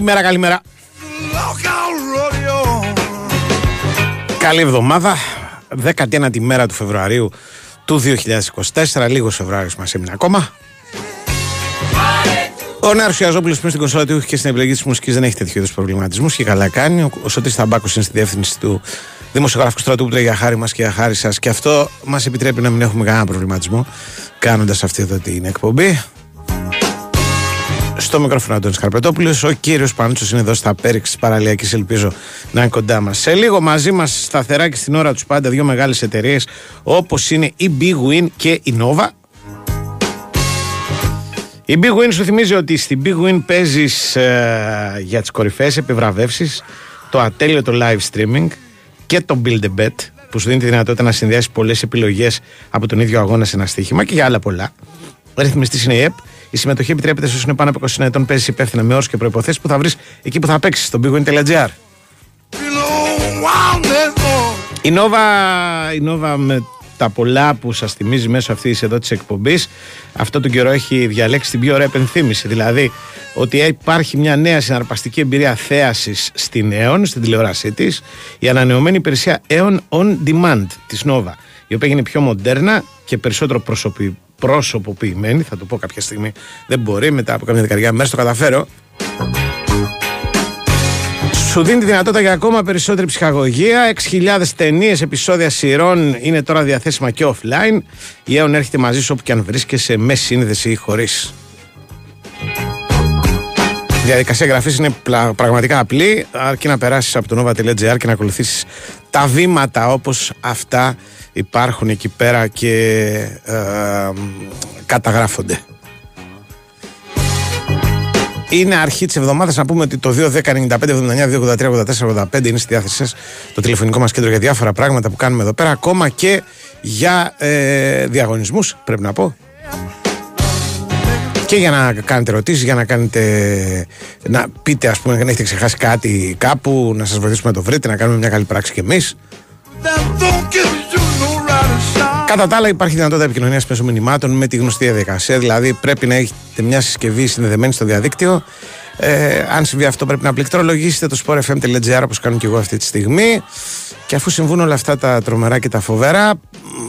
Καλημέρα, καλημέρα. Καλή εβδομάδα. 19η μέρα του Φεβρουαρίου του 2024. Λίγος Φεβρουάριος μας έμεινε ακόμα. Ο Νέο Ιαζόπουλος πριν στην κονσόλα του και στην επιλογή της μουσικής δεν έχει τέτοιου είδους προβληματισμούς και καλά κάνει. Ο Σωτή Ταμπάκο είναι στη διεύθυνση του δημοσιογράφου στρατού που τρέχει για χάρη μας και για χάρη σας. Και αυτό μας επιτρέπει να μην έχουμε κανένα προβληματισμό κάνοντας αυτή εδώ την εκπομπή. Στο μικρόφωνο Αντώνης Καρπετόπουλο. Ο κύριος Πανούτσος είναι εδώ στα πέριξ της παραλιακής. Ελπίζω να είναι κοντά μας. Σε λίγο μαζί μας σταθερά και στην ώρα τους πάντα δύο μεγάλες εταιρείες όπως είναι η Big Win και η Nova. Η Big Win σου θυμίζει ότι στην Big Win παίζεις ε, για τις κορυφαίες επιβραβεύσεις το ατέλειωτο live streaming και το Build a Bet που σου δίνει τη δυνατότητα να συνδυάσεις πολλές επιλογές από τον ίδιο αγώνα σε ένα στοίχημα και για άλλα πολλά. Ρυθμιστής είναι η ΕΠ. Η συμμετοχή επιτρέπεται σε όσους είναι πάνω από 20 ετών. Παίζει υπεύθυνα με όρους και προποθέσει που θα βρεις εκεί που θα παίξεις, στο bigwin.gr. Η Nova, η Nova με τα πολλά που σας θυμίζει μέσω αυτής εδώ της εκπομπής, αυτό τον καιρό έχει διαλέξει την πιο ωραία επενθύμηση. Δηλαδή ότι υπάρχει μια νέα συναρπαστική εμπειρία θέασης στην ΕΟΝ, στην τηλεόρασή της, η ανανεωμένη υπηρεσία ΕΟN On Demand της Nova, η οποία είναι πιο μοντέρνα και περισσότερο προσωπη, προσωποποιημένη. Θα το πω κάποια στιγμή. Δεν μπορεί, μετά από κάποια δεκαετία μέρες το καταφέρω. Σου δίνει τη δυνατότητα για ακόμα περισσότερη ψυχαγωγία. 6.000 ταινίες, επεισόδια σειρών είναι τώρα διαθέσιμα και offline. Η ΕΟΝ έρχεται μαζί σου όπου και αν βρίσκεσαι με σύνδεση ή χωρίς. Η διαδικασία εγγραφή είναι πραγματικά απλή, αρκεί να περάσεις από το nova.gr και να ακολουθήσεις τα βήματα όπως αυτά υπάρχουν εκεί πέρα και ε, καταγράφονται. Είναι αρχή της εβδομάδας να πούμε ότι το 2.10.95.79.283.84.85 είναι στη διάθεσή σας το τηλεφωνικό μας κέντρο για διάφορα πράγματα που κάνουμε εδώ πέρα, ακόμα και για ε, διαγωνισμούς, πρέπει να πω. Και για να κάνετε ερωτήσεις, για να κάνετε. να πείτε, ας πούμε, αν έχετε ξεχάσει κάτι κάπου, να σας βοηθήσουμε να το βρείτε, να κάνουμε μια καλή πράξη κι εμείς. Κατά τα άλλα, υπάρχει δυνατότητα επικοινωνίας μέσω μηνυμάτων με τη γνωστή διαδικασία. Δηλαδή, πρέπει να έχετε μια συσκευή συνδεδεμένη στο διαδίκτυο. Ε, αν συμβεί αυτό, πρέπει να πληκτρολογήσετε το sportfm.gr όπως κάνω και εγώ αυτή τη στιγμή. Και αφού συμβούν όλα αυτά τα τρομερά και τα φοβερά,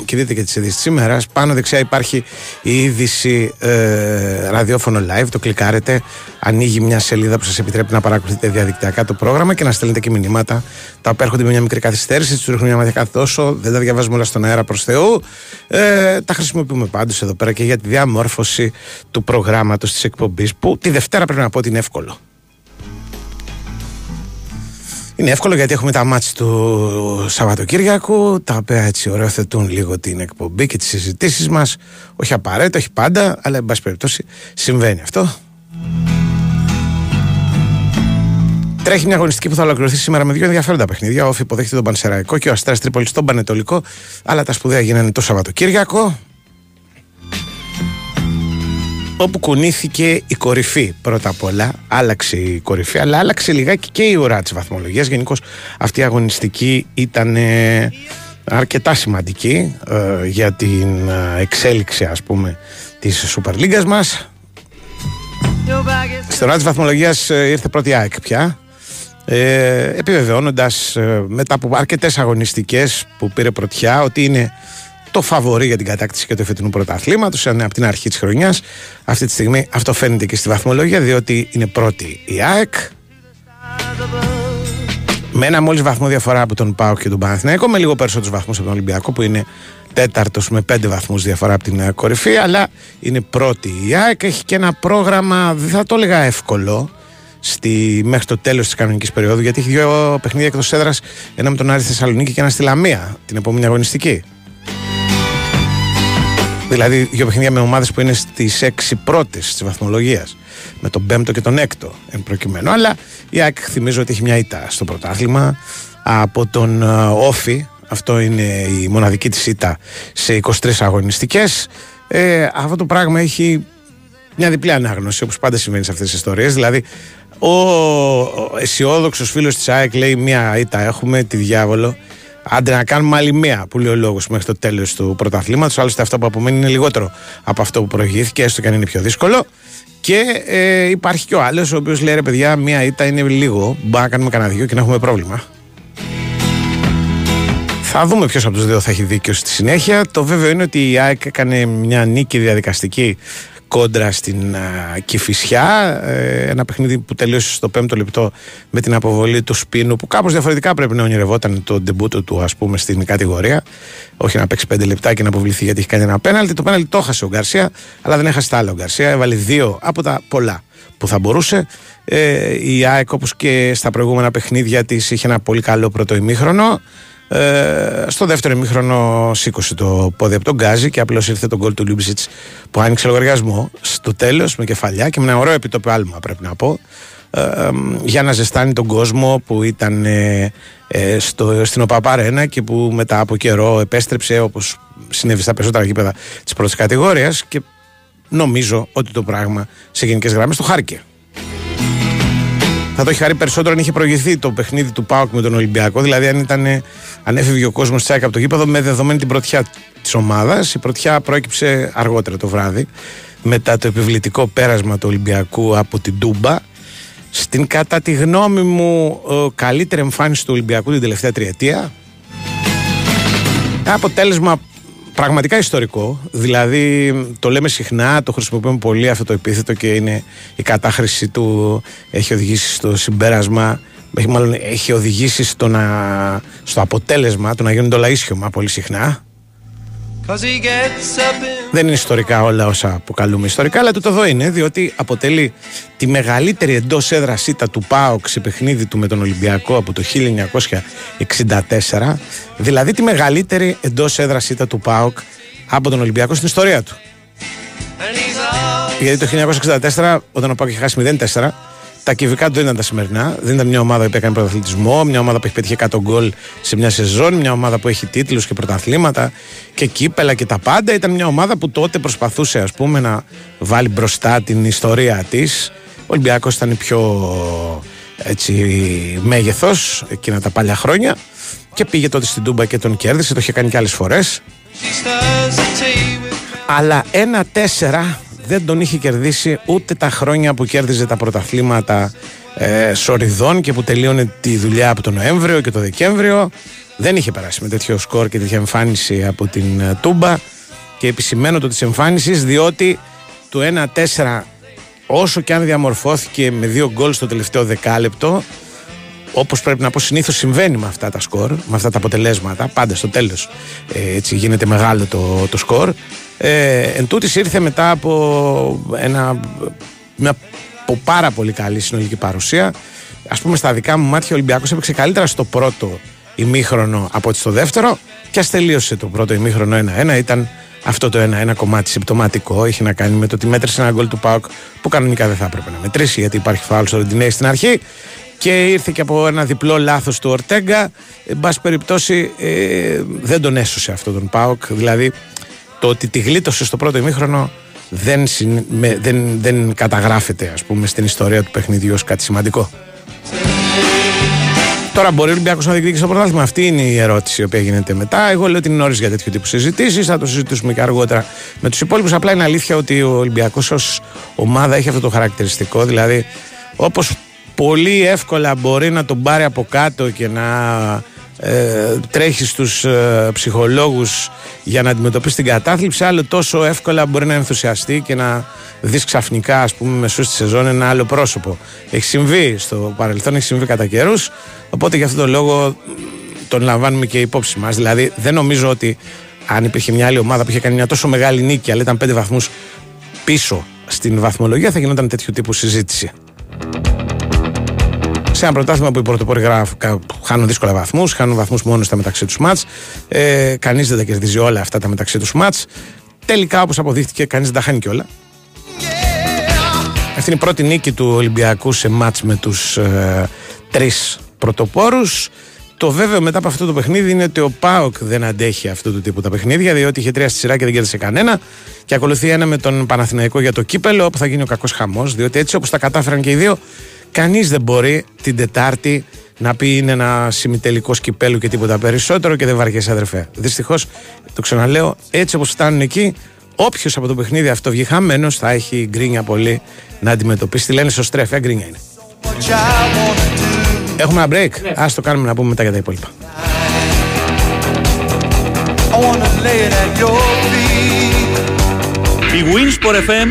και δείτε και τις ειδήσεις σήμερα, πάνω δεξιά υπάρχει η είδηση ε, ραδιόφωνο live. Το κλικάρετε, ανοίγει μια σελίδα που σας επιτρέπει να παρακολουθείτε διαδικτυακά το πρόγραμμα και να στέλνετε και μηνύματα τα οποία έρχονται με μια μικρή καθυστέρηση. Τους ρίχνουμε μια μαθηκά τόσο, δεν τα διαβάζουμε όλα στον αέρα προς Θεού. Ε, τα χρησιμοποιούμε πάντως εδώ πέρα και για τη διαμόρφωση του προγράμματος της εκπομπής που τη Δευτέρα πρέπει να πω ότι είναι εύκολο. Είναι εύκολο γιατί έχουμε τα μάτια του Σαββατοκύριακου, τα οποία έτσι οριοθετούν λίγο την εκπομπή και τις συζητήσεις μας. Όχι απαραίτητα, όχι πάντα, αλλά εν πάση περιπτώσει συμβαίνει αυτό. Τρέχει μια αγωνιστική που θα ολοκληρωθεί σήμερα με δύο ενδιαφέροντα παιχνίδια. Ο υποδέχεται τον Πανσεραϊκό και ο Αστέρας Τρίπολης στον Πανετολικό. Αλλά τα σπουδαία γίνανε το Σαββατοκύριακο όπου κουνήθηκε η κορυφή πρώτα απ' όλα. Άλλαξε η κορυφή, αλλά άλλαξε λιγάκι και η ουρά της βαθμολογίας. Γενικώς αυτή η αγωνιστική ήταν ε, αρκετά σημαντική ε, για την ε, εξέλιξη ας πούμε της Super League μας. Στην ουρά της βαθμολογίας ήρθε πρώτη ΑΕΚ πια. Ε, επιβεβαιώνοντας μετά από αρκετές αγωνιστικές που πήρε πρωτιά ότι είναι το φαβορή για την κατάκτηση και του εφετινού πρωταθλήματος από την αρχή της χρονιάς. Αυτή τη στιγμή αυτό φαίνεται και στη βαθμολογία, διότι είναι πρώτη η ΑΕΚ. Με ένα μόλις βαθμό διαφορά από τον ΠΑΟΚ και τον Παναθηναϊκό, με λίγο περισσότερους βαθμούς από τον Ολυμπιακό, που είναι τέταρτος με πέντε βαθμούς διαφορά από την ε, κορυφή. Αλλά είναι πρώτη η ΑΕΚ. Έχει και ένα πρόγραμμα, δεν θα το έλεγα εύκολο, στη, μέχρι το τέλος της κανονικής περίοδου, γιατί έχει δύο παιχνίδια εκτός έδρας, ένα με τον Άρη Θεσσαλονίκη και ένα στη Λαμία την επόμενη αγωνιστική. Δηλαδή δύο παιχνίδια με ομάδες που είναι στις έξι πρώτες της βαθμολογίας. Με τον πέμπτο και τον έκτο εν προκειμένου. Αλλά η ΑΕΚ θυμίζω ότι έχει μια ήττα στο πρωτάθλημα από τον ε, Όφη. Αυτό είναι η μοναδική της ήττα σε 23 αγωνιστικές. Ε, αυτό το πράγμα έχει μια διπλή ανάγνωση όπως πάντα συμβαίνει σε αυτές τις ιστορίες. Δηλαδή, ο αισιόδοξος φίλος της ΑΕΚ λέει: Μια ήττα έχουμε, τη διάβολο. Άντε να κάνουμε άλλη μία που λέει ο λόγος μέχρι το τέλος του πρωταθλήματος. Άλλωστε, αυτό που απομένει είναι λιγότερο από αυτό που προηγήθηκε, έστω και αν είναι πιο δύσκολο. Και ε, υπάρχει και ο άλλος, ο οποίος λέει ρε παιδιά, μία ήττα είναι λίγο. Μπορεί να κάνουμε κανένα δυο και να έχουμε πρόβλημα. Θα δούμε ποιος από τους δύο θα έχει δίκιο στη συνέχεια. Το βέβαιο είναι ότι η ΑΕΚ έκανε μια νίκη διαδικαστική κόντρα στην Κηφισιά. Ε, ένα παιχνίδι που τελείωσε στο πέμπτο λεπτό με την αποβολή του Σπίνου, που κάπως διαφορετικά πρέπει να ονειρευόταν το ντεμπούτο του, ας πούμε, στην κατηγορία. Όχι να παίξει πέντε λεπτά και να αποβληθεί γιατί έχει κάνει ένα πέναλτι. Το πέναλτι το έχασε ο Γκαρσία, αλλά δεν έχασε τα άλλα ο Γκαρσία. Έβαλε δύο από τα πολλά που θα μπορούσε. Ε, η ΑΕΚ, όπως και στα προηγούμενα παιχνίδια της, είχε ένα πολύ καλό πρώτο ημίχρονο. Ε, στο δεύτερο ημίχρονο σήκωσε το πόδι από τον Γκάζι και απλώς ήρθε τον γκολ του Λιούμπισιτς που άνοιξε λογαριασμό στο τέλος με κεφαλιά και με ένα ωραίο επιτόπιο άλμα πρέπει να πω. Ε, για να ζεστάνει τον κόσμο που ήταν ε, ε στο, στην ΟΠΑΠΑΡΕΝΑ και που μετά από καιρό επέστρεψε όπως συνέβη στα περισσότερα γήπεδα της πρώτης κατηγορίας και νομίζω ότι το πράγμα σε γενικές γραμμές το χάρηκε θα το έχει χαρεί περισσότερο αν είχε προηγηθεί το παιχνίδι του Πάουκ με τον Ολυμπιακό. Δηλαδή, αν, ήταν, αν έφευγε ο κόσμος τσάικα από το γήπεδο με δεδομένη την πρωτιά της ομάδας. Η πρωτιά προέκυψε αργότερα το βράδυ μετά το επιβλητικό πέρασμα του Ολυμπιακού από την Τούμπα. Στην κατά τη γνώμη μου καλύτερη εμφάνιση του Ολυμπιακού την τελευταία τριετία. Αποτέλεσμα πραγματικά ιστορικό. Δηλαδή, το λέμε συχνά, το χρησιμοποιούμε πολύ αυτό το επίθετο και είναι η κατάχρηση του έχει οδηγήσει στο συμπέρασμα, έχει, μάλλον έχει οδηγήσει στο, να, στο αποτέλεσμα του να γίνουν το λαίσιωμα πολύ συχνά. Δεν είναι ιστορικά όλα όσα αποκαλούμε ιστορικά, αλλά το εδώ είναι, διότι αποτελεί τη μεγαλύτερη εντός έδρας ήττα του ΠΑΟΚ σε παιχνίδι του με τον Ολυμπιακό από το 1964, δηλαδή τη μεγαλύτερη εντός έδρας ήττα του ΠΑΟΚ από τον Ολυμπιακό στην ιστορία του. Γιατί το 1964, όταν ο ΠΑΟΚ είχε χάσει 0-4, τα κυβικά του δεν ήταν τα σημερινά. Δεν ήταν μια ομάδα που έκανε πρωταθλητισμό, μια ομάδα που έχει πετύχει 100 γκολ σε μια σεζόν, μια ομάδα που έχει τίτλους και πρωταθλήματα και κύπελα και τα πάντα. Ήταν μια ομάδα που τότε προσπαθούσε ας πούμε, να βάλει μπροστά την ιστορία της. Ο Ολυμπιακός ήταν πιο έτσι, μέγεθος εκείνα τα παλιά χρόνια και πήγε τότε στην Τούμπα και τον κέρδισε, το είχε κάνει και άλλες φορές. Αλλά ένα τέσσερα δεν τον είχε κερδίσει ούτε τα χρόνια που κέρδιζε τα πρωταθλήματα ε, σοριδών και που τελείωνε τη δουλειά από τον Νοέμβριο και τον Δεκέμβριο. Δεν είχε περάσει με τέτοιο σκορ και τέτοια εμφάνιση από την ε, Τούμπα. Και επισημένω το της εμφάνισης διότι το 1-4 όσο και αν διαμορφώθηκε με δύο γκολ στο τελευταίο δεκάλεπτο όπως πρέπει να πω συνήθως συμβαίνει με αυτά τα σκορ, με αυτά τα αποτελέσματα, πάντα στο τέλος ε, έτσι γίνεται μεγάλο το, το σκορ ε, εν τούτης ήρθε μετά από ένα, μια από πάρα πολύ καλή συνολική παρουσία. Α πούμε, στα δικά μου μάτια, ο Ολυμπιακός έπαιξε καλύτερα στο πρώτο ημίχρονο από ότι στο δεύτερο και ας τελείωσε το πρώτο ημίχρονο 1-1. Ήταν αυτό το ένα, ένα κομμάτι συμπτωματικό. Είχε να κάνει με το ότι μέτρησε ένα γκολ του Πάουκ που κανονικά δεν θα έπρεπε να μετρήσει γιατί υπάρχει φάουλ στο Ρεντινέη στην αρχή. Και ήρθε και από ένα διπλό λάθος του Ορτέγκα. Εν πάση περιπτώσει, ε, δεν τον έσωσε αυτό τον Πάουκ. Δηλαδή, το ότι τη γλίτωσε στο πρώτο ημίχρονο δεν, δεν, δεν καταγράφεται ας πούμε στην ιστορία του παιχνιδιού ως κάτι σημαντικό. Τώρα μπορεί ο Ολυμπιακός να διεκδικήσει το πρωτάθλημα; Αυτή είναι η ερώτηση η οποία γίνεται μετά. Εγώ λέω ότι είναι νωρίς για τέτοιου τύπου συζητήσεις. Θα το συζητήσουμε και αργότερα με τους υπόλοιπους. Απλά είναι αλήθεια ότι ο Ολυμπιακός ως ομάδα έχει αυτό το χαρακτηριστικό. Δηλαδή, όπως πολύ εύκολα μπορεί να τον πάρει από κάτω και να ε, τρέχεις στους ε, ψυχολόγους για να αντιμετωπίσεις την κατάθλιψη άλλο τόσο εύκολα μπορεί να ενθουσιαστεί και να δεις ξαφνικά ας πούμε μεσούς στη σεζόν ένα άλλο πρόσωπο έχει συμβεί στο παρελθόν έχει συμβεί κατά καιρούς. οπότε για αυτόν τον λόγο τον λαμβάνουμε και υπόψη μας δηλαδή δεν νομίζω ότι αν υπήρχε μια άλλη ομάδα που είχε κάνει μια τόσο μεγάλη νίκη αλλά ήταν πέντε βαθμούς πίσω στην βαθμολογία θα γινόταν τέτοιου τύπου συζήτηση σε ένα πρωτάθλημα που οι πρωτοπόροι χάνουν δύσκολα βαθμούς, χάνουν βαθμούς μόνος στα μεταξύ τους μάτς. Ε, κανείς δεν τα κερδίζει όλα αυτά τα μεταξύ τους μάτς. Τελικά, όπως αποδείχτηκε, κανείς δεν τα χάνει κιόλα. Αυτή είναι η πρώτη νίκη του Ολυμπιακού σε μάτς με τους ε, τρεις πρωτοπόρους. Το βέβαιο μετά από αυτό το παιχνίδι είναι ότι ο Πάοκ δεν αντέχει αυτού του τύπου τα παιχνίδια, διότι είχε τρία στη σειρά και δεν κέρδισε κανένα. Και ακολουθεί ένα με τον Παναθηναϊκό για το κύπελο, όπου θα γίνει ο κακός χαμός, διότι έτσι όπως τα κατάφεραν και οι δύο, Κανείς δεν μπορεί την Τετάρτη να πει είναι ένα σημιτελικό κυπέλου και τίποτα περισσότερο και δεν βαριέσαι αδερφέ. Δυστυχώς, το ξαναλέω, έτσι όπως φτάνουν εκεί, όποιος από το παιχνίδι αυτό βγει χαμένος θα έχει γκρίνια πολύ να αντιμετωπίσει. Τι λένε στο στρέφια, γκρίνια είναι. Έχουμε ένα break. Ναι. το κάνουμε να πούμε μετά για τα υπόλοιπα. Η Winsport FM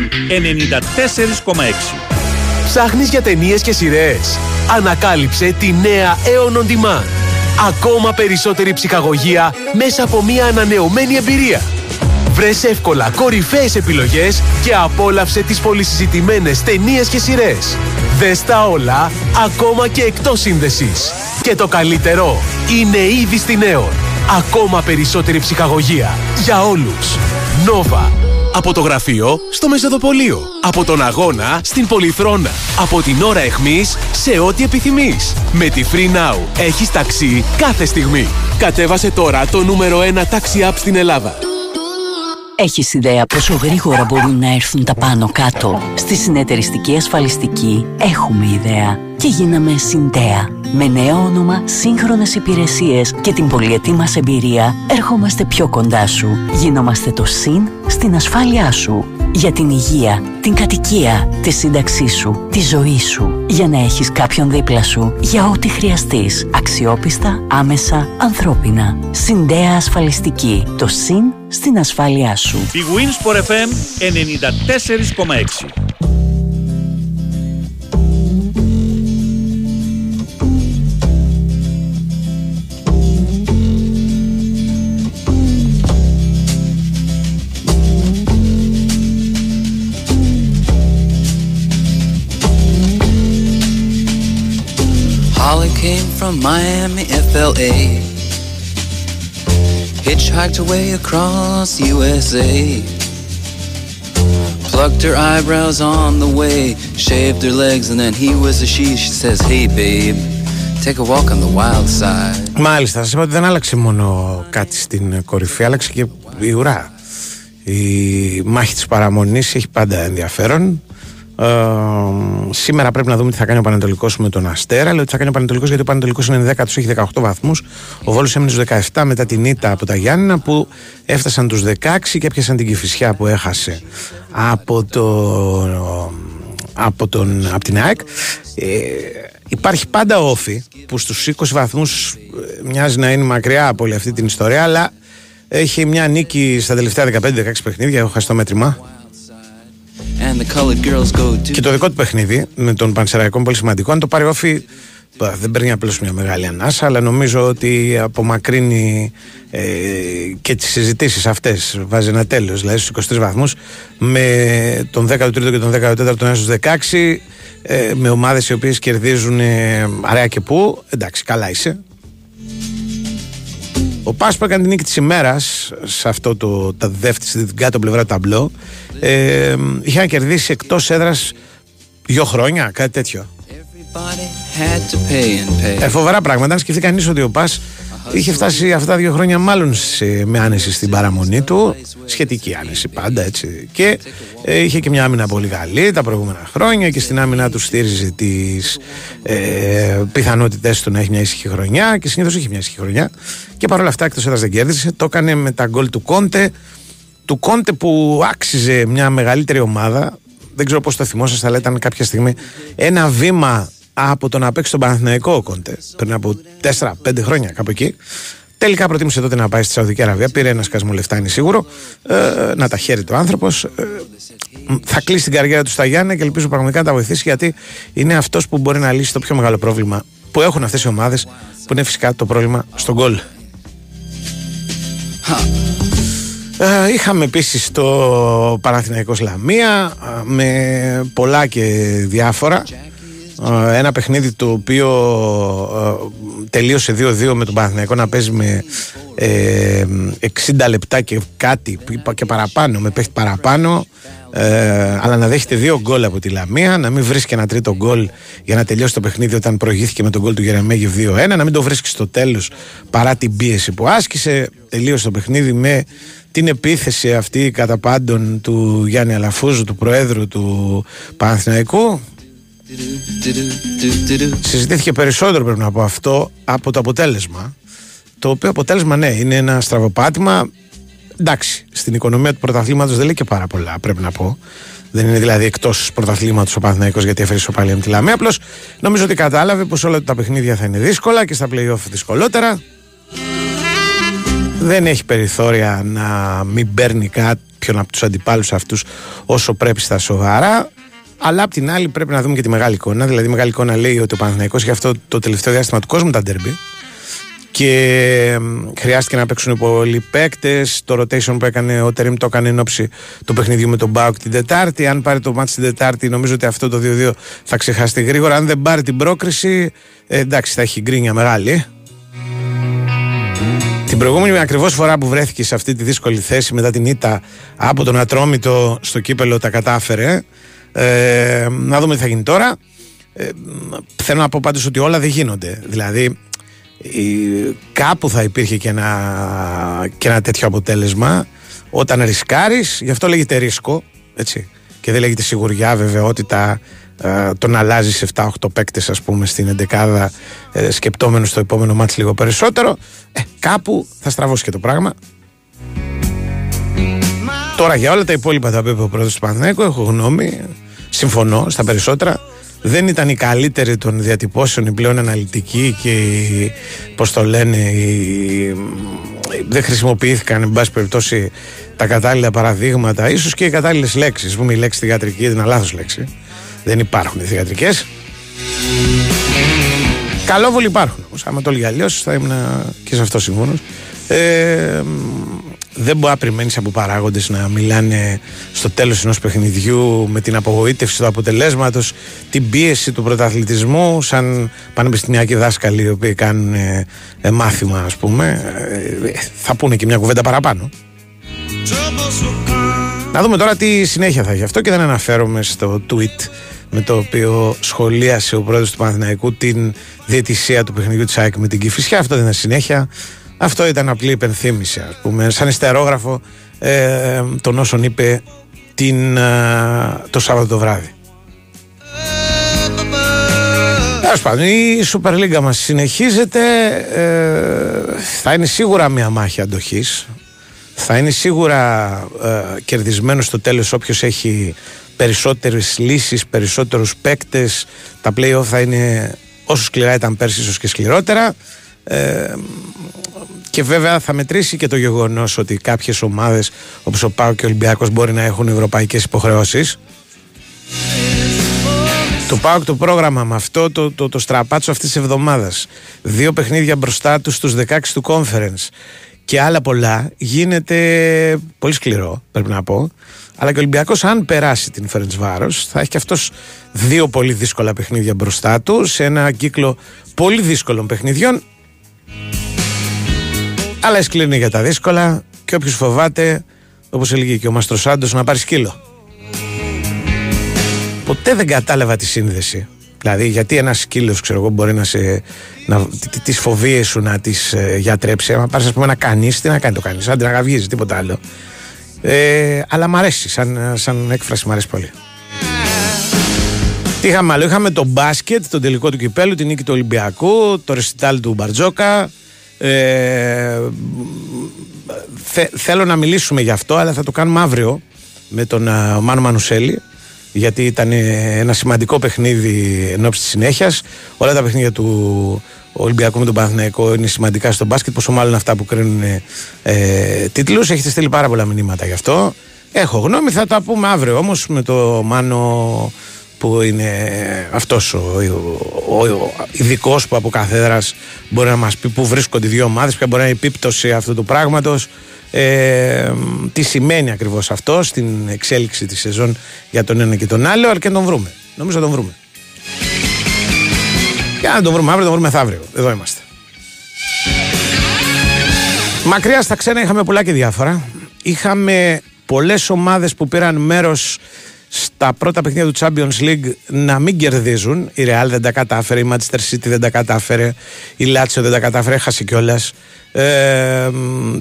94,6 Ψάχνεις για ταινίες και σειρές. Ανακάλυψε τη νέα Aeon On Demand. Ακόμα περισσότερη ψυχαγωγία μέσα από μια ανανεωμένη εμπειρία. Βρες εύκολα κορυφαίες επιλογές και απόλαυσε τις πολυσυζητημένες ταινίες και σειρές. Δες τα όλα, ακόμα και εκτός σύνδεσης. Και το καλύτερο είναι ήδη στη Νέο. Ακόμα περισσότερη ψυχαγωγία για όλους. Νόβα. Από το γραφείο στο μεσοδοπολείο. Από τον αγώνα στην πολυθρόνα. Από την ώρα εχμής σε ό,τι επιθυμείς. Με τη Free Now έχεις ταξί κάθε στιγμή. Κατέβασε τώρα το νούμερο 1 ταξί app στην Ελλάδα. Έχεις ιδέα πόσο γρήγορα μπορούν να έρθουν τα πάνω κάτω; Στη συνεταιριστική ασφαλιστική έχουμε ιδέα και γίναμε Συντέα. Με νέο όνομα, σύγχρονες υπηρεσίες και την πολυετή μας εμπειρία ερχόμαστε πιο κοντά σου. Γινόμαστε το ΣΥΝ στην ασφάλειά σου. Για την υγεία, την κατοικία, τη σύνταξή σου, τη ζωή σου. Για να έχεις κάποιον δίπλα σου για ό,τι χρειαστείς. Αξιόπιστα, άμεσα, ανθρώπινα. Συντέα ασφαλιστική. Το ΣΥΝ στην ασφάλειά σου. Η Wins FM 94,6 from Miami, FLA. Hitchhiked away across USA. Plucked her eyebrows on the way, shaved her legs, and then he was a she. She says, Hey babe, take a walk on the wild side. Μάλιστα, σα είπα ότι δεν άλλαξε μόνο κάτι στην κορυφή, άλλαξε και η ουρά. Η μάχη της παραμονής έχει πάντα ενδιαφέρον. Ε, σήμερα πρέπει να δούμε τι θα κάνει ο Πανετολικό με τον Αστέρα. Λέω ότι θα κάνει ο Πανετολικό γιατί ο Πανετολικό είναι 10 έχει 18 βαθμούς. Ο Βόλος έμεινε στους 17 μετά την ήττα από τα Γιάννηνα που έφτασαν τους 16 και έπιασαν την κυφισιά που έχασε από, το, από, τον, από την ΑΕΚ. Ε, υπάρχει πάντα όφη που στους 20 βαθμούς ε, μοιάζει να είναι μακριά από όλη αυτή την ιστορία αλλά έχει μια νίκη στα τελευταία 15-16 παιχνίδια, έχω χάσει το μέτρημα και το δικό του παιχνίδι με τον Πανσεραϊκό πολύ σημαντικό. Αν το πάρει όφη, δεν παίρνει απλώς μια μεγάλη ανάσα, αλλά νομίζω ότι απομακρύνει ε, και τις συζητήσεις αυτές. Βάζει ένα τέλος, δηλαδή στους 23 βαθμούς, με τον 13ο και τον 14ο τον στου 16, ε, με ομάδες οι οποίες κερδίζουν ε, αρέα και πού. Εντάξει, καλά είσαι. Ο Πάσπα έκανε την νίκη της ημέρας σε αυτό το τα δεύτερη, στην κάτω πλευρά του ταμπλό ε, είχε να κερδίσει εκτός έδρας δύο χρόνια, κάτι τέτοιο. Ε, φοβερά πράγματα. Αν σκεφτεί κανείς ότι ο Πα είχε φτάσει αυτά τα δύο χρόνια μάλλον σε, με άνεση στην παραμονή του. Σχετική άνεση πάντα έτσι. Και ε, είχε και μια άμυνα πολύ καλή τα προηγούμενα χρόνια και στην άμυνα του στήριζε τις ε, πιθανότητε του να έχει μια ήσυχη χρονιά. Και συνήθως είχε μια ήσυχη χρονιά. Και παρόλα αυτά εκτός έδρας δεν κέρδισε. Το έκανε με τα γκολ του Κόντε του Κόντε που άξιζε μια μεγαλύτερη ομάδα. Δεν ξέρω πώς το θυμόσαστε, αλλά ήταν κάποια στιγμή ένα βήμα από το να παίξει τον Παναθηναϊκό ο Κόντε πριν από 4-5 χρόνια, κάπου εκεί. Τελικά προτίμησε τότε να πάει στη Σαουδική Αραβία. Πήρε ένα σκασμό λεφτά, είναι σίγουρο. Ε, να τα χαίρει το άνθρωπος. Ε, θα κλείσει την καριέρα του στα Γιάννη και ελπίζω πραγματικά να τα βοηθήσει γιατί είναι αυτός που μπορεί να λύσει το πιο μεγάλο πρόβλημα που έχουν αυτές οι ομάδες, που είναι φυσικά το πρόβλημα στον γκολ. Ε, είχαμε επίσης το Παναθηναϊκός Λαμία ε, με πολλά και διάφορα. Ε, ένα παιχνίδι το οποίο τελείωσε 2-2 με τον Παναθηναϊκό να παίζει με 60 λεπτά και κάτι και παραπάνω, με παίχτη παραπάνω. αλλά να δέχεται δύο γκολ από τη Λαμία, να μην βρίσκει ένα τρίτο γκολ για να τελειώσει το παιχνίδι όταν προηγήθηκε με τον γκολ του Γερεμέγη 2-1, να μην το βρίσκει στο τέλος παρά την πίεση που άσκησε. Τελείωσε το παιχνίδι με την επίθεση αυτή κατά πάντων του Γιάννη Αλαφούζου, του Προέδρου του Παναθηναϊκού Συζητήθηκε περισσότερο πρέπει να πω αυτό από το αποτέλεσμα. Το οποίο αποτέλεσμα ναι είναι ένα στραβοπάτημα. Εντάξει, στην οικονομία του πρωταθλήματος δεν λέει και πάρα πολλά πρέπει να πω. Δεν είναι δηλαδή εκτός πρωταθλήματος ο Παναθυναϊκό γιατί έφερε ισοπαλία με τη Λαμία. Απλώς νομίζω ότι κατάλαβε πως όλα τα παιχνίδια θα είναι δύσκολα και στα playoff δυσκολότερα. Δεν έχει περιθώρια να μην παίρνει κάποιον από τους αντιπάλους αυτούς όσο πρέπει στα σοβαρά. Αλλά απ' την άλλη πρέπει να δούμε και τη μεγάλη εικόνα. Δηλαδή, η μεγάλη εικόνα λέει ότι ο Παναθηναϊκός για αυτό το τελευταίο διάστημα του κόσμου τα ντερμπι και χρειάστηκε να παίξουν πολλοί παίκτες. Το rotation που έκανε ο Τερήμ το έκανε εν ώψη του παιχνιδιού με τον Μπάουκ την Τετάρτη. Αν πάρει το μάτι την Τετάρτη, νομίζω ότι αυτό το 2-2 θα ξεχαστεί γρήγορα. Αν δεν πάρει την πρόκριση, ε, εντάξει, θα έχει γκρίνια μεγάλη. Την προηγούμενη ακριβώς φορά που βρέθηκε σε αυτή τη δύσκολη θέση μετά την ήττα από τον Ατρόμητο στο κύπελο τα κατάφερε. Ε, να δούμε τι θα γίνει τώρα. Ε, θέλω να πω πάντως ότι όλα δεν γίνονται. Δηλαδή κάπου θα υπήρχε και ένα, και ένα τέτοιο αποτέλεσμα. Όταν ρισκάρεις, γι' αυτό λέγεται ρίσκο έτσι, και δεν λέγεται σιγουριά, βεβαιότητα ε, τον αλλάζεις 7-8 παίκτες ας πούμε στην 11 ε, σκεπτόμενος στο επόμενο μάτς λίγο περισσότερο. Ε, κάπου θα στραβώσει και το πράγμα. Τώρα για όλα τα υπόλοιπα τα είπε ο πρόεδρος του Παναθηναϊκού έχω γνώμη, συμφωνώ στα περισσότερα δεν ήταν η καλύτερη των διατυπώσεων, η πλέον αναλυτική και η, πώς το λένε, η, δεν χρησιμοποιήθηκαν, εν πάση περιπτώσει, τα κατάλληλα παραδείγματα, ίσως και οι κατάλληλες λέξεις. Πούμε η λέξη θηγατρική είναι λάθος λέξη. Δεν υπάρχουν οι θηγατρικές. Καλόβολοι υπάρχουν. Όμως, άμα το έλεγε αλλιώς, θα ήμουν και σε αυτό σύμφωνο. Ε, δεν μπορεί να περιμένεις από παράγοντες να μιλάνε στο τέλος ενός παιχνιδιού με την απογοήτευση του αποτελέσματος, την πίεση του πρωταθλητισμού, σαν πανεπιστημιακοί δάσκαλοι οι οποίοι κάνουν ε, ε, μάθημα, ας πούμε. Ε, θα πούνε και μια κουβέντα παραπάνω. Να δούμε τώρα τι συνέχεια θα έχει αυτό και δεν αναφέρομαι στο tweet με το οποίο σχολίασε ο πρόεδρος του Παναθηναϊκού την διαιτησία του παιχνιδιού της ΑΕΚ με την Κηφισιά. Αυτό δεν είναι συνέχεια. Αυτό ήταν απλή υπενθύμηση, ας πούμε, σαν ιστερόγραφο ε, των όσων είπε την, ε, το Σάββατο το βράδυ. Τέλος πάντων, η Super League μας συνεχίζεται. Ε, θα είναι σίγουρα μια μάχη αντοχής. Θα είναι σίγουρα ε, κερδισμένος στο τέλος όποιος έχει περισσότερες λύσεις, περισσότερους παίκτες. Τα play-off θα είναι όσο σκληρά ήταν πέρσι, ίσως και σκληρότερα. Ε, και βέβαια θα μετρήσει και το γεγονός ότι κάποιες ομάδες όπως ο Πάο και ο Ολυμπιακός μπορεί να έχουν ευρωπαϊκές υποχρεώσεις. Το ΠΑΟΚ το πρόγραμμα με αυτό το, το, το στραπάτσο αυτής της εβδομάδας. Δύο παιχνίδια μπροστά τους στους 16 του conference και άλλα πολλά γίνεται πολύ σκληρό, πρέπει να πω. Αλλά και ο Ολυμπιακός, αν περάσει την Φέρεντ Βάρο, θα έχει και αυτός δύο πολύ δύσκολα παιχνίδια μπροστά του σε ένα κύκλο πολύ δύσκολων παιχνιδιών αλλά εσκλήνει για τα δύσκολα και όποιος φοβάται, όπως έλεγε και ο Μαστροσάντο, να πάρει σκύλο. Ποτέ δεν κατάλαβα τη σύνδεση. Δηλαδή, γιατί ένας σκύλος, ξέρω εγώ, μπορεί να σε. Να, τις φοβίες σου να τις ε, γιατρέψει. Αν πάρεις, ας πούμε, ένα κανείς, τι να κάνει το κανείς, αν την αγαυγίζει, τίποτα άλλο. Ε, αλλά μ' αρέσει, σαν, σαν έκφραση μ' αρέσει πολύ. Τι είχαμε άλλο, είχαμε το μπάσκετ, τον τελικό του κυπέλου, την νίκη του Ολυμπιακού, το ρεσιτάλ του Μπαρτζόκα, ε, θέλω να μιλήσουμε γι' αυτό, αλλά θα το κάνουμε αύριο με τον uh, Μάνο Μανουσέλη. Γιατί ήταν ένα σημαντικό παιχνίδι εν ώψη της συνέχειας. Όλα τα παιχνίδια του Ολυμπιακού με τον Παναθηναϊκό είναι σημαντικά στο μπάσκετ. Πόσο μάλλον αυτά που κρίνουν ε, τίτλους. Έχετε στείλει πάρα πολλά μηνύματα γι' αυτό. Έχω γνώμη, θα τα πούμε αύριο όμως με το Μάνο που είναι αυτός ο, ο, ο ειδικός που από καθέδρα μπορεί να μας πει πού βρίσκονται οι δύο ομάδες, ποια μπορεί να είναι η επίπτωση αυτού του πράγματος, ε, τι σημαίνει ακριβώς αυτό στην εξέλιξη της σεζόν για τον ένα και τον άλλο, αλλά και να τον βρούμε. Νομίζω να τον βρούμε. Για να τον βρούμε αύριο, τον βρούμε μεθαύριο. Εδώ είμαστε. Μακριά στα ξένα είχαμε πολλά και διάφορα. Είχαμε πολλές ομάδες που πήραν μέρος στα πρώτα παιχνίδια του Champions League να μην κερδίζουν. Η Real δεν τα κατάφερε, η Manchester City δεν τα κατάφερε, η Lazio δεν τα κατάφερε, έχασε κιόλας. Ε,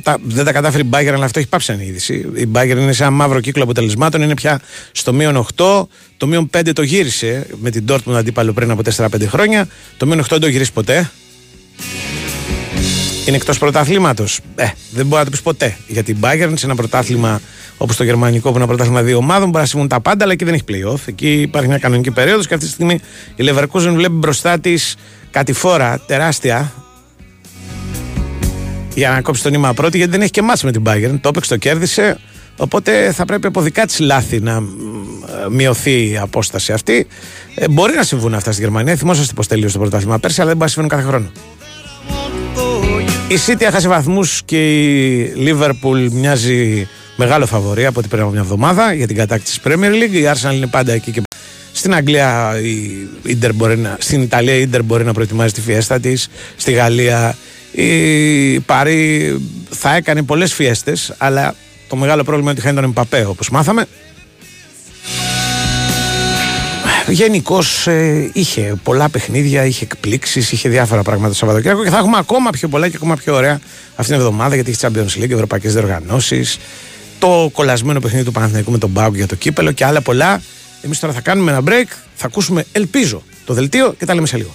τα, δεν τα κατάφερε η Bayern, αλλά αυτό έχει πάψει σαν είδηση. Η Bayern είναι σε ένα μαύρο κύκλο αποτελεσμάτων, είναι πια στο μείον 8. Το μείον 5 το γύρισε με την Dortmund αντίπαλο πριν από 4-5 χρόνια. Το μείον 8 δεν το γυρίσει ποτέ. Είναι εκτός πρωταθλήματος. Ε, δεν μπορεί να το πεις ποτέ. Γιατί η Bayern σε ένα πρωτάθλημα όπως το γερμανικό, που είναι ένα πρωτάθλημα δύο ομάδων, μπορεί να συμβούν τα πάντα, αλλά εκεί δεν έχει playoff. Εκεί υπάρχει μια κανονική περίοδος και αυτή τη στιγμή η Leverkusen βλέπει μπροστά της κατηφόρα τεράστια για να κόψει το νήμα πρώτη, γιατί δεν έχει και μάτς με την Bayern. Το έπαιξε, το κέρδισε. Οπότε θα πρέπει από δικά της λάθη να μειωθεί η απόσταση αυτή. Ε, μπορεί να συμβούν αυτά στη Γερμανία. Θυμόσαστε πώ τελείωσε το πρωτάθλημα πέρσι, αλλά δεν μπορεί να συμβούν κάθε χρόνο. Η City έχασε βαθμούς και η Liverpool μοιάζει μεγάλο φαβορή από την πριν από μια εβδομάδα για την κατάκτηση της Premier League. Η Arsenal είναι πάντα εκεί και στην Αγγλία, η Inter μπορεί να, στην Ιταλία η Inter μπορεί να προετοιμάζει τη φιέστα της. Στη Γαλλία η Παρή θα έκανε πολλές φιέστες, αλλά το μεγάλο πρόβλημα είναι ότι χάνει τον Εμπαπέ όπως μάθαμε. Γενικώς ε, είχε πολλά παιχνίδια, είχε εκπλήξεις, είχε διάφορα πράγματα το Σαββατοκύριακο και θα έχουμε ακόμα πιο πολλά και ακόμα πιο ωραία αυτήν την εβδομάδα γιατί έχει Champions League, Ευρωπαϊκές Διοργανώσεις, το κολλασμένο παιχνίδι του Παναθηναϊκού με τον Μπάουκ για το κύπελο και άλλα πολλά. Εμείς τώρα θα κάνουμε ένα break, θα ακούσουμε, ελπίζω, το δελτίο και τα λέμε σε λίγο.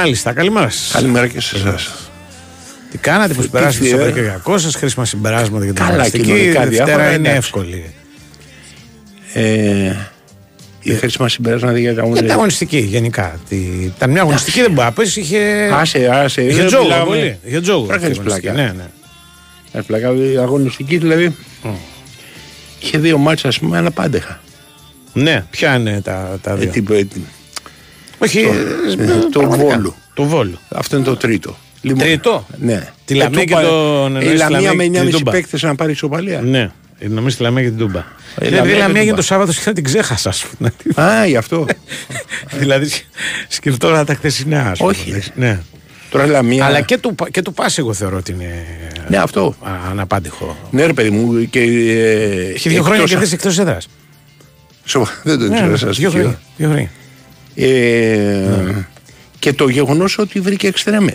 Μάλιστα, καλημέρα σας. Καλημέρα και σε εσάς. Τι κάνατε, πώ περάσατε το Σαββατοκύριακό σας, χρήσιμα συμπεράσματα για την αγωνιστική. Η Δευτέρα είναι εύκολη. Ε, η χρήσιμα συμπεράσματα για την αγωνιστική. Για την αγωνιστική, γενικά. Ήταν μια αγωνιστική, δεν μπορεί να πεις. Είχε. Άσε, άσε. Είχε τζόγο πολύ. Είχε τζόγο. πλάκα. Ναι, ναι. πλάκα. Η αγωνιστική δηλαδή. Είχε δύο μάτσα, ας πούμε, αλλά πάντεχα. Ναι, ποια είναι τα, τα δύο; Ε, όχι, το, ε, το Βόλου. Το Βόλου. Αυτό είναι το τρίτο. Λοιπόν, τρίτο; Ναι. Τη Λαμία και τον Η Λαμία με 9,5 παίκτε να πάρει ισοπαλία. Ναι. Νομίζω τη Λαμία και την Τούμπα. Δηλαδή η Λαμία για το Σάββατο και την ξέχασα, ας πούμε. Α, γι' αυτό. δηλαδή σκεφτόμουν τα χθεσινά, Όχι. Ναι. Τώρα Λαμία. Αλλά και του, και του Πάση εγώ θεωρώ ότι είναι. Ναι, αυτό. Αναπάντηχο. Ναι, ρε παιδί μου. Και, ε, Έχει δύο χρόνια και δεν εκτός έδρας. Δεν το ξέρω, σας Δύο χρόνια. Ε, Και το γεγονός ότι βρήκε εξτρέμ.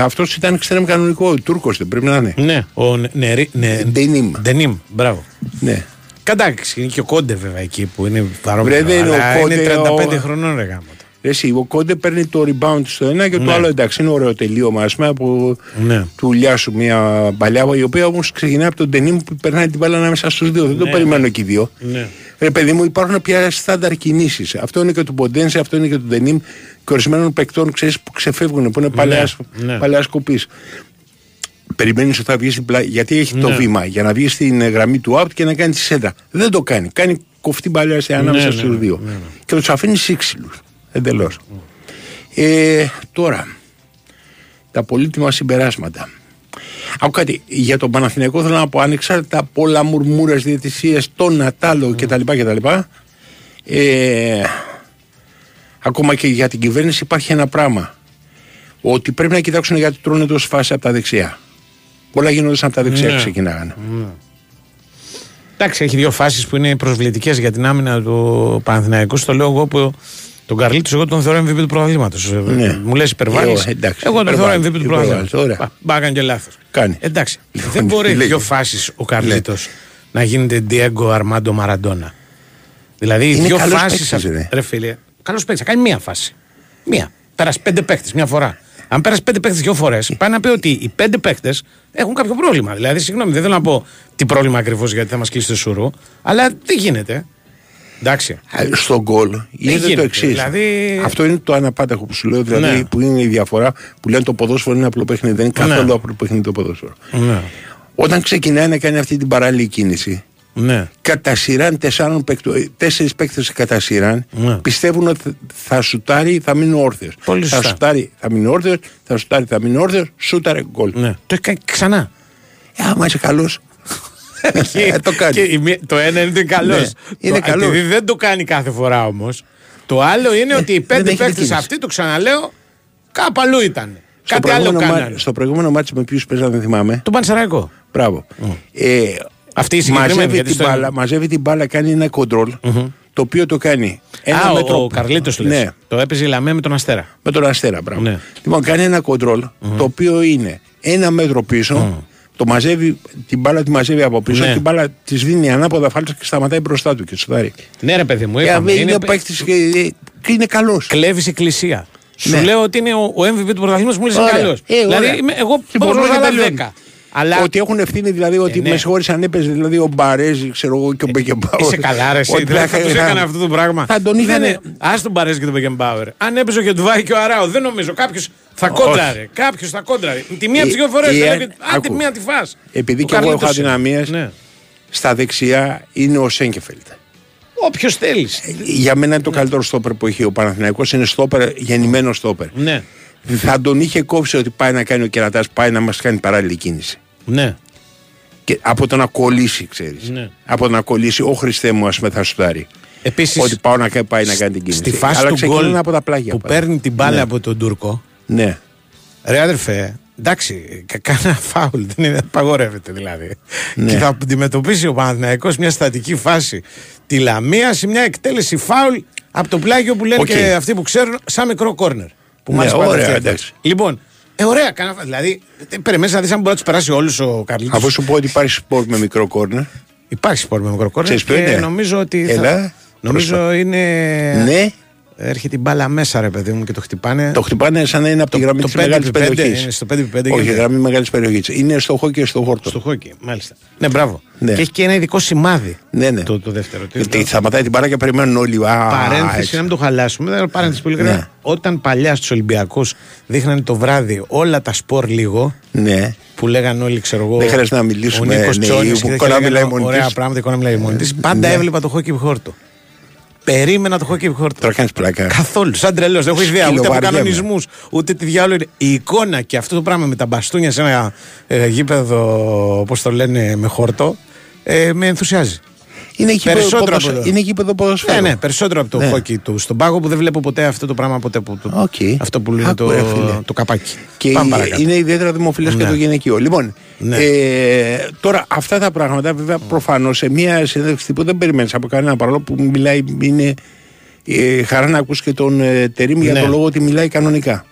Αυτός ήταν εξτρέμ κανονικό. Ο Τούρκος δεν πρέπει να είναι. Ναι, ο Νερή. Ναι, Ντενίμ. Ντενίμ, μπράβο. Ναι. Κατάξει, είναι και ο Κόντε βέβαια εκεί που είναι παρόμοιο. είναι, είναι 35 ο... χρονών ρε γάμο. Εσύ, ο Κόντε παίρνει το rebound στο ένα και το ναι. άλλο εντάξει είναι ωραίο τελείωμα ας πούμε που ναι. του λιάσου μια παλιά η οποία όμως ξεκινάει από τον Ντενίμ που περνάει την μπάλα ανάμεσα στους δύο. Δεν το ναι, περιμένω εκεί δύο. Ναι. Ρε παιδί μου, υπάρχουν πια στάνταρ κινήσεις. Αυτό είναι και του Ποντένσε, αυτό είναι και του Ντενίμ και ορισμένων παικτών ξέρεις, που ξεφεύγουν, που είναι παλαιά ναι, ναι. κοπή. Περιμένεις ότι θα βγεις στην πλάτη, γιατί έχει το ναι. βήμα για να βγεις στην γραμμή του out και να κάνεις τη σέντρα. Δεν το κάνει. Κάνει κοφτή παλιά σε ανάμεσα ναι, στους δύο. Και τους αφήνεις σύξυλου. Εντελώς. Ε, τώρα, τα πολύτιμα συμπεράσματα. Άκου κάτι, για τον Παναθηναϊκό θέλω να πω ανεξάρτητα από όλα μουρμούρες, διαιτησίες, τον Νατάλο mm. κτλ. κτλ ε, ακόμα και για την κυβέρνηση υπάρχει ένα πράγμα. Ότι πρέπει να κοιτάξουν γιατί τρώνε τόσο φάση από τα δεξιά. Πολλά γίνονται από τα δεξιά ναι. ξεκινάγανε. Ναι. Εντάξει, έχει δύο φάσεις που είναι προσβλητικές για την άμυνα του Παναθηναϊκού. Στο λέω εγώ που τον Καρλίτος, εγώ τον θεωρώ MVP του πρωταθλήματο. Ναι. Μου λες υπερβάλλεις. Εγώ, εντάξει, Εγώ τον θεωρώ MVP υπερβάλλει, του υπερβάλλεις, πρωταθλήματο. ωραία. Μπα έκανε και λάθος. Κάνει. Εντάξει. Λοιπόν, δεν μπορεί λέγε. δύο φάσεις ο Καρλίτος να γίνεται Diego Αρμάντο Μαραντόνα. Δηλαδή οι Είναι δύο καλός φάσεις. παίκτης, ρε. Ρε φίλε, καλός παίκτης. Θα κάνει μία φάση. Μία. Πέρασε πέντε παίκτες μια φορά. Αν πέρασε πέντε παίκτες δύο φορές, πάει να πει ότι οι πέντε παίκτες έχουν κάποιο πρόβλημα. Δηλαδή, συγγνώμη, δεν θέλω να πω τι πρόβλημα ακριβώς γιατί θα μας κλείσει το σουρού, αλλά τι γίνεται. Εντάξει. Α, Στο γκολ γίνεται το γίνεται, εξής. δηλαδή- Αυτό είναι το αναπάταχο που σου λέω, δηλαδή Ναι. που είναι η διαφορά που λένε το ποδόσφαιρο είναι απλό παιχνίδι. Δεν είναι Ναι. καθόλου απλό παιχνίδι το ποδόσφαιρο. Ναι. Όταν ξεκινάει να κάνει αυτή την παράλληλη κίνηση, Ναι. κατά σειράν τεσσάρων παίκτων, ε, τέσσερις παίκτες κατά σειράν Ναι. πιστεύουν ότι θα σουτάρει, θα μείνει όρθιος. Πολύ Θα σωστά. σουτάρει, θα μείνει όρθιος, θα σουτάρει, θα μείνει όρθιος, σούταρε γκολ. ναι. Το έχει κάνει ξανά. Ε, άμα είσαι καλός, ε, το κάνει. Και η μία- το ένα είναι ότι είναι καλός. Ναι, είναι καλός. Επειδή δεν το κάνει κάθε φορά όμως. Το άλλο είναι ότι οι δεν πέντε έχει παίκτες κίνηση. αυτοί, το ξαναλέω, κάπου αλλού ήταν. Στο Κάτι άλλο προηγούμενο, κάνανε. μά- στο προηγούμενο μάτι με ποιους παίζαν δεν θυμάμαι. Το Πανσεραϊκό. Μπράβο. Ε, Αυτή η συγκεκριμένη. μαζεύει, γιατί την στο- μπάλα, μαζεύει την μπάλα, κάνει ένα κοντρόλ, το οποίο το κάνει ένα Α, ο- μέτρο. ο Καρλίτος Ναι, Το έπαιζε η Λαμέ με τον Αστέρα. με τον Αστέρα, μπράβο. Ναι. Λοιπόν, κάνει ένα κοντρόλ, το οποίο είναι ένα μέτρο πίσω, το μαζεύει, την μπάλα τη μαζεύει από πίσω, Ναι. την μπάλα της δίνει ανάποδα φάλτσα και σταματάει μπροστά του και σουτάρει. Ναι, ρε παιδί μου, Ε, είπαμε. είναι, Είναι... παίκτης και, και είναι καλός. Κλέβεις εκκλησία. Σου Ναι. λέω ότι είναι ο, ο MVP του πρωταθλήματος μου λε είναι Ωραία. καλός. Ε, δηλαδή, ωραία. είμαι, εγώ Λοιπόν, μπορώ ωραία, να τελειώνει. 10. Αλλά Ότι έχουν ευθύνη δηλαδή ότι ναι. μες συγχώρησε αν έπαιζε δηλαδή ο Μπαρέζη, ξέρω εγώ και ο Μπέκεμπάουερ. Είσαι καλά, ρε. Εσύ, Ότι δηλαδή, θα- θα τους έκανε αυτό το πράγμα. Θα τον είχαν. Α τον Παρέζη και τον Μπέκεμπάουερ. Αν έπαιζε ο Γετουβάη και ο Αράο, δεν νομίζω. Κάποιος θα κόντραρε. Κάποιος θα κόντραρε. Τη μία Η- τις δύο φορές. η- Δηλαδή, άντε άκου. μία τη φά. Επειδή και εγώ έχω αδυναμίες, Ναι. στα δεξιά είναι ο Σέγκεφελτ. Όποιος θέλεις. Για μένα είναι το καλύτερο στόπερ που έχει ο Παναθηναϊκός είναι στόπερ, γεννημένο στόπερ. Ναι. Θα τον είχε κόψει ότι πάει να κάνει ο κερατάς, πάει να μας κάνει παράλληλη κίνηση. Ναι. Και από το να κολλήσει, ξέρεις. Ναι. Από το να κολλήσει, ο Χριστέ μου, ας πούμε, θα σουτάρει. Επίσης. Ότι πάω να κα- πάει να κάνει την κίνηση. Στη φάση Αλλά του ξεκινάνε γκολ από τα πλάγια. που πάντα. παίρνει την μπάλα Ναι. από τον Τούρκο. Ναι. Ρε αδερφέ, εντάξει, κα- κάνα φάουλ δεν είναι, απαγορεύεται δηλαδή. Ναι. Και θα αντιμετωπίσει ο Παναθηναϊκός μια στατική φάση τη Λαμίας σε μια εκτέλεση φάουλ από το πλάγιο που λένε Οκ. και αυτοί που ξέρουν, σαν μικρό κόρνερ. Που Ναι, μάλιστα ωραία, πάντα φτιάχνει. εντάξει. Λοιπόν, ε, ωραία, κάνα, φα- δηλαδή, περιμένει να δεις αν μπορεί να τους περάσει όλους ο Καρλίτο. Αφού σου πω ότι υπάρχει σπορ με μικρό κόρνερ. Υπάρχει σπορ με μικρό κόρνερ. Ξέρεις ποιο και είναι; νομίζω ότι. θα- Έλα, νομίζω πρόσφατα. είναι. Ναι, Έρχεται η μπάλα μέσα, ρε παιδί μου, και το χτυπάνε. το χτυπάνε σαν να είναι από τη Το- γραμμή το της 5x5 μεγάλη περιοχής. είναι στο 5x5 Όχι, γίνεται. γραμμή μεγάλης περιοχής. Είναι στο χόκι και στο χόρτο. Στο χόκι, μάλιστα. Ναι, μπράβο. Ναι. Και έχει και ένα ειδικό σημάδι. Ναι, ναι. Το, το δεύτερο. Τι Γιατί λέω. σταματάει την παρά και περιμένουν όλοι. Α, Παρένθεση, έτσι. να μην το χαλάσουμε. Δεν παρένθεση πολύ γρήγορα. Ναι. Όταν παλιά στους Ολυμπιακούς δείχνανε το βράδυ όλα τα σπορ λίγο, Ναι. που λέγανε όλοι, ξέρω εγώ. Δεν χρειάζεται να μιλήσουμε, Ο Νίκος ναι, Τσόνης. που εικόνα μιλάει μόνη Ωραία της. πράγματα, εικόνα μιλάει μόνη της. Πάντα Ναι. έβλεπα το χόκι χόρτο. Περίμενα το χόκι χόρτο. Τώρα κάνεις πλάκα. Καθόλου. Σαν τρελός. Δεν έχω ιδέα ούτε από Σκυλοβαριέμαι. κανονισμούς, ούτε τι διάλογο είναι. Η εικόνα και αυτό το πράγμα με τα μπαστούνια σε ένα ε, γήπεδο, όπως το λένε, με χόρτο, ε, με ενθουσιάζει. Είναι γήπεδο Περισσότερο ποδοσφαίρου. από εδώ. Είναι γήπεδο ποδοσφαίρου. Ναι, ναι, περισσότερο από το Ναι. χόκι του στον πάγο που δεν βλέπω ποτέ αυτό το πράγμα ποτέ. Που, το, Οκ. Αυτό που λένε Άκου, το, ρε φίλε. το καπάκι. Και Πάμε παρακάτω. είναι ιδιαίτερα δημοφιλές και Ναι. το γυναικείο. Λοιπόν, Ναι. ε, τώρα αυτά τα πράγματα βέβαια προφανώς σε μια συνέντευξη που δεν περιμένεις από κανένα παρόλο που μιλάει, είναι ε, χαρά να ακούς και τον ε, Τερίμ για Ναι. τον λόγο ότι μιλάει κανονικά.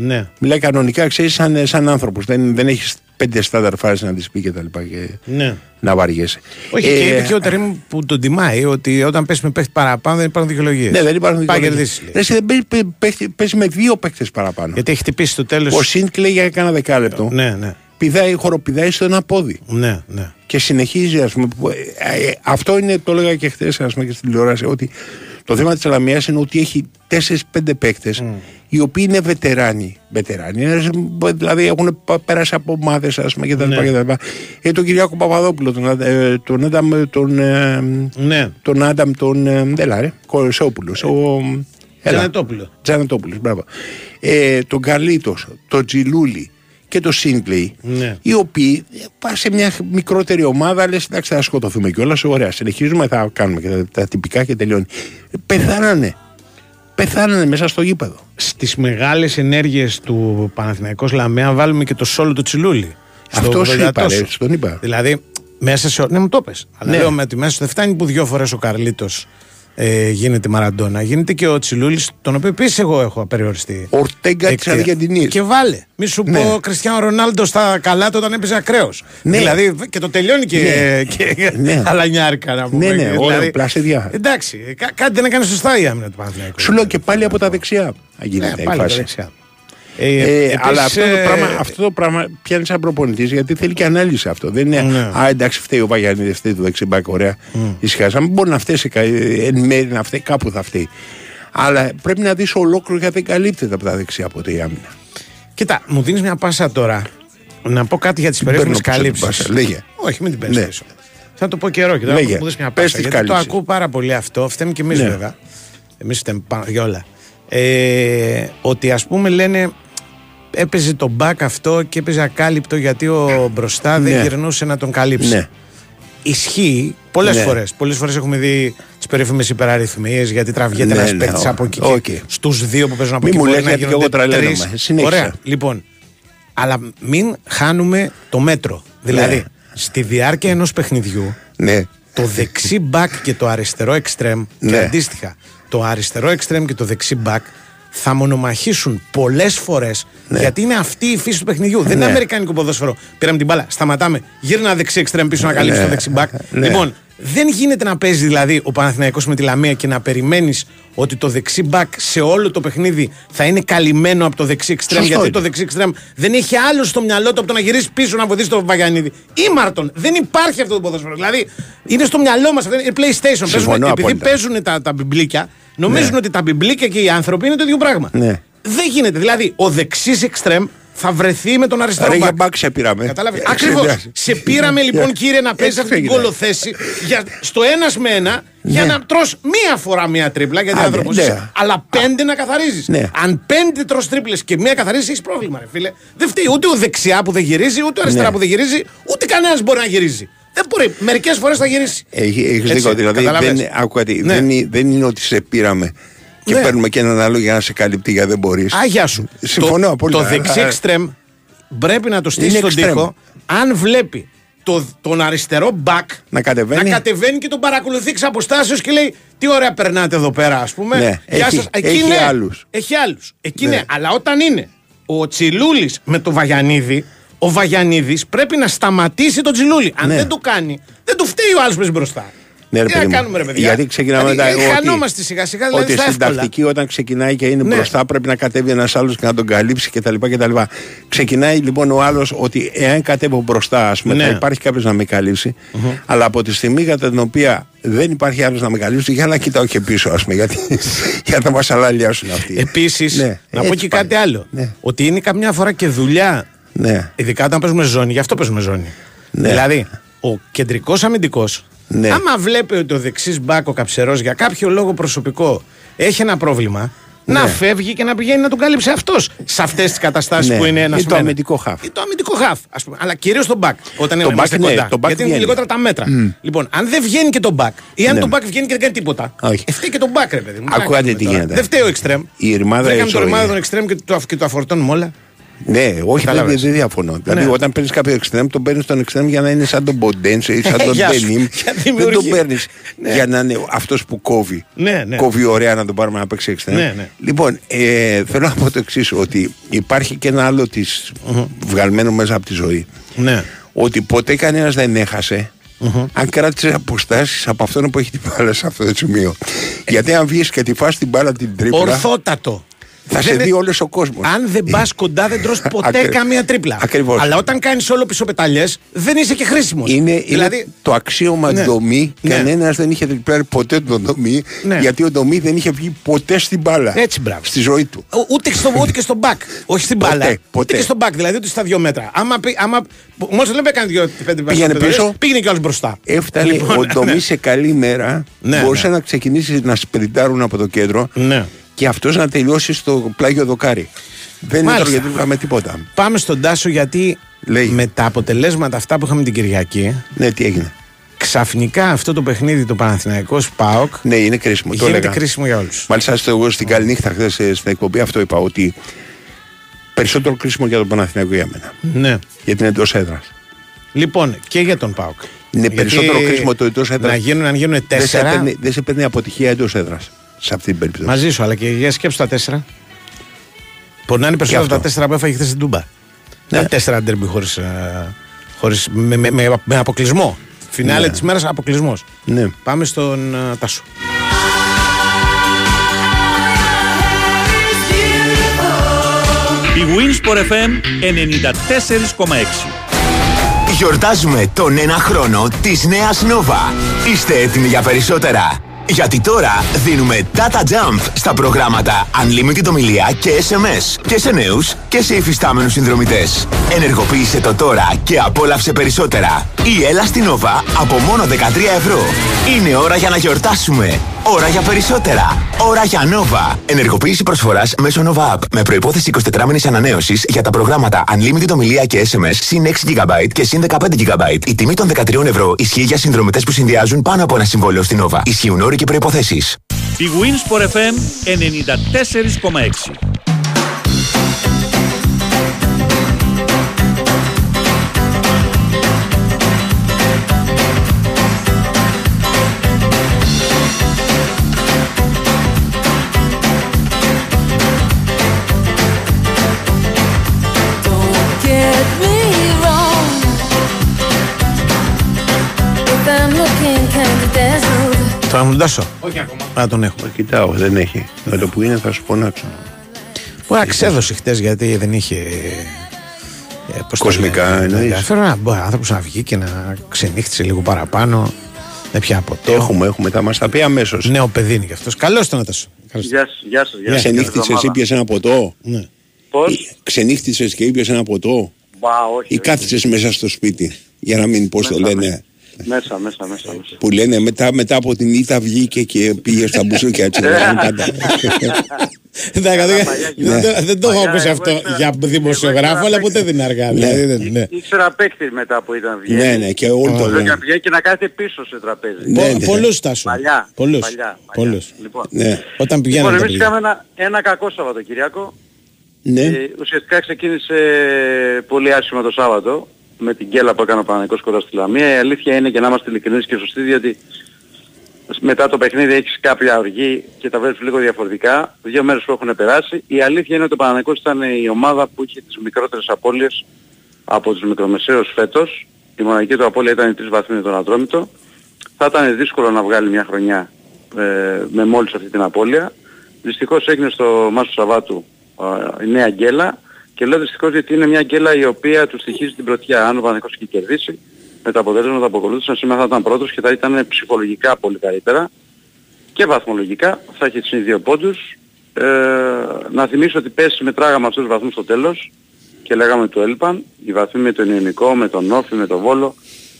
Ναι. Μιλάει κανονικά, ξέρεις, σαν, σαν άνθρωπος. Δεν, δεν έχεις πέντε στάνταρ φάσεις να τη πει και τα λοιπά και ναι. να βαριέσαι. Όχι, Ε, και είπε και ο Τερήμ που τον τιμάει ότι όταν πέσει με παίχτη παραπάνω δεν υπάρχουν δικαιολογίες. Ναι, δεν υπάρχουν Πάει δικαιολογίες. κερδίσει. λέει. Ρε, εσύ δεν παίζει- παίζει- παίζει- παίζει με δύο παίκτες παραπάνω. Γιατί έχει χτυπήσει το τέλος. Ο Σιντ λέει για κάνα δεκάλεπτο. Ναι, ναι. Πηδάει, χοροπηδάει στο ένα πόδι. Ναι, ναι. Και συνεχίζει, ας πούμε. που- ε, ε, αυτό είναι, το έλεγα και χθες, ας πούμε, και στην τηλεόραση, ότι το θέμα της Αλαμία είναι ότι έχει 4-5 παίκτες οι οποίοι είναι βετεράνοι. Βετεράνοι, είναι, δηλαδή έχουν πα- πέρασει από ομάδες, ας πούμε, κτλ. Ναι. κτλ. Ε, τον Κυριάκο Παπαδόπουλο, τον, Αντα- ε, τον Άνταμ, τον, ε, Ναι. τον Άνταμ, τον. Ε, έλα, ρε, Κορεσόπουλο. Ο, έλα. Τζανετόπουλο. Τζανετόπουλος, μπράβο. Ε, τον Καρλίτο, τον Τζιλούλη και τον Σίνκλεϊ, Ναι. οι οποίοι ε, πα σε μια μικρότερη ομάδα, λες εντάξει, θα σκοτωθούμε κιόλας. Ωραία, συνεχίζουμε, θα κάνουμε και τα, τα τυπικά και τελειώνει. Ε, Πεθάνανε. Πεθάνανε μέσα στο γήπεδο. Στις μεγάλες ενέργειες του Παναθηναϊκός Λαμέα βάλουμε και το σόλο του Τσιλούλη. Στο Αυτός σου 80 είπα, ρε, τόσο. στον είπα. Δηλαδή, Μέσα σε. Ναι, μου το πες. Αλλά Ναι. λέω με ότι μέσα δεν φτάνει που δύο φορές ο Καρλίτος ε, γίνεται Μαραντόνα. Γίνεται και ο Τσιλούλης, τον οποίο επίσης εγώ έχω απεριοριστεί. Ορτέγκα της Εκτία. Αργεντινής. Και βάλε. Μη σου Ναι. πω Κριστιανό Ρονάλντο στα καλά του όταν έπαιζε ακραίος. Ναι. Δηλαδή και το τελειώνει και, Ναι. και Ναι. αλανιάρικα να πούμε. Ναι, ναι, Και ωραίο, πλασίδια. Εντάξει, κά- κάτι δεν έκανε σωστά η άμυνα του Παναθηναϊκού. Σου λέω και πάλι από τα δεξιά. ναι, Γίνεται η πάλι τα φάση. Δεξιά. Ε, επίσης, αλλά αυτό το, ε, πράγμα, αυτό το πράγμα πιάνει σαν προπονητής γιατί θέλει και ανάλυση αυτό. Δεν είναι. Ναι. Α, εντάξει, φταίει ο Βαγιανίδης, φταίει το δεξιμπάκ, ωραία. Ησυχάζαμε. Μπορεί να φταίει σε κα- εν μέρη, να φταίει, κάπου θα φταίει. Αλλά πρέπει να δεις ολόκληρο γιατί δεν καλύπτεται από τα δεξιά ποτέ η άμυνα. Κοίτα, μου δίνεις μια πάσα τώρα να πω κάτι για τις Παίρνω περίφημε πίσω την καλύψεις. πάσα, λέγε. Όχι, μην την παίρνεις Ναι. πίσω. Θα το πω καιρό και τώρα Λέγε. μου δεις μια Πες πάσα. τις Γιατί το καλύψεις. ακούω πάρα πολύ αυτό. Φταίμε και εμείς Ναι. βέβαια. Εμείς φταίμε πάνω για όλα. Ε, ότι ας πούμε λένε έπαιζε το μπακ αυτό και έπαιζε ακάλυπτο γιατί ο μπροστά δεν Ναι. γυρνούσε να τον καλύψει. Ναι. Ισχύει πολλές Ναι. φορές. Πολλές φορές έχουμε δει τις περίφημες υπεραριθμίες γιατί τραβιέται Ναι, ένας ναι, παίκτης ω- από εκεί. οκ. Στους δύο που παίζουν από Μη εκεί μου μπορεί λες, να γιατί και γίνονται εγώ τρελαίνομαι. τρεις. Συνέχισε. Ωραία. Λοιπόν, αλλά μην χάνουμε το μέτρο. Δηλαδή, Ναι. στη διάρκεια ενός παιχνιδιού, Ναι. το δεξί μπακ και το αριστερό εξτρέμ, και Ναι. αντίστοιχα, το αριστερό εξτρέμ και το δεξί μπακ θα μονομαχήσουν πολλές φορές γιατί είναι αυτή η φύση του παιχνιδιού. Δεν είναι Ναι. αμερικάνικο ποδόσφαιρο. Πήραμε την μπάλα, σταματάμε, γύρνα δεξί εξτρέμ πίσω να καλύψει Ναι. το δεξί μπακ. Ναι. Λοιπόν, δεν γίνεται να παίζει δηλαδή ο Παναθηναϊκός με τη Λαμία και να περιμένεις ότι το δεξί μπακ σε όλο το παιχνίδι θα είναι καλυμμένο από το δεξί εξτρέμ. Σωστό Γιατί είναι. το δεξί εξτρέμ δεν έχει άλλο στο μυαλό του από το να γυρίσεις πίσω να βοηθήσεις τον Βαγιανίδη. Ήμαρτον. Δεν υπάρχει αυτό το ποδόσφαιρο. Δηλαδή είναι στο μυαλό μας. Είναι PlayStation. Παίζουν, Συμφωνώ επειδή απόλυτα. παίζουν τα, τα μπιμπλίκια, νομίζουν ότι τα μπιμπλίκια και οι άνθρωποι είναι το ίδιο πράγμα. Ναι. Δεν γίνεται. Δηλαδή ο δεξί εξτρέμ θα βρεθεί με τον αριστερό Ρε για μπακ. μπακ σε πήραμε. Κατάλαβες. Ε, Ακριβώς. ξεδιάζει. Σε πήραμε λοιπόν, κύριε, να παίζεις Έτσι αυτή την έγινε. κολοθέση για, στο ένας με ένα για Ναι. να τρως μία φορά μία τρίπλα γιατί Άντε, άνθρωπος ναι. είσαι. Αλλά πέντε να καθαρίζεις. Ναι. Αν πέντε τρως τρίπλες και μία καθαρίζει, έχεις πρόβλημα, ρε φίλε. Δεν φταίει ούτε ο δεξιά που δεν γυρίζει, ούτε ο αριστερά Ναι. που δεν γυρίζει, ούτε κανένας μπορεί να γυρίζει. Δεν μπορεί. Μερικές φορές θα γυρίσει. Έχει Έτσι, δίκιο. Δηλαδή καταλαβες. δεν, άκου κάτι, Ναι. δεν, είναι- δεν είναι ότι σε πήραμε και Ναι. παίρνουμε και έναν άλλο για να σε καλύπτει γιατί δεν μπορείς. Α, γεια σου. Συμφωνώ το, απόλυτα. Το δεξί Α, εξτρέμ πρέπει να το στήσει Είναι στον εξτρέμ. τοίχο αν βλέπει το, τον αριστερό back Να κατεβαίνει. να κατεβαίνει και τον παρακολουθεί εξ αποστάσεως και λέει Τι ωραία περνάτε εδώ πέρα, ας πούμε. Ναι, Γεια έχει- σας». Εκεί έχει ναι. άλλους. Έχει άλλους. Εκεί Ναι. ναι. Αλλά όταν είναι ο Τσιλούλης με το Βαγιανίδη, ο Βαγιανίδης πρέπει να σταματήσει τον Τσιλούλη. Αν Ναι. δεν το κάνει, δεν του φταίει ο άλλος που είναι μπροστά. Ναι, ρε Τι παιδί να μου. κάνουμε, ρε παιδιά; Γιατί ξεκινάμε Δηλαδή, τα- ότι- Χανόμαστε σιγά σιγά, δηλαδή ότι στα στην εύκολα. τακτική όταν ξεκινάει και είναι Ναι. μπροστά πρέπει να κατέβει ένας άλλος και να τον καλύψει κτλ. κτλ. Ξεκινάει λοιπόν ο άλλος ότι εάν κατέβω μπροστά, ας πούμε, Ναι. θα υπάρχει κάποιος να με καλυψει Αλλά από τη στιγμή κατά την οποία δεν υπάρχει άλλος να με καλύψει, για να κοιτάω και πίσω, ας πούμε, γιατί για να μας αλαλιάσουν αυτοί. Επίσης, Ναι, να πω έτσι και πάει. κάτι άλλο. Ναι. Ότι είναι καμιά φορά και δουλειά. Ναι. Ειδικά όταν παίζουμε ζώνη, γι' αυτό παίζουμε ζώνη. Ναι. Δηλαδή, ο κεντρικός αμυντικός, Ναι. άμα βλέπει ότι ο δεξί μπακ ο καψερός για κάποιο λόγο προσωπικό έχει ένα πρόβλημα, να Ναι. φεύγει και να πηγαίνει να τον κάλυψει αυτός σε αυτές τις καταστάσεις Ναι. που είναι ένα Ή το αμυντικό χαφ. Ή το αμυντικό χαφ, ας πούμε. Αλλά κυρίως τον μπακ. Όταν Το είμαστε back, ναι, κοντά. το back γιατί είναι βγαίνει. λιγότερα τα μέτρα. Λοιπόν, αν δεν βγαίνει και τον μπακ, ή αν Ναι. τον μπακ βγαίνει και δεν κάνει τίποτα. Όχι. ε, φταίει και τον μπακ, ρε παιδί μου. Τι να Ακούγατε κάνουμε τι τώρα. γίνεται. Δεν φταίει ο εξτρέμ. Η ρημάδα Δεν κάνουμε το ισορροπεί. ρημάδα των εξτρέμ και το, και το αφορτώνουμε όλα. Ναι, όχι, δεν, Κατάλαβες. δεν διαφωνώ. Δηλαδή, Ναι. όταν παίρνεις κάποιο εξτρέμ, τον παίρνεις τον εξτρέμ για να είναι σαν τον Ποντένσε ή σαν τον Γεια σου. Ντενίμ. Για Δεν δημιουργία. τον παίρνεις Ναι. για να είναι αυτός που κόβει. Ναι, ναι. Κόβει ωραία να τον πάρουμε να παίξει εξτρέμ. Ναι, ναι. Λοιπόν, ε, θέλω να πω το εξής, ότι υπάρχει και ένα άλλο της, βγαλμένο μέσα από τη ζωή. Ναι. Ότι ποτέ κανένας δεν έχασε. Αν κράτησες αποστάσεις από αυτόν που έχει την μπάλα σε αυτό το σημείο. Γιατί αν βγεις και τη φας την μπάλα την τρίπλα, Ορθότατο. Θα σε Δεν- δει όλος ο κόσμος. Αν δεν πας κοντά, δεν τρως ποτέ Ακρι- καμία τρίπλα. Ακριβώς. Αλλά όταν κάνεις όλο πίσω πεταλιές, δεν είσαι και χρήσιμος. Είναι, δηλαδή, είναι το αξίωμα Ναι. δομή. Ναι. Κανένας δεν είχε τριπλάρει ποτέ τον δομή. Ναι. Γιατί ο δομή δεν είχε βγει ποτέ στην μπάλα. Έτσι, μπράβο. Στη ζωή του. Ο- Ούτε, και στο, ούτε και στον μπακ. Όχι στην Ποτέ, μπάλα. Ούτε ποτέ. και στον μπακ, δηλαδή ούτε στα δύο μέτρα. Άμα, πει- άμα, μόλις δεν έκανε δύο πέντε Πήγαινε πενταετίες, πίσω. Πήγαινε κιόλας μπροστά. Έφτανε Λοιπόν, ο δομή ναι. σε καλή μέρα. Ναι, μπορούσε ναι. να ξεκινήσει να σπριντάρουν από το κέντρο. Ναι. Και αυτός να τελειώσει στο πλάγιο δοκάρι. Δεν Μάλιστα. έτρωγε τίποτα με τίποτα. Πάμε στον Τάσο γιατί Λέει. με τα αποτελέσματα αυτά που είχαμε την Κυριακή, Ναι, τι έγινε. ξαφνικά αυτό το παιχνίδι το Παναθηναϊκός ΠΑΟΚ Ναι, είναι κρίσιμο. Το γίνεται έλεγα. κρίσιμο για όλους. Μάλιστα, στο, εγώ στην καληνύχτα χθες στην εκπομπή αυτό είπα ότι περισσότερο κρίσιμο για τον Παναθηναϊκό για μένα. Ναι. Γιατί είναι εντός έδρας. Λοιπόν, και για τον Πάοκ. Είναι Γιατί περισσότερο κρίσιμο το εντός έδρας. Να γίνουν, αν γίνουν Δεν σε, τέσσερα. παίρνει, δεν σε παίρνει αποτυχία εντός έδρας. Σε αυτή την περίπτωση. Μαζί σου, αλλά και για σκέψου τα τέσσερα. Μπορεί να είναι περισσότερα αυτό. τα τέσσερα που έφαγε χθες στην Τούμπα. Ναι. Τα τέσσερα ντέρμπι χωρίς, ε, χωρίς, με, με, με, με αποκλεισμό. Φινάλε Ναι. της μέρας αποκλεισμός. Ναι. Πάμε στον ε, Τάσο. Η Winsport FM 94,6. Γιορτάζουμε τον ένα χρόνο της νέας Nova. Είστε έτοιμοι για περισσότερα; Γιατί τώρα δίνουμε data jump στα προγράμματα Unlimited ομιλία και SMS και σε νέους και σε υφιστάμενους συνδρομητές. Ενεργοποίησε το τώρα και απόλαυσε περισσότερα. Ή έλα στην Nova από μόνο 13 ευρώ. Είναι ώρα για να γιορτάσουμε. Ώρα για περισσότερα. Ώρα για Nova. Ενεργοποίηση προσφοράς μέσω Nova App με προϋπόθεση 24 μήνες ανανέωσης για τα προγράμματα Unlimited ομιλία και SMS συν 6 GB και συν 15 GB. Η τιμή των 13 ευρώ ισχύει για συνδρομητές που συνδυάζουν πάνω από ένα συμβόλαιο στην Nova. Ισχύουν όροι και προϋποθέσεις. Η Winsport FM 94,6. Θα μου τον Τάσο. Όχι ακόμα. Α, τον έχω. Κοιτάω, δεν έχει. Με το που είναι θα σου φωνάξω. Μπορεί να ξέδωσε χτες γιατί δεν είχε. ε, πώς το Κοσμικά λένε, εννοείς; ενδιαφέρον. να μπορεί άνθρωπος να βγει και να ξενύχτησε λίγο παραπάνω. Δεν πια ποτέ. Έχουμε, έχουμε. Θα μας τα πει αμέσως. Νέο παιδί είναι κι αυτός. Καλό ήταν Τάσο. Καλώς τον. Γεια σας, γεια σας. Γεια σας. Ξενύχτησες, ήπιες ένα ποτό; Ναι. Πώς; Ξενύχτησες και ήπιες ένα ποτό; Μπα, όχι. Ή όχι. κάθισες μέσα στο σπίτι. Για να μην, πώς το Μέσα, λένε. Μέσα, μέσα, μέσα. μέσα. Που λένε μετά, μετά από την ήττα βγήκε και πήγε στα μπουσούκια έτσι. λέγανε πάντα. Εντάξει, δεν- παλιά δεν το- Δεν το έχω Παλιά, ακούσει εγώ αυτό ήξερα- για δημοσιογράφο, εγώ αλλά ήξερα ποτέ δεν είναι αργά. δηλαδή, δεν- ναι. Ήξερα παίκτης μετά που ήταν βγαίνει. Ναι, ναι, και όλοι το Θέλω λένε. να πηγαίνει και να κάθεται πίσω σε τραπέζι. Ναι, Πο- ναι. Πολλούς Τάσο. Παλιά. Πολλούς. Παλιά, παλιά. Πολλούς. Λοιπόν, Ναι, Όταν λοιπόν πηγαίνουν τα εμείς παιδιά. είχαμε ένα, ένα κακό Σαββατοκυριακό. ναι. Ε, ουσιαστικά ξεκίνησε πολύ άσχημα το Σάββατο με την γκέλα που έκανε ο Παναγικός κοντά στη Λαμία. Η αλήθεια είναι και να είμαστε ειλικρινείς και σωστοί διότι μετά το παιχνίδι έχεις κάποια οργή και τα βλέπεις λίγο διαφορετικά. Δύο μέρες που έχουν περάσει. Η αλήθεια είναι ότι ο Παναγικός ήταν η ομάδα που είχε τις μικρότερες απώλειες από τους μικρομεσαίους φέτος. Η μοναδική του απώλεια ήταν οι τρεις βαθμοί με τον Ατρόμητο. Θα ήταν δύσκολο να βγάλει μια χρονιά ε, με μόλις αυτή την απώλεια. Δυστυχώς έγινε στο Μάσο Σαββάτου ε, η νέα γκέλα και λέω δυστυχώς γιατί είναι μια γκέλα η οποία τους στοιχίζει την πρωτιά. Αν ο Παναγικός είχε κερδίσει με τα αποτέλεσματα που ακολούθησαν σήμερα θα ήταν πρώτος και θα ήταν ψυχολογικά πολύ καλύτερα και βαθμολογικά θα έχει τις δύο πόντους. Ε, να θυμίσω ότι πέσει μετράγαμε αυτούς τους βαθμούς στο τέλος και λέγαμε του έλειπαν. Οι βαθμοί με τον Ιωνικό, με τον Όφη, με τον Βόλο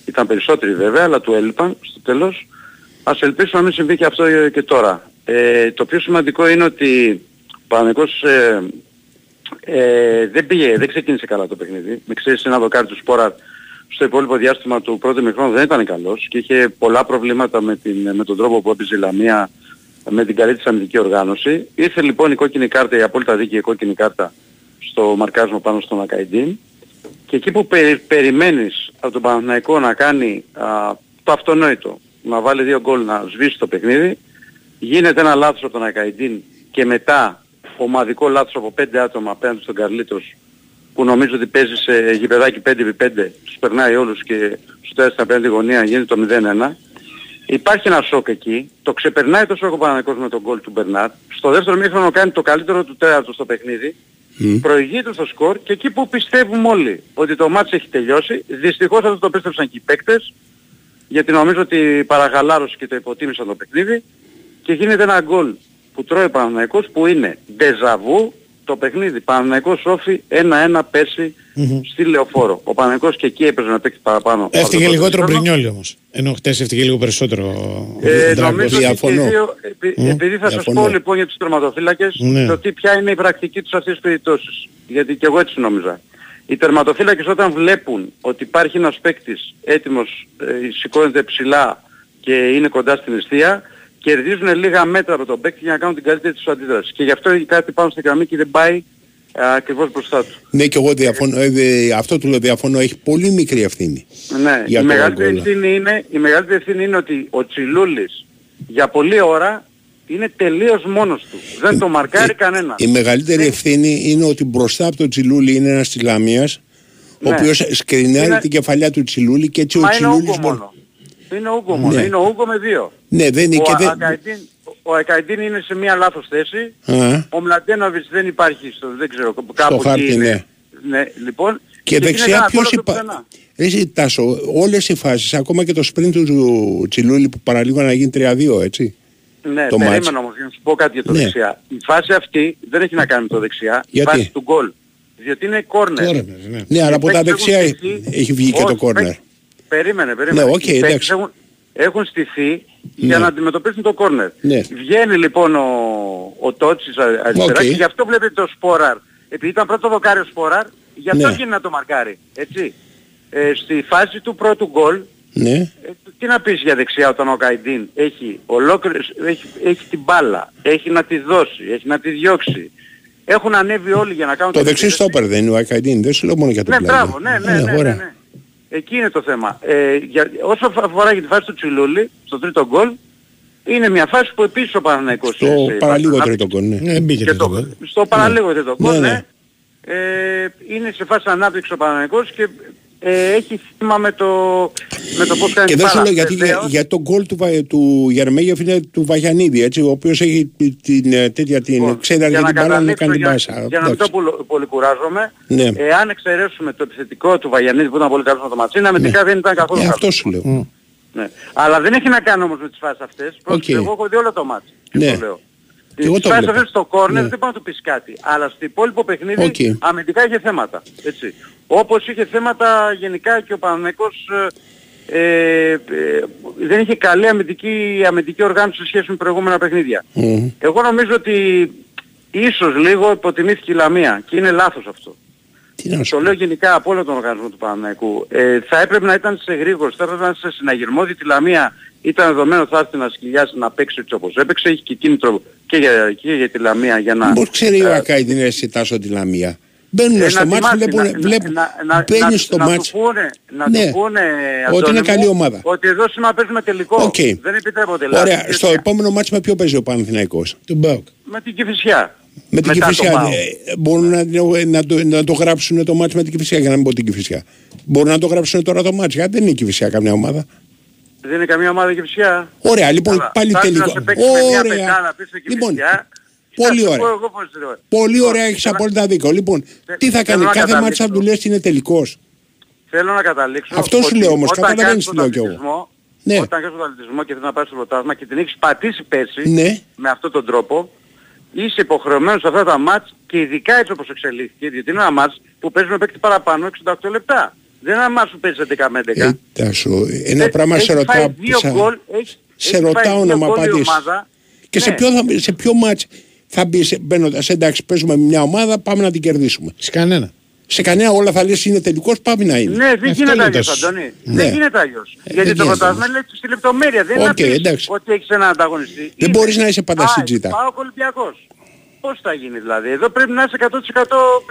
ήταν περισσότεροι βέβαια, αλλά του έλειπαν στο τέλος. Ας ελπίσουμε να μην συμβεί και αυτό ε, και τώρα. Ε, το πιο σημαντικό είναι ότι ο Παναγικός ε, ε, δεν πήγε, δεν ξεκίνησε καλά το παιχνίδι. Με ξέρεις ένα δοκάρι του Σπόρα στο υπόλοιπο διάστημα του πρώτου μηχρόνου δεν ήταν καλός και είχε πολλά προβλήματα με, την, με τον τρόπο που έπαιζε η Λαμία με την καλή της αμυντική οργάνωση. Ήρθε λοιπόν η κόκκινη κάρτα, η απόλυτα δίκαιη κόκκινη κάρτα στο μαρκάσμα πάνω στον Ακαϊντίν και εκεί που περι- περιμένεις από τον Παναθηναϊκό να κάνει α, το αυτονόητο, να βάλει δύο γκολ να σβήσει το παιχνίδι, γίνεται ένα λάθος από τον Ακαϊντίν και μετά ομαδικό λάθος από πέντε άτομα απέναντι στον Καρλίτος που νομίζω ότι παίζει σε γηπεδάκι 5x5, τους περνάει όλους και στο τέλος στην απέναντι γωνία γίνεται το 0-1. Υπάρχει ένα σοκ εκεί, το ξεπερνάει το σοκ ο Παναγικός με τον γκολ του Μπερνάρ. Στο δεύτερο μήχρονο κάνει το καλύτερο του τέρατος στο παιχνίδι, προηγείται στο σκορ και εκεί που πιστεύουμε όλοι ότι το μάτς έχει τελειώσει, δυστυχώς αυτό το πίστεψαν και οι παίκτες, γιατί νομίζω ότι παραγαλάρωσε και το υποτίμησαν το παιχνίδι και γίνεται ένα γκολ που τρώει ο Παναθηναϊκός που είναι ντεζαβού το παιχνίδι. Παναθηναϊκός Όφη 1-1 πέρσι στη Λεωφόρο. Ο Παναθηναϊκός και εκεί έπαιζε να παίξει παραπάνω. από Έφτυγε το λιγότερο πρώτο Μπρινιόλι όμως. Ενώ χτες έφτυγε λίγο περισσότερο. ε, ο Ντράγκος. νομίζω ότι και οι Διαφωνώ. δύο, επει- Μμ, επειδή θα σας διαφωνώ. πω λοιπόν για τους τερματοφύλακες, Ναι. το τι ποια είναι η πρακτική τους αυτής της περιπτώσης. Γιατί και εγώ έτσι νόμιζα. Οι τερματοφύλακες όταν βλέπουν ότι υπάρχει ένας παίκτης έτοιμος, ε, σηκώνεται ψηλά και είναι κοντά στην αιστεία, κερδίζουν λίγα μέτρα από τον παίκτη για να κάνουν την καλύτερη τους αντίδραση. Και γι' αυτό κάτι πάνω στη γραμμή και δεν πάει ακριβώς μπροστά του. Ναι, και εγώ διαφωνώ, ε, δε- αυτό του λέω διαφωνώ, έχει πολύ μικρή ευθύνη. Ναι, Για η το μεγαλύτερη, γκολ. ευθύνη είναι, η μεγαλύτερη ευθύνη είναι ότι ο Τσιλούλης για πολλή ώρα είναι τελείως μόνος του. Δεν το μαρκάρει κανένας. Η μεγαλύτερη ευθύνη είναι ότι μπροστά από τον Τσιλούλη είναι ένας Τιλαμίας, ο Ναι. οποίος σκρινάρει Είναι- την κεφαλιά του Τσιλούλη και έτσι ο Μα είναι ο Τσιλούλης Ούγκο μπορεί... μόνο. Είναι ο Ούγκο μόνο. Ναι. Είναι ο Ούγκο με δύο. Ναι, δεν είναι Ο, και δεν... Ακαϊντίν, ο Ακαϊντίν είναι σε μία λάθος θέση. Α, Ο Μλαντένοβιτς δεν υπάρχει στο, δεν ξέρω, κάπου εκεί χάρτη, είναι. ναι. ναι. λοιπόν. και γίνεται δεξιά ένα ποιος γκολ από το υπά... πουθενά. Εσύ Τάσο, όλες οι φάσεις, ακόμα και το sprint του Τσιλούλη που παραλίγο να γίνει 3-2, έτσι. Ναι, το περίμενα μάτς. όμως για να σου πω κάτι για το Ναι. δεξιά. Η φάση αυτή δεν έχει να κάνει με το δεξιά. Γιατί; Η φάση του γκολ. Διότι είναι κόρνερ. Κόρνερ, ναι. Ναι, αλλά από τα παίκτες δεξιά έχουν στηθεί- έχει βγει και το Όχι, κόρνερ. παίκτες- Περίμενε, περίμενε. Ναι, οκ, Οι παίκτες εντάξει. Έχουν, έχουν στηθεί για Ναι. να αντιμετωπίσουν το κόρνερ. Ναι. Βγαίνει λοιπόν ο, ο Τότσης α- αριστερά Οκ. και γι' αυτό βλέπετε το Σπόραρ. Επειδή ήταν πρώτο δοκάρι ο Σπόραρ, γι' αυτό Ναι. γίνει να το μαρκάρει. Έτσι. Ε, στη φάση του πρώτου γκολ, Ναι. ε, τι να πεις για δεξιά όταν ο Καϊντίν έχει, ολόκληρες, έχει, έχει την μπάλα, έχει να τη δώσει, έχει να τη διώξει. Έχουν ανέβει όλοι για να κάνουν Το την δεξί επίθεση. στόπερ δεν είναι ο Ακαϊντίν, δεν σου λέω μόνο για το Ναι, πλάγιο. μπράβο, ναι, ναι, ναι, ναι, ωραία. ναι. Εκεί είναι το θέμα. Ε, για, όσο αφορά για τη φάση του Τσιλούλη, στο τρίτο γκολ, είναι μια φάση που επίσης ο Παναθηναϊκός... Στο σε- παραλίγο να- τρίτο γκολ, ναι. Ναι, δεν μπήκε και το το, γκολ. στο παραλίγο τρίτο γκολ, Ναι, ναι. ναι. Ε, είναι σε φάση ανάπτυξης ο Παναθηναϊκός και ε, έχει θύμα με το, με το πώς κάνει Και την δεν σου μπάλα. λέω γιατί για, Βεβαίως, για το γκολ του, Βα- του Γερμέγεφ είναι του Βαγιανίδη, έτσι, ο οποίος έχει την, ε, τέτοια την Λοιπόν, ξέρει για την μπάλα να καταλήξω, κάνει την για- πάσα. Για να μην το Εντάξει. πουλο- πολυκουράζομαι, Ναι. εάν εξαιρέσουμε το επιθετικό του Βαγιανίδη που ήταν πολύ καλός με το Ματσίνα, αμυντικά δεν ήταν καθόλου Ε, καλός. αυτό σου λέω. Ναι. Αλλά δεν έχει να κάνει όμως με τις φάσεις αυτές. Πρόσεξε, Οκ. εγώ έχω δει όλο το μάτς. Και Ναι. το λέω. Και εγώ Τις το φάσεις βλέπω. αυτές στο κόρνερ Ναι. δεν μπορεί να του πεις κάτι. Αλλά στο υπόλοιπο παιχνίδι Οκ. αμυντικά είχε θέματα. Έτσι. Όπως είχε θέματα γενικά και ο Παναγενικός ε, ε, ε, δεν είχε καλή αμυντική, αμυντική οργάνωση σε σχέση με προηγούμενα παιχνίδια. Μμμ. Εγώ νομίζω ότι ίσως λίγο υποτιμήθηκε η Λαμία και είναι λάθος αυτό. Τι να σου Το πω. λέω γενικά από όλο τον οργανισμό του Παναναϊκού. Ε, θα έπρεπε να ήταν σε γρήγορος, θα έπρεπε να ήταν σε συναγερμό, διότι η Λαμία ήταν δεδομένο θα έρθει να σκυλιάσει να παίξει έτσι όπως έπαιξε, έχει και κίνητρο και για, και για τη Λαμία για να... Πώς ξέρει ο ε, Ακαϊντίν εσύ Τάσο τη Λαμία; Μπαίνουν ε, στο να μάτς, ετοιμάσει, βλέπουν, να- βλέπουν, να- να- μπαίνει να- στο να μάτς. του πούνε, να Ναι. του πούνε, Ότι Αντώνη είναι μου, καλή ομάδα. Ότι εδώ σήμερα παίζουμε τελικό. Οκ. Δεν επιτρέπονται λάθη. Ωραία, Και στο έτσι, επόμενο μάτς με ποιο παίζει ο Παναθηναϊκός; Του ΠΑΟΚ. Με την Κηφισιά. Με την Μετά το Κηφισιά. ΠΑΟΚ. Ε, Μπορούν να, να, το, να το γράψουν το μάτς με την Κηφισιά, για να μην πω την Κηφισιά. Μπορούν να το γράψουν τώρα το μάτς, γιατί δεν είναι η Κηφισιά καμιά ομάδα. Δεν είναι καμία ομάδα Κηφισιά. Ωραία, λοιπόν, Καλά. πάλι Θα έρθει τελικό. Να σε παίξει με μια Ωραία. πεντάδα πίσω στην Λοιπόν, Κηφισιά. πολύ Θα σου ωραία. πω εγώ πώς το λέω. Πολύ Λοιπόν, ωραία, έχεις θέλω- απόλυτα δίκιο. Λοιπόν, Θε- τι θα θέλω κάνει, να κάθε μάτς θα καταλήξω. του λες είναι τελικός; Θέλω να καταλήξω. Αυτό σου ότι λέω όμως, όταν καταλαβαίνεις κάνεις τι λέω κι εγώ. πρωταθλητισμό, Ναι. Όταν κάνεις τον αθλητισμό και θες να πάρεις το πρωτάθλημα και την έχεις πατήσει πέρσι Ναι. με αυτόν τον τρόπο, είσαι υποχρεωμένος σε αυτά τα μάτς και ειδικά έτσι όπως εξελίχθηκε, διότι είναι ένα μάτς που παίζει με παίκτη παραπάνω 68 λεπτά. Δεν είναι ένα μάτς που παίζεις 11 με 11. Ε, Τάσο, ένα Ε, πράγμα έχει σε φάει ρωτάω. δύο σαν- γκολ, έχει- σε έχεις φάει ρωτάω δύο να μου γκολ η απαντήσεις. ομάδα. Και σε Ναι. ποιο, θα, σε ποιο μάτς θα μπεις μπαίνοντας, εντάξει παίζουμε με μια ομάδα, πάμε να την κερδίσουμε. Σε κανένα. Σε κανένα όλα θα λες είναι τελικός, πάμε να είναι. Ναι, δεν Αυτός γίνεται λέει αλλιώς, τόσος. Αντώνη. Ναι. Δεν γίνεται αλλιώς. Ε, Γιατί δεν το γίνεται πρωτάθλημα όμως. λέει στη λεπτομέρεια. Δεν είναι Οκ, να πεις εντάξει. ότι έχεις έναν ανταγωνιστή. Δεν Είναι. μπορείς να είσαι πάντα στην Α, τζίτα. Πάω Ολυμπιακός. Πώς θα γίνει δηλαδή; Εδώ πρέπει να είσαι 100%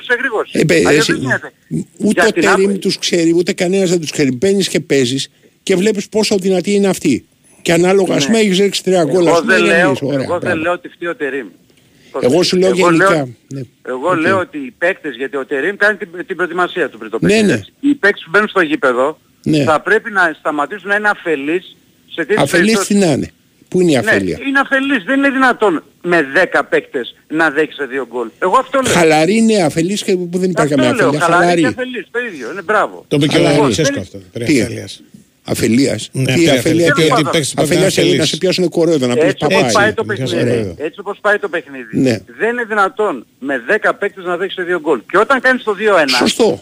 σε γρήγορση. Ε, παι- Αλλιώς εσύ, δεν γίνεται. ούτε Για ο την Τερίμ άπο- τους ξέρει, ούτε κανένας δεν τους ξέρει. Μπαίνεις και παίζεις και βλέπεις πόσο δυνατή είναι αυτή. Και ανάλογα, ας Ναι. πούμε, έχεις ρίξει τρία γκολ, ας Εγώ πούμε, δεν λέω, γεμίζεις. Ωραία, εγώ δεν μπράβο. λέω ότι φταίει ο Τερίμ. Εγώ σου λέω γενικά. Ναι. Εγώ Οκ. λέω ότι οι παίκτες, γιατί ο Τερίμ κάνει την, την προετοιμασία του πριν το Ναι, παιχνίδι, ναι. έτσι. Οι παίκτες που μπαίνουν στο γήπεδο Ναι. θα πρέπει να σταματήσουν να είναι αφελείς σε τέτοιες Αφελής περιπτώσεις. τι να είναι. Πού είναι η αφέλεια; Ναι, είναι αφελής. Δεν είναι δυνατόν με 10 παίκτες να δέχεσαι δύο γκολ. Εγώ αυτό λέω. Χαλαρή είναι αφελής και που δεν υπάρχει αυτό καμία λέω. αφέλεια. Χαλαρή και Χαλαρή. αφελής. Το ίδιο. Είναι μπράβο. Το είπε και ο Αλλά Λαρίσεσκο δεν- αυτό. Τι; Περί είναι; αφέλειας. Αφελίας. Ναι, Τι περί αφελία. αφέλειας. τι- Και ότι οι παίκτες πρέπει να είναι Αφελίας είναι να αφελείς. σε πιάσουν κορόιδο, να πεις Έτσι όπως παπάι. πάει το Μην πιάσει παιχνίδι, ωραίο. έτσι όπως πάει το παιχνίδι, Ναι. δεν είναι δυνατόν με 10 παίκτες να δέχεσαι δύο γκολ. Και όταν κάνεις το 2-1, Σωστό.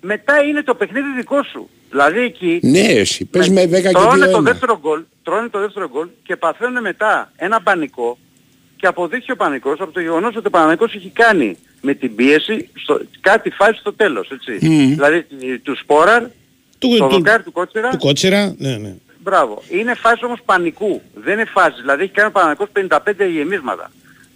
μετά είναι το παιχνίδι δικό σου. Δηλαδή εκεί Ναι, εσύ. Πες με 10 και τρώνε 2 το 1. δεύτερο γκολ, τρώνε το δεύτερο γκολ και παθαίνουν μετά ένα πανικό και αποδείχθηκε ο πανικός από το γεγονός ότι ο Παναγικός έχει κάνει με την πίεση στο, κάτι φάση στο τέλος, έτσι. Μμμ. Δηλαδή ε, του Σπόραρ, Του, το του, δοκάρι του Κότσερα, του Κότσερα, ναι, ναι. μπράβο. Είναι φάση όμως πανικού, δεν είναι φάση. Δηλαδή έχει κάνει ο Παναγικός 55 γεμίσματα.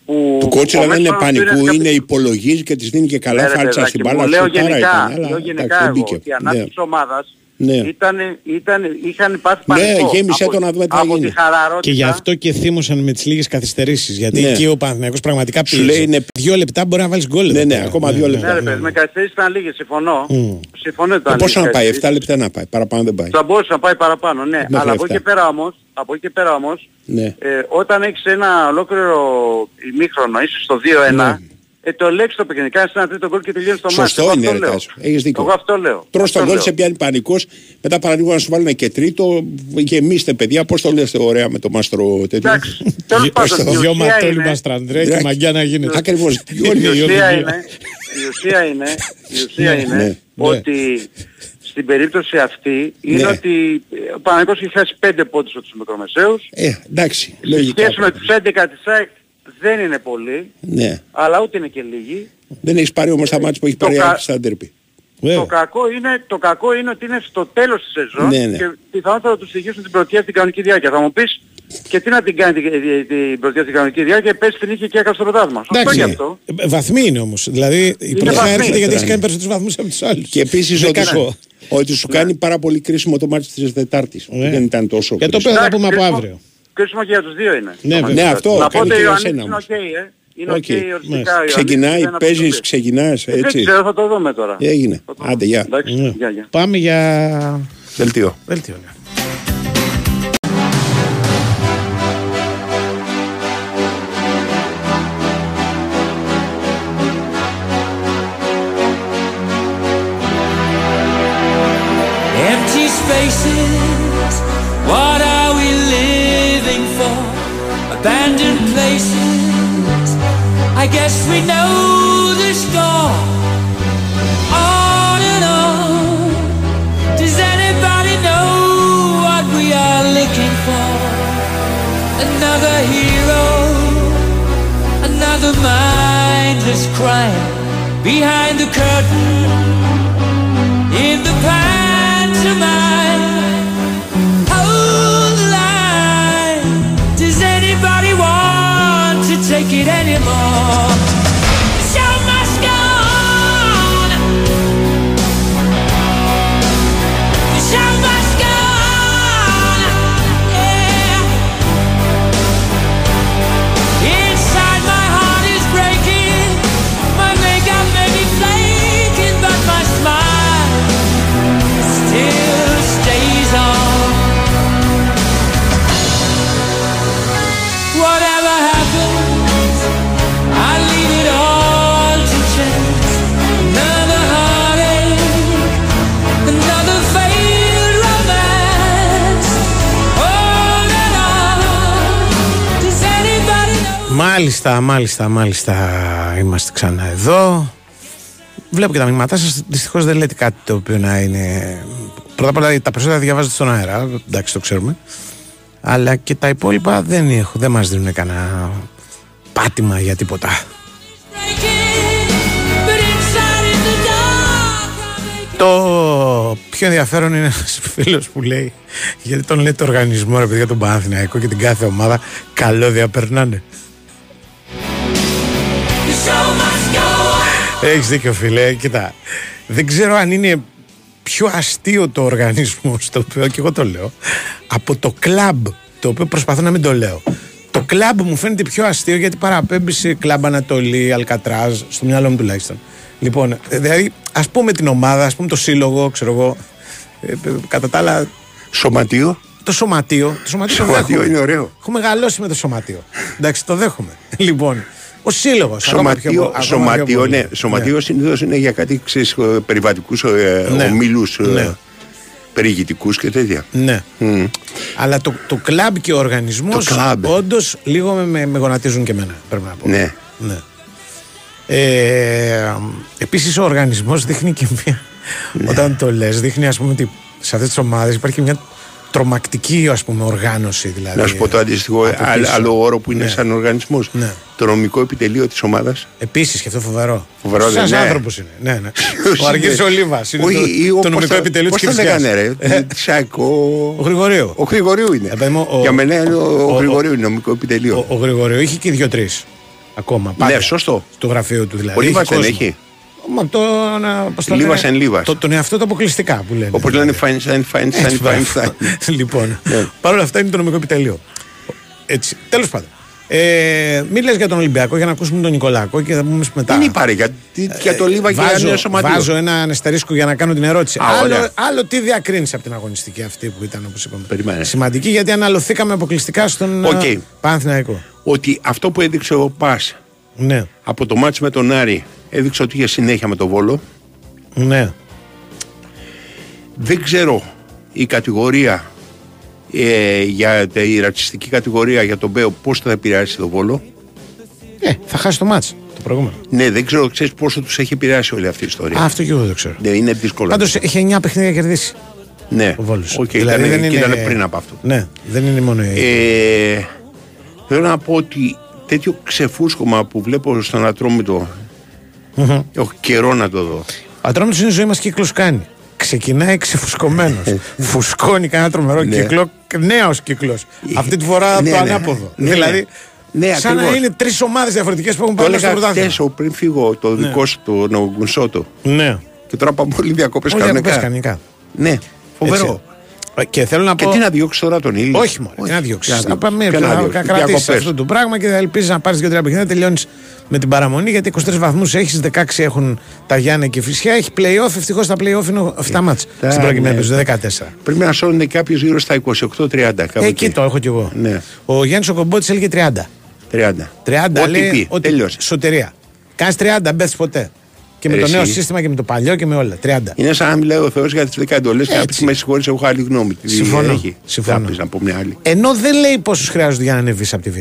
που... Του κότσιρα ο δεν είναι Μέσος πανικού, είναι είναι υπολογίζει και της δίνει και καλά Ναι, ρε, φάλτσα παιδάκι στην μου, μπάλα. Λέω σουτάρα γενικά, ήταν, αλλά λέω εντάξει, γενικά δεν εγώ, μπήκε. ότι η ανάπτυξη Ναι. της ομάδας Ναι. ήταν, ήταν, είχαν πάθει Ναι, πανικό. γέμισε Από- το να δούμε τι θα Από γίνει. τη χαλαρότητα. Και γι' αυτό και θύμωσαν με τις λίγες καθυστερήσεις. Γιατί Ναι. εκεί ο Παναθηναϊκός πραγματικά Σου πίεζε. λέει είναι- Δύο λεπτά μπορεί να βάλεις γκολ. Ναι, εδώ ναι, πέρα. ακόμα δύο λεπτά. Ναι, ρε παιδί, με καθυστερήσεις ήταν λίγες, συμφωνώ. Συμφωνώ ότι Ε, ήταν Πόσο να λίγες πάει, καθυστερήσεις. 7 λεπτά να πάει, παραπάνω δεν πάει. Θα μπορούσε να πάει παραπάνω, ναι. Μέχρι Αλλά από εκεί αυτά. και πέρα όμως, από εκεί και πέρα όμως, Ναι. ε, όταν έχεις ένα ολόκληρο ημίχρονο, είσαι στο 2-1, ε, το ελέγξεις το παιχνίδι, κάνεις ένα τρίτο γκολ και τελειώνεις το μάτι. Ναι. Σωστό Εγώ είναι, αυτό ρε λέω. Τάσο. Έχεις δίκιο. Εγώ αυτό λέω. Τρως Αυτό τον γκολ, λέω. σε πιάνει πανικός, μετά παραλίγο να σου βάλουν και τρίτο, γεμίστε παιδιά, πώς το λες ωραία με το μάστρο τέτοιο; Εντάξει, τέλος πάντων, η Δυο ουσία ματόλοι είναι- μα τραντρέ και Εντάξει. μαγκιά να γίνεται. Ακριβώς. Η Όλοι οι ουσία οδηγοί. είναι, η ουσία είναι, η ουσία Ναι, είναι ναι, ότι στην περίπτωση αυτή είναι Ναι. ότι ο Παναγικός έχει χάσει 5 πόντους από τους μικρομεσαίους. Ε, εντάξει, Σε λογικά. σχέση με τους 11 της ΑΕΚ δεν είναι πολύ, Ναι. αλλά ούτε είναι και λίγοι. Δεν έχεις πάρει όμως τα μάτια που έχει Το πάρει κα- άκρη στα ντέρπι. Βέβαια. Το κακό, είναι, το κακό είναι ότι είναι στο τέλος της σεζόν Ναι, ναι. και πιθανότατα τους στοιχείωσουν την πρωτιά στην κανονική διάρκεια. Θα μου πεις και τι να την κάνει την, την, την πρωτιά στην κανονική διάρκεια, πες την είχε και έκανε στο πρωτάθλημα. Σωστό Εντάξει, και αυτό. ε, βαθμοί είναι όμως. Δηλαδή η πρωτιά βαθμοί. έρχεται γιατί έχεις Ναι. κάνει περισσότερους βαθμούς από τους άλλους. Και επίσης ότι, σου- ότι σου κάνει πάρα πολύ κρίσιμο το μάτι της Δετάρτης. Ναι. Δεν ήταν τόσο Και το κρίσιμο. οποίο θα Εντάξει, πούμε από κρίσιμο- αύριο. Κρίσιμο και για τους δύο είναι. Ναι, Το βέβαια. Ναι, μάτι. αυτό, Να πω κάνει ότι και ο για Ιωαννίδης σένα είναι όμως. οκ, ε. Είναι Οκ. οκ οριστικά. ο Ξεκινάει, Ιωαννίδης, δεν παίζεις, αποστολή. ξεκινάς, Ε, Δεν έτσι. ξέρω, θα το δούμε τώρα. Έγινε. Θα το δούμε. Άντε, γεια. Εντάξει, Ναι. γεια, γεια. Πάμε για. Δελτίο. Δελτίο. ναι. crying behind Μάλιστα, μάλιστα, μάλιστα. Είμαστε ξανά εδώ. Βλέπω και τα μηνύματά σας. Δυστυχώς δεν λέτε κάτι το οποίο να είναι. Πρώτα απ' όλα τα περισσότερα διαβάζετε στον αέρα. Εντάξει, το ξέρουμε. Αλλά και τα υπόλοιπα δεν, έχω, δεν μας δίνουν κανένα πάτημα για τίποτα. Breaking, but inside in the dark. Το πιο ενδιαφέρον είναι ένας φίλος που λέει, γιατί τον λέει το οργανισμό ρε παιδιά τον Παναθηναϊκό και την κάθε ομάδα καλώδια περνάνε. Έχεις δίκιο, φίλε. Κοίτα, δεν ξέρω αν είναι πιο αστείο το οργανισμό, το οποίο και εγώ το λέω, από το κλαμπ, το οποίο προσπαθώ να μην το λέω. Το κλαμπ μου φαίνεται πιο αστείο γιατί παραπέμπει σε κλαμπ Ανατολή, Αλκατράζ, στο μυαλό μου τουλάχιστον. Λοιπόν, ε, δηλαδή, ας πούμε την ομάδα, ας πούμε το σύλλογο, ξέρω εγώ. ε, ε, κατά τα άλλα, Σωματείο. το σωματείο. Το σωματείο, το Σωματείο δέχομαι. είναι ωραίο. Έχω μεγαλώσει με το σωματείο. Εντάξει, το δέχομαι. Λοιπόν, ο σύλλογος. Σωματείο, σωματείο, ναι. Σωματείο συνήθως είναι για κάτι ξέρεις, ε, περιβατικούς ε, Ναι. ομίλους ε, Ναι. περιηγητικούς και τέτοια. Ναι. Μμ. Αλλά το, το κλαμπ και ο οργανισμός Το κλαμπ. όντως λίγο με, με, με γονατίζουν και εμένα. Πρέπει να πω. Ναι. ναι. Ε, Επίσης ο οργανισμός δείχνει και μια. Ναι. Όταν το λες, δείχνει ας πούμε ότι σε αυτές τις ομάδες υπάρχει μια τρομακτική ας πούμε, οργάνωση. Δηλαδή, Να σου πω το αντίστοιχο, από άλλο, πίσω. άλλο όρο που είναι Ναι. σαν οργανισμός. Ναι. Το νομικό επιτελείο της ομάδας. Επίσης και αυτό φοβερό. Φοβερό, Σαν ναι. άνθρωπος είναι. Ναι, ναι. ο Αργύρης Ολίβα είναι Όχι, το, ή το όπως νομικό τα- επιτελείο της Πώς θα λέγανε ρε, Τσάκ, ο... Ο Γρηγορίου. Ο Γρηγορίου είναι. Ε, παιδί μου, ο- Για μένα είναι ο, ο- ο ο- Γρηγορίου είναι νομικό επιτελείο. Ο, ο Γρηγορίου είχε και δύο-τρει. Ακόμα. Ναι, σωστό. Στο γραφείο του δηλαδή. Ο Λίβας δεν κόσμο. έχει. Μα το, να, πώς το Λίβας λένε, εν Λίβας. Το, τον εαυτό του αποκλειστικά που λένε. Όπως λένε Φάινστάιν, Φάινστάιν, Έτσι, μπράβο. Φάινστάιν. λοιπόν, Ναι. παρ' όλα αυτά είναι το νομικό επιτελείο. Έτσι. Τέλος πάντων. Ε, μην λες για τον Ολυμπιακό για να ακούσουμε τον Νικολάκο και θα πούμε μετά. Δεν είπα ρε, για, για το Λίβα και για βάζω, νέο σωματείο. βάζω ένα αστερίσκο για να κάνω την ερώτηση. Α, άλλο, ωραία. άλλο τι διακρίνεις από την αγωνιστική αυτή που ήταν όπως είπαμε. Περιμένε. Σημαντική γιατί αναλωθήκαμε αποκλειστικά στον Οκ. okay. Παναθηναϊκό. Ότι αυτό που έδειξε ο Πας Ναι, από το μάτς με τον Άρη έδειξε ότι είχε συνέχεια με τον Βόλο. ναι. Δεν ξέρω η κατηγορία ε, για τε- η ρατσιστική κατηγορία για τον Μπέο πώς θα επηρεάσει τον Βόλο. Ε, θα χάσει το μάτς το προηγούμενο. Ναι, δεν ξέρω ξέρεις πόσο τους έχει επηρεάσει όλη αυτή η ιστορία. Α, αυτό και εγώ δεν το ξέρω. Ναι, είναι δύσκολο. Πάντως έχει 9 παιχνίδια κερδίσει ναι. ο Βόλος. Οκ, ήταν, και ήταν πριν από αυτό. Ναι, δεν είναι μόνο η. Ε, θέλω να πω ότι τέτοιο ξεφούσκωμα που βλέπω στον Ατρόμητο έχω καιρό να το δω. Ο Ατρόμητος είναι η ζωή μας κύκλος κάνει. Ξεκινάει ξεφουσκωμένος. Φουσκώνει κανένα τρομερό Ναι. κύκλο, νέος κύκλος. Αυτή τη φορά Ναι, το ναι. ανάποδο. Ναι, δηλαδή, ναι. Ναι, σαν να ακριβώς. είναι τρεις ομάδες διαφορετικές που έχουν Το πάει μέσα στο έλεγα πρωτάθλημα. χτες πριν φύγω το δικό σου το Νογκουνσότο. Ναι. Και τώρα πάμε όλοι διακοπές Όλοι κανονικά. διακοπές κανονικά. Ναι, φοβερό. Έτσι. Ε, Και θέλω να Και πω. τι να διώξεις τώρα τον ήλιο; Όχι μόνο, τι να διώξεις. Τι να Θα πάμε Ποια να να διώξεις, κρατήσεις διακοπές. αυτό το πράγμα και θα ελπίζεις να πάρεις 2-3 παιχνίδια. Τελειώνεις με την παραμονή γιατί 23 βαθμούς έχεις, 16 έχουν τα Γιάννη και η Φυσιά. Έχει playoff. Ευτυχώς τα playoff είναι 7 μάτς Τα, στην προκειμένη ναι. περίπτωση, 14. Πρέπει να σώνεται κάποιος γύρω στα 28-30. κάπου Εκεί το έχω κι εγώ. Ναι. Ο Γιάννης ο Κομπότης έλεγε 30. 30. 30 Ό,τι λέει πει, ότι τέλειωσε. σωτερία. Κάνεις 30, δεν πέφτει ποτέ. Και με Ρε το νέο εσύ. σύστημα και με το παλιό και με όλα. 30. Είναι σαν να μιλάει ο Θεός για τις 10 εντολέ και να Έτσι. πει με συγχωρείς, έχω άλλη γνώμη. Τι Συμφωνώ. Έχει; Συμφωνώ. Θα πεις να πω μια άλλη. Ενώ δεν λέει πόσους χρειάζονται για να ανεβείς από τη Β.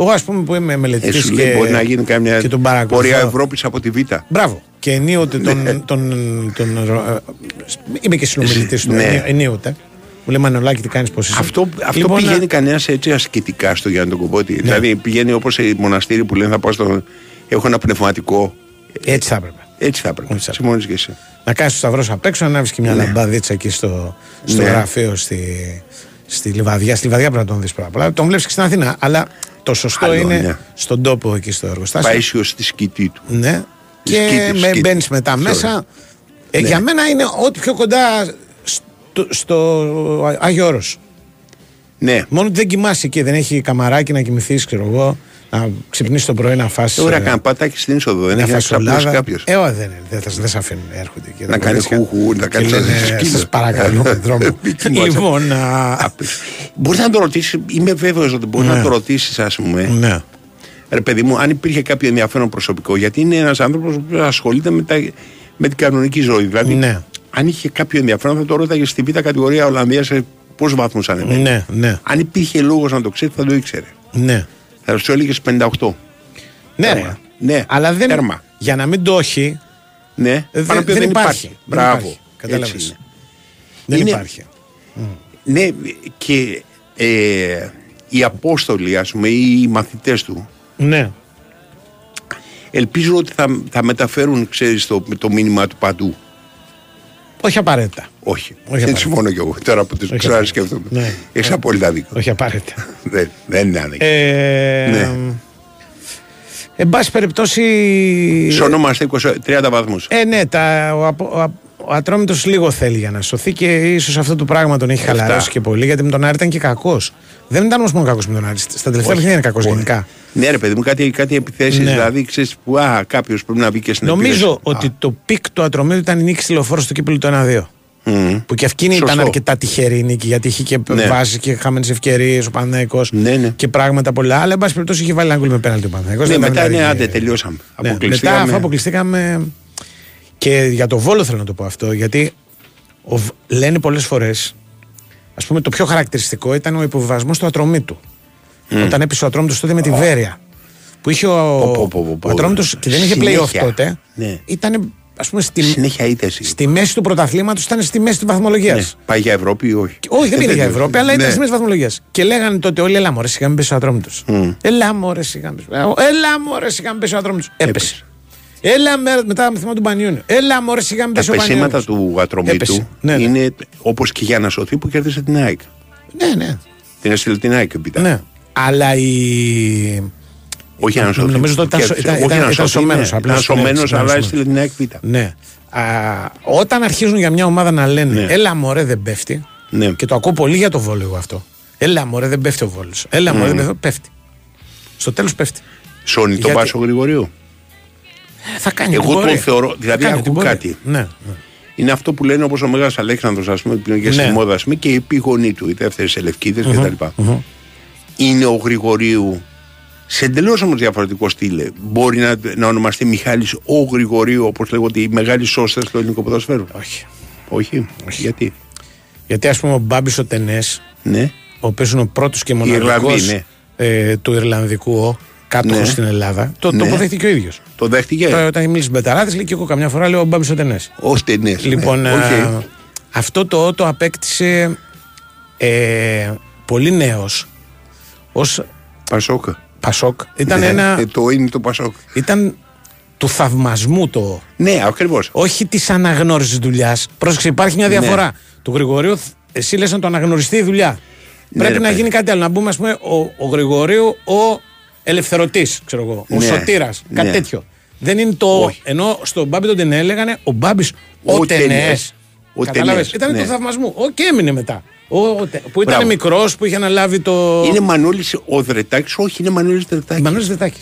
Εγώ, ας πούμε, που είμαι Ε, μελετητή σου και, λέει μπορεί να γίνει κάμια και τον παρακολουθώ. πορεία Ευρώπης από τη Β. Μπράβο. Και ενίοτε τον. Ναι. τον, τον, ε, είμαι και συνομιλητής του. Ναι. ενί- Ενίοτε. Μου λέει Μανολάκη, τι κάνεις, πώς είσαι; Αυτό, αυτό Λοιπόν, πηγαίνει να- κανένας έτσι ασκητικά στο Γιάννη τον Κομπότη. Ναι. Δηλαδή πηγαίνει όπως σε μοναστήρι που λένε θα πάω στο. Έχω ένα πνευματικό. Έτσι θα έπρεπε. Έτσι θα έπρεπε. Έτσι θα Συμφωνείς και εσύ. Να κάνεις το σταυρό απ' έξω, να ανάβει και μια Ναι. λαμπαδίτσα εκεί στο, στο Ναι. γραφείο στη, στη Λιβαδιά. Στη Λιβαδιά πρέπει να τον δεις πρώτα απ' όλα. Τον βλέπεις και στην Αθήνα. Αλλά το σωστό Άλλο, είναι ναι. στον τόπο εκεί στο εργοστάσιο. Πάει στη σκητή του. Ναι. Και Σκήτη, με σκήτη. μπαίνεις μετά Sorry. μέσα. Ε, Ναι. Για μένα είναι ό,τι πιο κοντά στο, στο Άγιο Όρος. Ναι. Μόνο ότι δεν κοιμάσαι εκεί, δεν έχει καμαράκι να κοιμηθείς, ξέρω εγώ, να ξυπνήσει το πρωί να φάσει. Ωραία, κανένα πατάκι στην είσοδο. Δεν να έχει να φας ξαπλώσει σολάδα. κάποιος. Ε, όχι, δεν, δεν, θα- δεν σε αφήνουν, έρχονται εκεί. Να τα κάνεις κορίτσια χουχού, να και κάνεις λένε, σκύλο. Σας παρακαλώ, δρόμο. Μη κοιμάσαι. λοιπόν, α, Μπορείς να το ρωτήσεις, είμαι βέβαιος ότι μπορείς Ναι. να το ρωτήσεις, ας πούμε. ναι. Ρε παιδί μου, αν υπήρχε κάποιο ενδιαφέρον προσωπικό, γιατί είναι ένας άνθρωπος που ασχολείται με, τα, με την κανονική ζωή. Δηλαδή, Ναι. αν είχε κάποιο ενδιαφέρον, θα το ρώταγε στη β' κατηγορία Ολλανδίας σε πόσους βαθμούς ανεβαίνει. Ναι, ναι, Αν υπήρχε λόγος να το ξέρει, θα το ήξερε. ναι. Θα σου έλεγε 58. Ναι, Τέρμα. ρε. Ναι, Αλλά δεν, τέρμα. για να μην το έχει, Ναι, Ε, πάνω δεν- απ' δεν δεν υπάρχει. υπάρχει. Δεν Μπράβο. υπάρχει. Κατάλαβες. Έτσι είναι. δεν Είναι- υπάρχει. Ναι, και ε, οι Απόστολοι, ας πούμε, ή οι μαθητές του, Ναι. ελπίζω ότι θα, θα μεταφέρουν, ξέρεις, το, το μήνυμα του παντού. Όχι απαραίτητα. Όχι. Όχι δεν απαραίτητα. συμφωνώ κι εγώ. Τώρα που τους Όχι ξέρω απαραίτητα. σκέφτομαι. Ναι. Έχεις απόλυτα δίκιο. Όχι απαραίτητα. δεν, δεν είναι άνεκδοτο. Ε, Ναι. Εν πάση περιπτώσει. Σωνόμαστε 20, 30 βαθμούς. Ε, ναι, τα, ο, απο- ο, ο Ατρόμητος λίγο θέλει για να σωθεί και ίσως αυτό το πράγμα τον έχει Εφτά. χαλαρώσει και πολύ γιατί με τον Άρη ήταν και κακός. Δεν ήταν όμως μόνο κακός με τον Άρη. Στα τελευταία Όχι. παιχνίδια είναι κακός Όχι. γενικά. Ναι, ρε παιδί μου, κάτι, κάτι επιθέσεις, Ναι. δηλαδή ξέρεις που α, κάποιος πρέπει να βγει και στην Νομίζω επίθεση. ότι το peak του Ατρομήτου ήταν η νίκη στη λεωφόρο στο κύπελο του 1-2. Μμμ. Που και εκείνη ήταν Σωστό. αρκετά τυχερή η νίκη γιατί είχε και Ναι. βάσει και χαμένες ευκαιρίες ο Παναθηναϊκός Ναι, ναι. και πράγματα πολλά. Αλλά εν πάση περιπτώσει είχε βάλει ένα γκολ με πέναλτι ο Παναθηναϊκός. Ναι, μετά είναι άντε, τελειώσαμε. Ναι, Αποκλειστήκαμε. μετά αφού αποκλειστήκαμε. Και για το Βόλο θέλω να το πω αυτό. Γιατί ο, Β- λένε πολλές φορές. Ας πούμε, το πιο χαρακτηριστικό ήταν ο υποβιβασμός του Ατρομήτου. Όταν έπεσε ο Ατρόμητος τότε με τη Βέροια. Που είχε ο, Πω, πω, πω, πω, πω. ο Ατρόμητος και δεν είχε Συνέχεια. playoff τότε. Ναι. Ήταν, ας πούμε, στη, Συνέχεια ήττες. στη μέση του πρωταθλήματος, ήταν στη μέση της βαθμολογίας. Ναι. Πάει για Ευρώπη ή όχι; Όχι, δεν πήγε για Ευρώπη, αλλά ήταν Ναι. στη μέση βαθμολογίας. Και λέγανε τότε όλοι, Ελά, μωρέ, σιγά μην πέσει ο Ατρόμητο. Ελά, μωρέ, σιγά μην πέσει. Ελά, μωρέ, σιγά μην πέσει ο Ατρόμητο. Έπεσε. Έλα με- μετά με θυμό του Πανιούνιου. Έλα, μωρέ, σιγά μην Τα πέσει ο πεσήματα Πανιούνιος. του Ατρομήτου Έπεσε. Ναι, ναι. είναι όπως και για να σωθεί που κέρδισε την ΑΕΚ. Ναι, ναι. Την έστειλε την ΑΕΚ επίτα. ναι. Αλλά η... Όχι ένα σώμα. Νομίζω ότι ήταν, Κέρδισε. ήταν, Όχι ήταν, ένα ήταν σώμα, σωμένος, ναι. απλώς Ήταν στην- σωμένος, στην αλλά Άσο. έστειλε την ΑΕΚ Β. Ναι. Α, όταν αρχίζουν για μια ομάδα να λένε Ναι. Έλα μωρέ δεν πέφτει. Ναι. Και το ακούω πολύ για το βόλιο αυτό. Έλα μωρέ δεν πέφτει ο βόλιος. Έλα μωρέ δεν πέφτει. Πέφτει. Στο τέλος πέφτει. Σώνει τον Γιατί- Πάσο Γρηγορίου. Ε, θα κάνει Εγώ ό,τι τον μπορεί. θεωρώ- Θα δηλαδή κάνει ακούω ό,τι μπορεί. κάτι. Ναι. ναι. Είναι αυτό που λένε όπως ο Μέγα Αλέξανδρος ας πούμε, που είναι και Ναι. στη μόδα, ας πούμε, και οι επίγονοί του, οι δεύτερε ελευκίδε κτλ. Είναι ο Γρηγορίου σε εντελώς όμως διαφορετικό στυλ. Μπορεί να, να ονομαστεί Μιχάλης ο Γρηγορίου, όπως λέγονται οι μεγάλοι σώστες του ελληνικού ποδοσφαίρου; Όχι. Όχι. Γιατί; Γιατί ας πούμε ο Μπάμπης ο Τενές, Ναι. ο οποίος είναι ο πρώτος και Ιρλανδοί, μοναδικός ναι. ε, του Ιρλανδικού ο, κάτοχο Ναι. στην Ελλάδα, το Ναι. τοποθετήθηκε ο ίδιος. Το δέχτηκε; Τώρα, όταν μίλησε με Μπεταράδε, λέει και εγώ καμιά φορά λέω ο Μπάμπης ο Τενές. Ω ταινίε. Λοιπόν, ναι. ε, Οκ. αυτό το ότο απέκτησε ε, πολύ νέος ως Πασόκ. Πασόκ. Ήταν Ναι, ένα. ε, το είναι το Πασόκ. Ήταν του θαυμασμού το. Ναι, ακριβώς. Όχι της αναγνώρισης δουλειάς. Πρόσεξε, υπάρχει μια Ναι. διαφορά. Του Γρηγορίου, εσύ λες να το αναγνωριστεί η δουλειά. Ναι, Πρέπει ρε να παιδί. γίνει κάτι άλλο. Να μπούμε, ας πούμε, ο, ο Γρηγορίου ο ελευθερωτής, ξέρω εγώ. Ο Ναι. σωτήρας. Κάτι Ναι. τέτοιο. Δεν είναι το. Όχι. Ενώ στον Μπάμπη τον Τενέ λέγανε ο Μπάμπης ο, Ο Τενές. Τενές. Ο Κατάλαβες; Τενές, Ήταν ναι. του θαυμασμού. Ο, και έμεινε μετά. Ο, ο Τε- που ήταν Μπράβο. μικρός, που είχε αναλάβει το. Είναι Μανώλης ο Δρετάκης, όχι, είναι Μανώλης Δρετάκης. Μανώλης Δετάκη.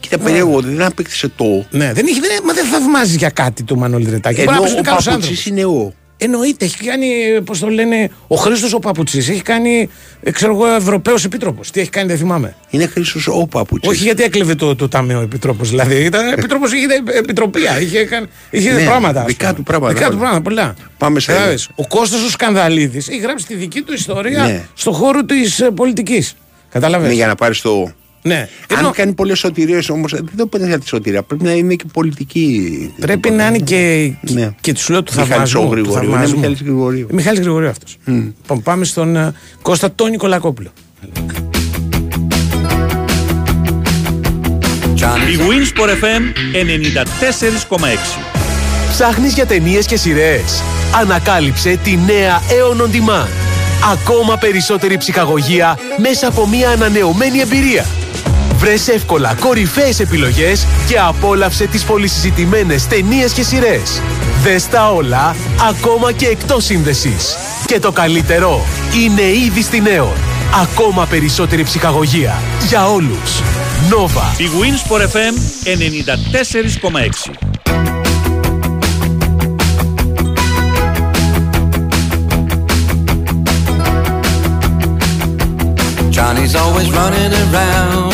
Κοίτα, περίεργο, δεν απέκτησε το. Ναι, δεν έχει, δεν, μα δεν θαυμάζει για κάτι το Μανώλη Δρετάκη. Ενώ Μπορεί να πει ο ότι είναι καλός άνθρωπος. Παπουτσής είναι ο. Εννοείται, έχει κάνει, πώς το λένε, ο Χρήστος ο Παπουτσής. Έχει κάνει, ε, ξέρω εγώ, Ευρωπαίος Επίτροπος. Τι έχει κάνει, δεν θυμάμαι. Είναι Χρήστος ο Παπουτσής. Όχι γιατί έκλεβε το, το Ταμείο Επίτροπο. Δηλαδή ήταν Επίτροπο, είχε επιτροπία. Είχε, κάνει- είχε Ναι, πράγματα. ας δικά πούμε. του πράγματα, Δικά του ναι. πράγματα, πολλά. Πάμε σε Κατάλαβες, Ο Κώστας ο Σκανδαλίδης έχει γράψει τη δική του ιστορία Ναι. στον χώρο της πολιτικής. Κατάλαβε. Ναι, για να πάρεις το. Ναι. Αν Ενώ κάνει πολλές σωτηρίες όμως, δεν το παίρνεις για τη σωτηρία. Πρέπει να είναι και πολιτική. πρέπει να είναι και, Ναι. και τους λέω του Μιχάλης θαυμασμού. ο του Γρηγορίου. Είναι θαυμασμού. Μιχάλης Γρηγορίου. Ε, Μιχάλης Γρηγορίου αυτός. Λοιπόν, πάμε στον ε, Κώστα τον Νικολακόπουλο. Η Winsport FM 94,6. Ψάχνεις για ταινίες και σειρές. Ανακάλυψε τη νέα Aeon On Demand. Ακόμα περισσότερη ψυχαγωγία μέσα από μια ανανεωμένη εμπειρία. Βρες εύκολα κορυφαίες επιλογές και απόλαυσε τις πολυσυζητημένες ταινίες και σειρές. Δες τα όλα, ακόμα και εκτός σύνδεσης. Και το καλύτερο, είναι ήδη στην Aeon. Ακόμα περισσότερη ψυχαγωγία. Για όλους. Nova. Η Winsport FM 94,6. Johnny's always running around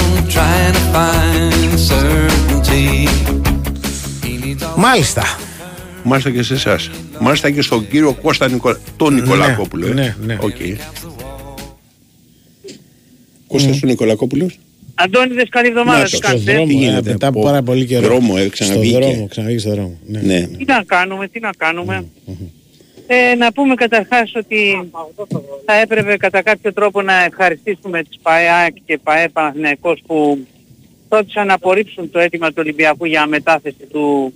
Μάλιστα. Μάλιστα και σε εσάς. Μάλιστα και στον κύριο Κώστα Νικολα... τον Νικολακόπουλο. ε. ναι, ναι. Οκ. Κώστας του Νικολακόπουλος; Αντώνιδες, καλή εβδομάδα. Να Τι το, κάνετε. στο δρόμο. Τι γίνεται, μετά από από πάρα πολύ καιρό. δρόμο, ε, Στο ξαναβγήκε. δρόμο, ξαναβγήκε στο δρόμο. Ναι. Ναι. Τι να κάνουμε, τι να κάνουμε. Ε, να πούμε καταρχάς ότι θα έπρεπε κατά κάποιο τρόπο να ευχαριστήσουμε τις ΠαΕΑΚ και ΠαΕ Παναθηναϊκός που πρότισαν να απορρίψουν το αίτημα του Ολυμπιακού για μετάθεση του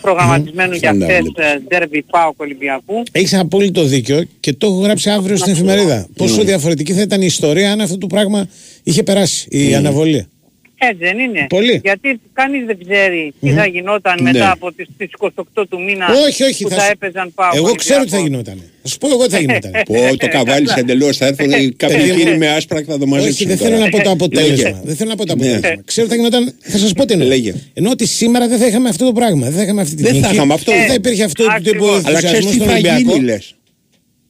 προγραμματισμένου για Φαντάζομαι. χθες ε, ντέρμπι ΠΑΟΚ Ολυμπιακού. Έχεις απόλυτο δίκιο και το έχω γράψει αύριο στην εφημερίδα. Πόσο διαφορετική θα ήταν η ιστορία αν αυτό το πράγμα είχε περάσει, η αναβολή. Έτσι δεν είναι. Πολύ. Γιατί κανείς δεν ξέρει τι θα γινόταν Ναι. μετά από τις, τις 28 του μήνα όχι, όχι. που θα θα, σου- έπαιζαν ΠΑΟΚ Εγώ ξέρω τι θα Ολυμπιακός. γινόταν. Θα σου πω εγώ τι θα γινόταν. Πω, το καβάλεις εντελώς. Θα έρθουν κάποιοι Παιδί μου. κύριοι με άσπρα και θα το Όχι, μαζέψουν. δεν θέλω τώρα. να πω το αποτέλεσμα. Λέγε. Δεν θέλω να πω το Ναι. αποτέλεσμα. Ξέρω τι θα γινόταν. Θα σας πω τι εννοώ. Λέγε. Ενώ ότι σήμερα δεν θα είχαμε αυτό το πράγμα. Δεν θα είχαμε αυτή τη Δεν θα νίκη. είχαμε αυτό. Δεν θα υπήρχε αυτό το τύπο Ακριβώς. Αλλά ξέρεις ενθουσιασμό τι στον θα Ολυμπιακό. γίνει, λες;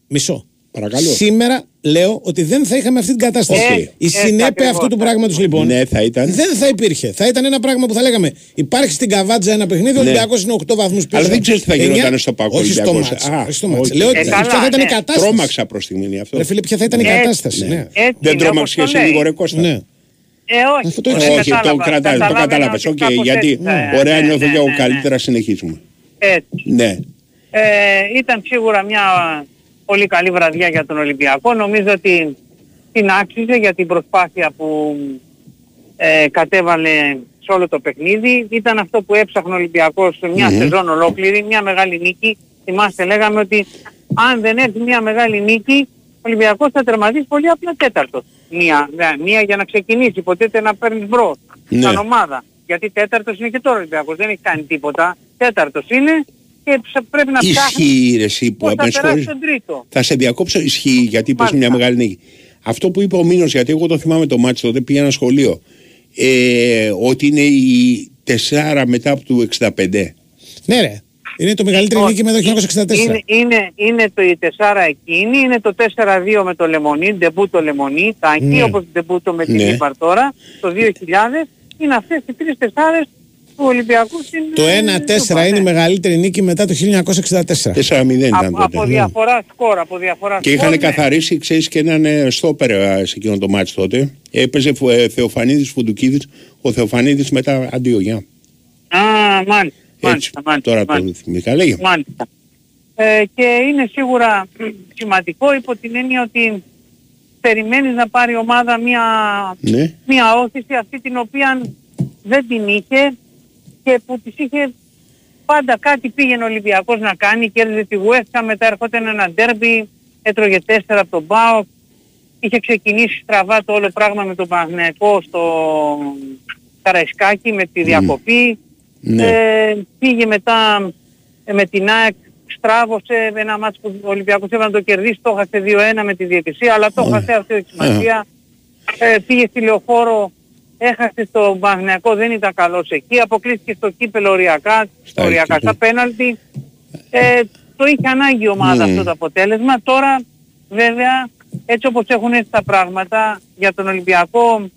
Μισό. Παρακαλώ. Σήμερα λέω ότι δεν θα είχαμε αυτή την κατάσταση. Οκ. Η Έτσι συνέπεια ακριβώς. αυτού του πράγματος λοιπόν Ναι, θα ήταν. δεν θα υπήρχε. Θα ήταν ένα πράγμα που θα λέγαμε υπάρχει στην Καβάτζα ένα παιχνίδι, ο Ναι. Ολυμπιακός είναι 8 βαθμούς πίσω. Αλλά δεν ξέρεις τι θα Εννιά- γινόταν στο Πάκο Όχι στο Ολυμπιακός. μάτς. Α, όχι στο μάτς. όχι. Λέω ότι Ε, ποια καλά, θα ήταν η ναι. κατάσταση. Τρόμαξα προς τη στιγμή αυτό. Ρε φίλε, ποια θα ήταν η Έτσι, κατάσταση. Ναι. Έτσι Δεν είναι, τρόμαξε όπως το εσύ λέει. λίγο ρε Κώστα. Ναι. Ε, όχι. Αυτό το Ε, ξέρω. Όχι, το κατάλαβα. κρατάς, το Καταλαβαίνω κατάλαβες. ότι Οκ, κάπως γιατί έτσι θα- ωραία ναι, νιώθω ναι, και εγώ ναι, ναι. καλύτερα συνεχίζουμε. Έτσι. Ναι. Ε, ήταν σίγουρα μια πολύ καλή βραδιά για τον Ολυμπιακό. Νομίζω ότι την άξιζε για την προσπάθεια που ε, κατέβαλε σε όλο το παιχνίδι. Ήταν αυτό που έψαχνε ο Ολυμπιακός σε μια σεζόν ολόκληρη, μια μεγάλη νίκη. Θυμάστε λέγαμε ότι αν δεν έρθει μια μεγάλη νίκη, ο Ολυμπιακός θα τερματίσει πολύ απλά τέταρτος. Μία, ναι, μία για να ξεκινήσει, υποτίθεται να παίρνεις μπρος. Ναι. σαν ομάδα. Γιατί τέταρτος είναι και τώρα ο Ολυμπιακός, δεν έχει κάνει τίποτα. Τέταρτος είναι και ψ- πρέπει να ψάχνει Ισχύει ρε εσύ που πώς θα με περάσει συγχωρείς. τον τρίτο. Θα σε διακόψω, ισχύει γιατί είπες Μάλιστα. μια μεγάλη νίκη. Αυτό που είπε ο Μήνος, γιατί εγώ το θυμάμαι το μάτσο, τότε πήγα ένα σχολείο, ε, ότι είναι η 4 μετά από του 65. Ναι, ρε. Είναι το μεγαλύτερη Όχι. νίκη με το 1964. Είναι, είναι, είναι το η 4 εκείνη, είναι το 4-2 με το Λεμονί, ντεμπούτο Λεμονί, τάκι, Ναι. όπως ντεμπούτο με την Ναι. Ήπαρ τώρα, το 2000, είναι αυτές οι τρεις τεσσάρες του Ολυμπιακού στην Το ε, 1-4 Τούμπα, είναι η ναι. μεγαλύτερη νίκη μετά το 1964. 4-0 ήταν Από, από τότε. διαφορά σκορ, από διαφορά Και σκορ, είχαν ναι. καθαρίσει, ξέρεις, και έναν ε, στόπερ ε, σε εκείνο το μάτσο τότε. Έπαιζε Φου- ε, Θεοφανίδης Φουντουκίδης, ο Θεοφανίδης μετά αντίο, γεια. Α, μάλιστα, Έτσι, μάλιστα, μάλιστα, τώρα μάλιστα. το θυμήθηκα. Λέγε. Μάλιστα. Ε, και είναι σίγουρα μ, σημαντικό υπό την έννοια ότι περιμένεις να πάρει η ομάδα μια, Ναι. μια όθηση αυτή την οποία δεν την είχε και που της είχε πάντα κάτι πήγαινε ο Ολυμπιακός να κάνει, κέρδιζε τη West Ham, μετά ερχόταν ένα ντέρμπι, έτρωγε τέσσερα από τον ΠΑΟΚ, είχε ξεκινήσει στραβά το όλο πράγμα με τον Παναγενικό στο Καραϊσκάκι με τη διακοπή, Ναι. ε, πήγε μετά ε, με την ΑΕΚ, στράβωσε ένα μάτς που ο Ολυμπιακός έπρεπε να το κερδίσει, το έχασε 2-1 με τη διαιτησία, αλλά το έχασε αυτό έχει σημασία. Ε, πήγε στη Λεωφόρο, έχασε στο Παναγενικό, δεν ήταν καλός εκεί, αποκλείστηκε στο κύπελο οριακά, Στα οριακά εκεί, στα πέναλτι. Ε, το είχε ανάγκη η ομάδα Μμμ. αυτό το αποτέλεσμα. Τώρα βέβαια έτσι όπως έχουν έρθει τα πράγματα για τον Ολυμπιακό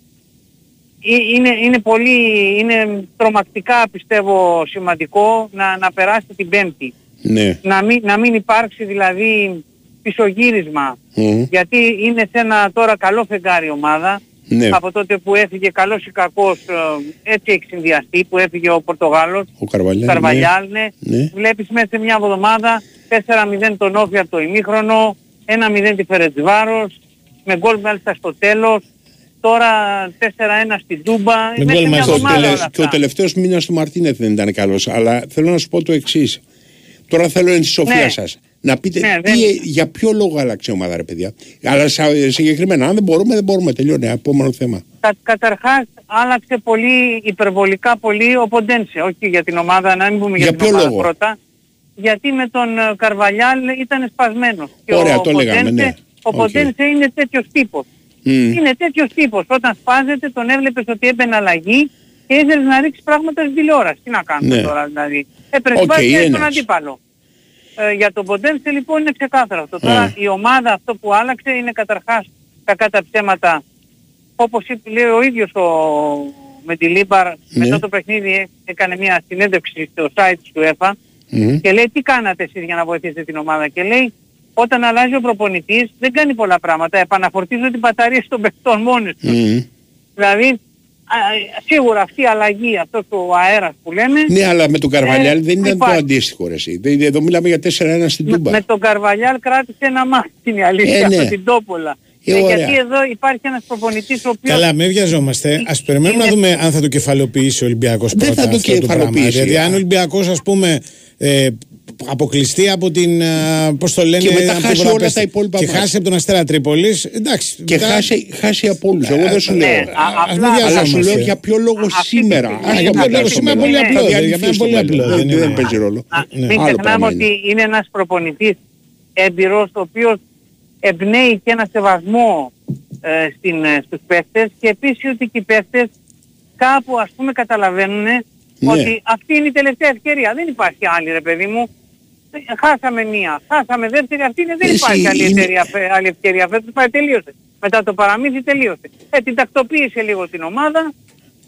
ε- είναι, είναι πολύ, είναι τρομακτικά πιστεύω σημαντικό να, να περάσει την Πέμπτη. Ναι. Να μην, να μην υπάρξει δηλαδή πισωγύρισμα. Μμ. Γιατί είναι σε ένα τώρα καλό φεγγάρι ομάδα. Ναι. Από τότε που έφυγε καλός ή κακός ε, έτσι έχει συνδυαστεί που έφυγε ο Πορτογάλος. Ο Καρβαλιάλ. Καρβαλιάλ, ναι. Ναι. Βλέπεις μέσα σε μια εβδομάδα 4-0 τον Όφη από το ημίχρονο, 1-0 τη Φερετσβάρος, με γκολ μάλιστα στο τέλος, τώρα 4-1 στην Τούμπα, Με μέσα γκολ σε μια μάλιστα Και ο, στο εβδομάδα τελε- όλα και ο αυτά. τελευταίος μήνας του Μαρτίνεθ δεν ήταν καλός. Αλλά θέλω να σου πω το εξής. Τώρα θέλω εν τη σοφία Ναι. σας. Να πείτε Ναι, τι, δεν- ε, για ποιο λόγο άλλαξε η ομάδα ρε παιδιά. Αλλά σα- συγκεκριμένα αν δεν μπορούμε δεν μπορούμε. Τελειώνει. Επόμενο θέμα. Κα, καταρχάς άλλαξε πολύ, υπερβολικά πολύ ο Ποντένσε, όχι για την ομάδα, να μην πούμε για, Για την ποιο ομάδα λόγο; πρώτα. Γιατί με τον ε, Καρβαλιάλ ήταν σπασμένος. Και Ωραία, ο το λέγαμε, Ποντένσε- ναι. Ο Οκ. Ποντένσε είναι τέτοιος τύπος. Μμ. Είναι τέτοιος τύπος. Όταν σπάζεται τον έβλεπες ότι έμπαινε αλλαγή και ήθελες να ρίξεις πράγματα στην τηλεόραση. Τι να κάνουμε Ναι. τώρα δηλαδή. Έπρεπε Οκ, να okay, τον ένας. αντίπαλο. Ε, για τον Ποντένσε λοιπόν είναι ξεκάθαρο αυτό. Τώρα Α. η ομάδα αυτό που άλλαξε είναι καταρχάς κακά τα ψέματα όπως είπε, λέει ο ίδιος ο, Μεντιλίμπαρ Ναι. μετά το παιχνίδι ε, έκανε μια συνέντευξη στο site του ΕΦΑ Μμ. και λέει τι κάνατε εσείς για να βοηθήσετε την ομάδα; Και λέει όταν αλλάζει ο προπονητής δεν κάνει πολλά πράγματα, επαναφορτίζω την μπαταρία των παιχτών μόνοι του. Μμ. Δηλαδή α, σίγουρα αυτή η αλλαγή, αυτό το αέρας που λέμε Ναι, αλλά με τον Καρβαλιάλ Ε, δεν ήταν υπάρχει. το αντίστοιχο ρε εσύ. Δεν- Εδώ μιλάμε για 4-1 στην με, Τούμπα. με τον Καρβαλιάλ κράτησε ένα μάτι είναι η αλήθεια, Ε, ναι. από την Τόπολα. Ε, Ε, ωραία. γιατί εδώ υπάρχει ένας προπονητής ο οποίος Καλά, μην βιαζόμαστε. Α περιμένουμε να είναι- δούμε αν θα το κεφαλοποιήσει ο Ολυμπιακός Δεν πρώτα θα το αυτό το πράγμα. κεφαλοποιήσει, Γιατί α. αν ο Ολυμπιακός, ας πούμε, ε, αποκλειστεί από την. Πώς το λένε, Και μετά από την χάσει όλα Βουδαπέστη τα υπόλοιπα Και μάτια. χάσει από τον Αστέρα Τρίπολης. Εντάξει. Και μετά- χάσει, χάσει από όλους. Εγώ δεν σου Ναι, λέω. α- Ας μην απλά- Αλλά σου βιαζόμαστε. λέω για ποιο λόγο Αυτή τη σήμερα. στιγμή- Ας Α, για το ποιο μετά λόγο στο σήμερα μέλλον. πολύ Ναι. απλό. Θα Για διαλυθεί μένα στο πολύ μέλλον. απλό. Δεν- δεν Δεν είναι. παίζει ρόλο. Α, Ναι. Μην Άλλο ξεχνάμε πράγμα ότι είναι. είναι ένας προπονητής έμπειρος, ο οποίος εμπνέει και ένα σεβασμό ε, στην, ε, στους παίχτες και επίσης ότι και οι παίχτες κάπου ας πούμε καταλαβαίνουν Ναι. ότι αυτή είναι η τελευταία ευκαιρία. Δεν υπάρχει άλλη ρε παιδί μου. Ε, Χάσαμε μία, χάσαμε δεύτερη, αυτή είναι, δεν Εσύ υπάρχει άλλη, είναι- ευκαιρία, φε- άλλη ευκαιρία. Φέτος πάει τελείωσε. Μετά το παραμύθι τελείωσε. Ε, την τακτοποίησε λίγο την ομάδα,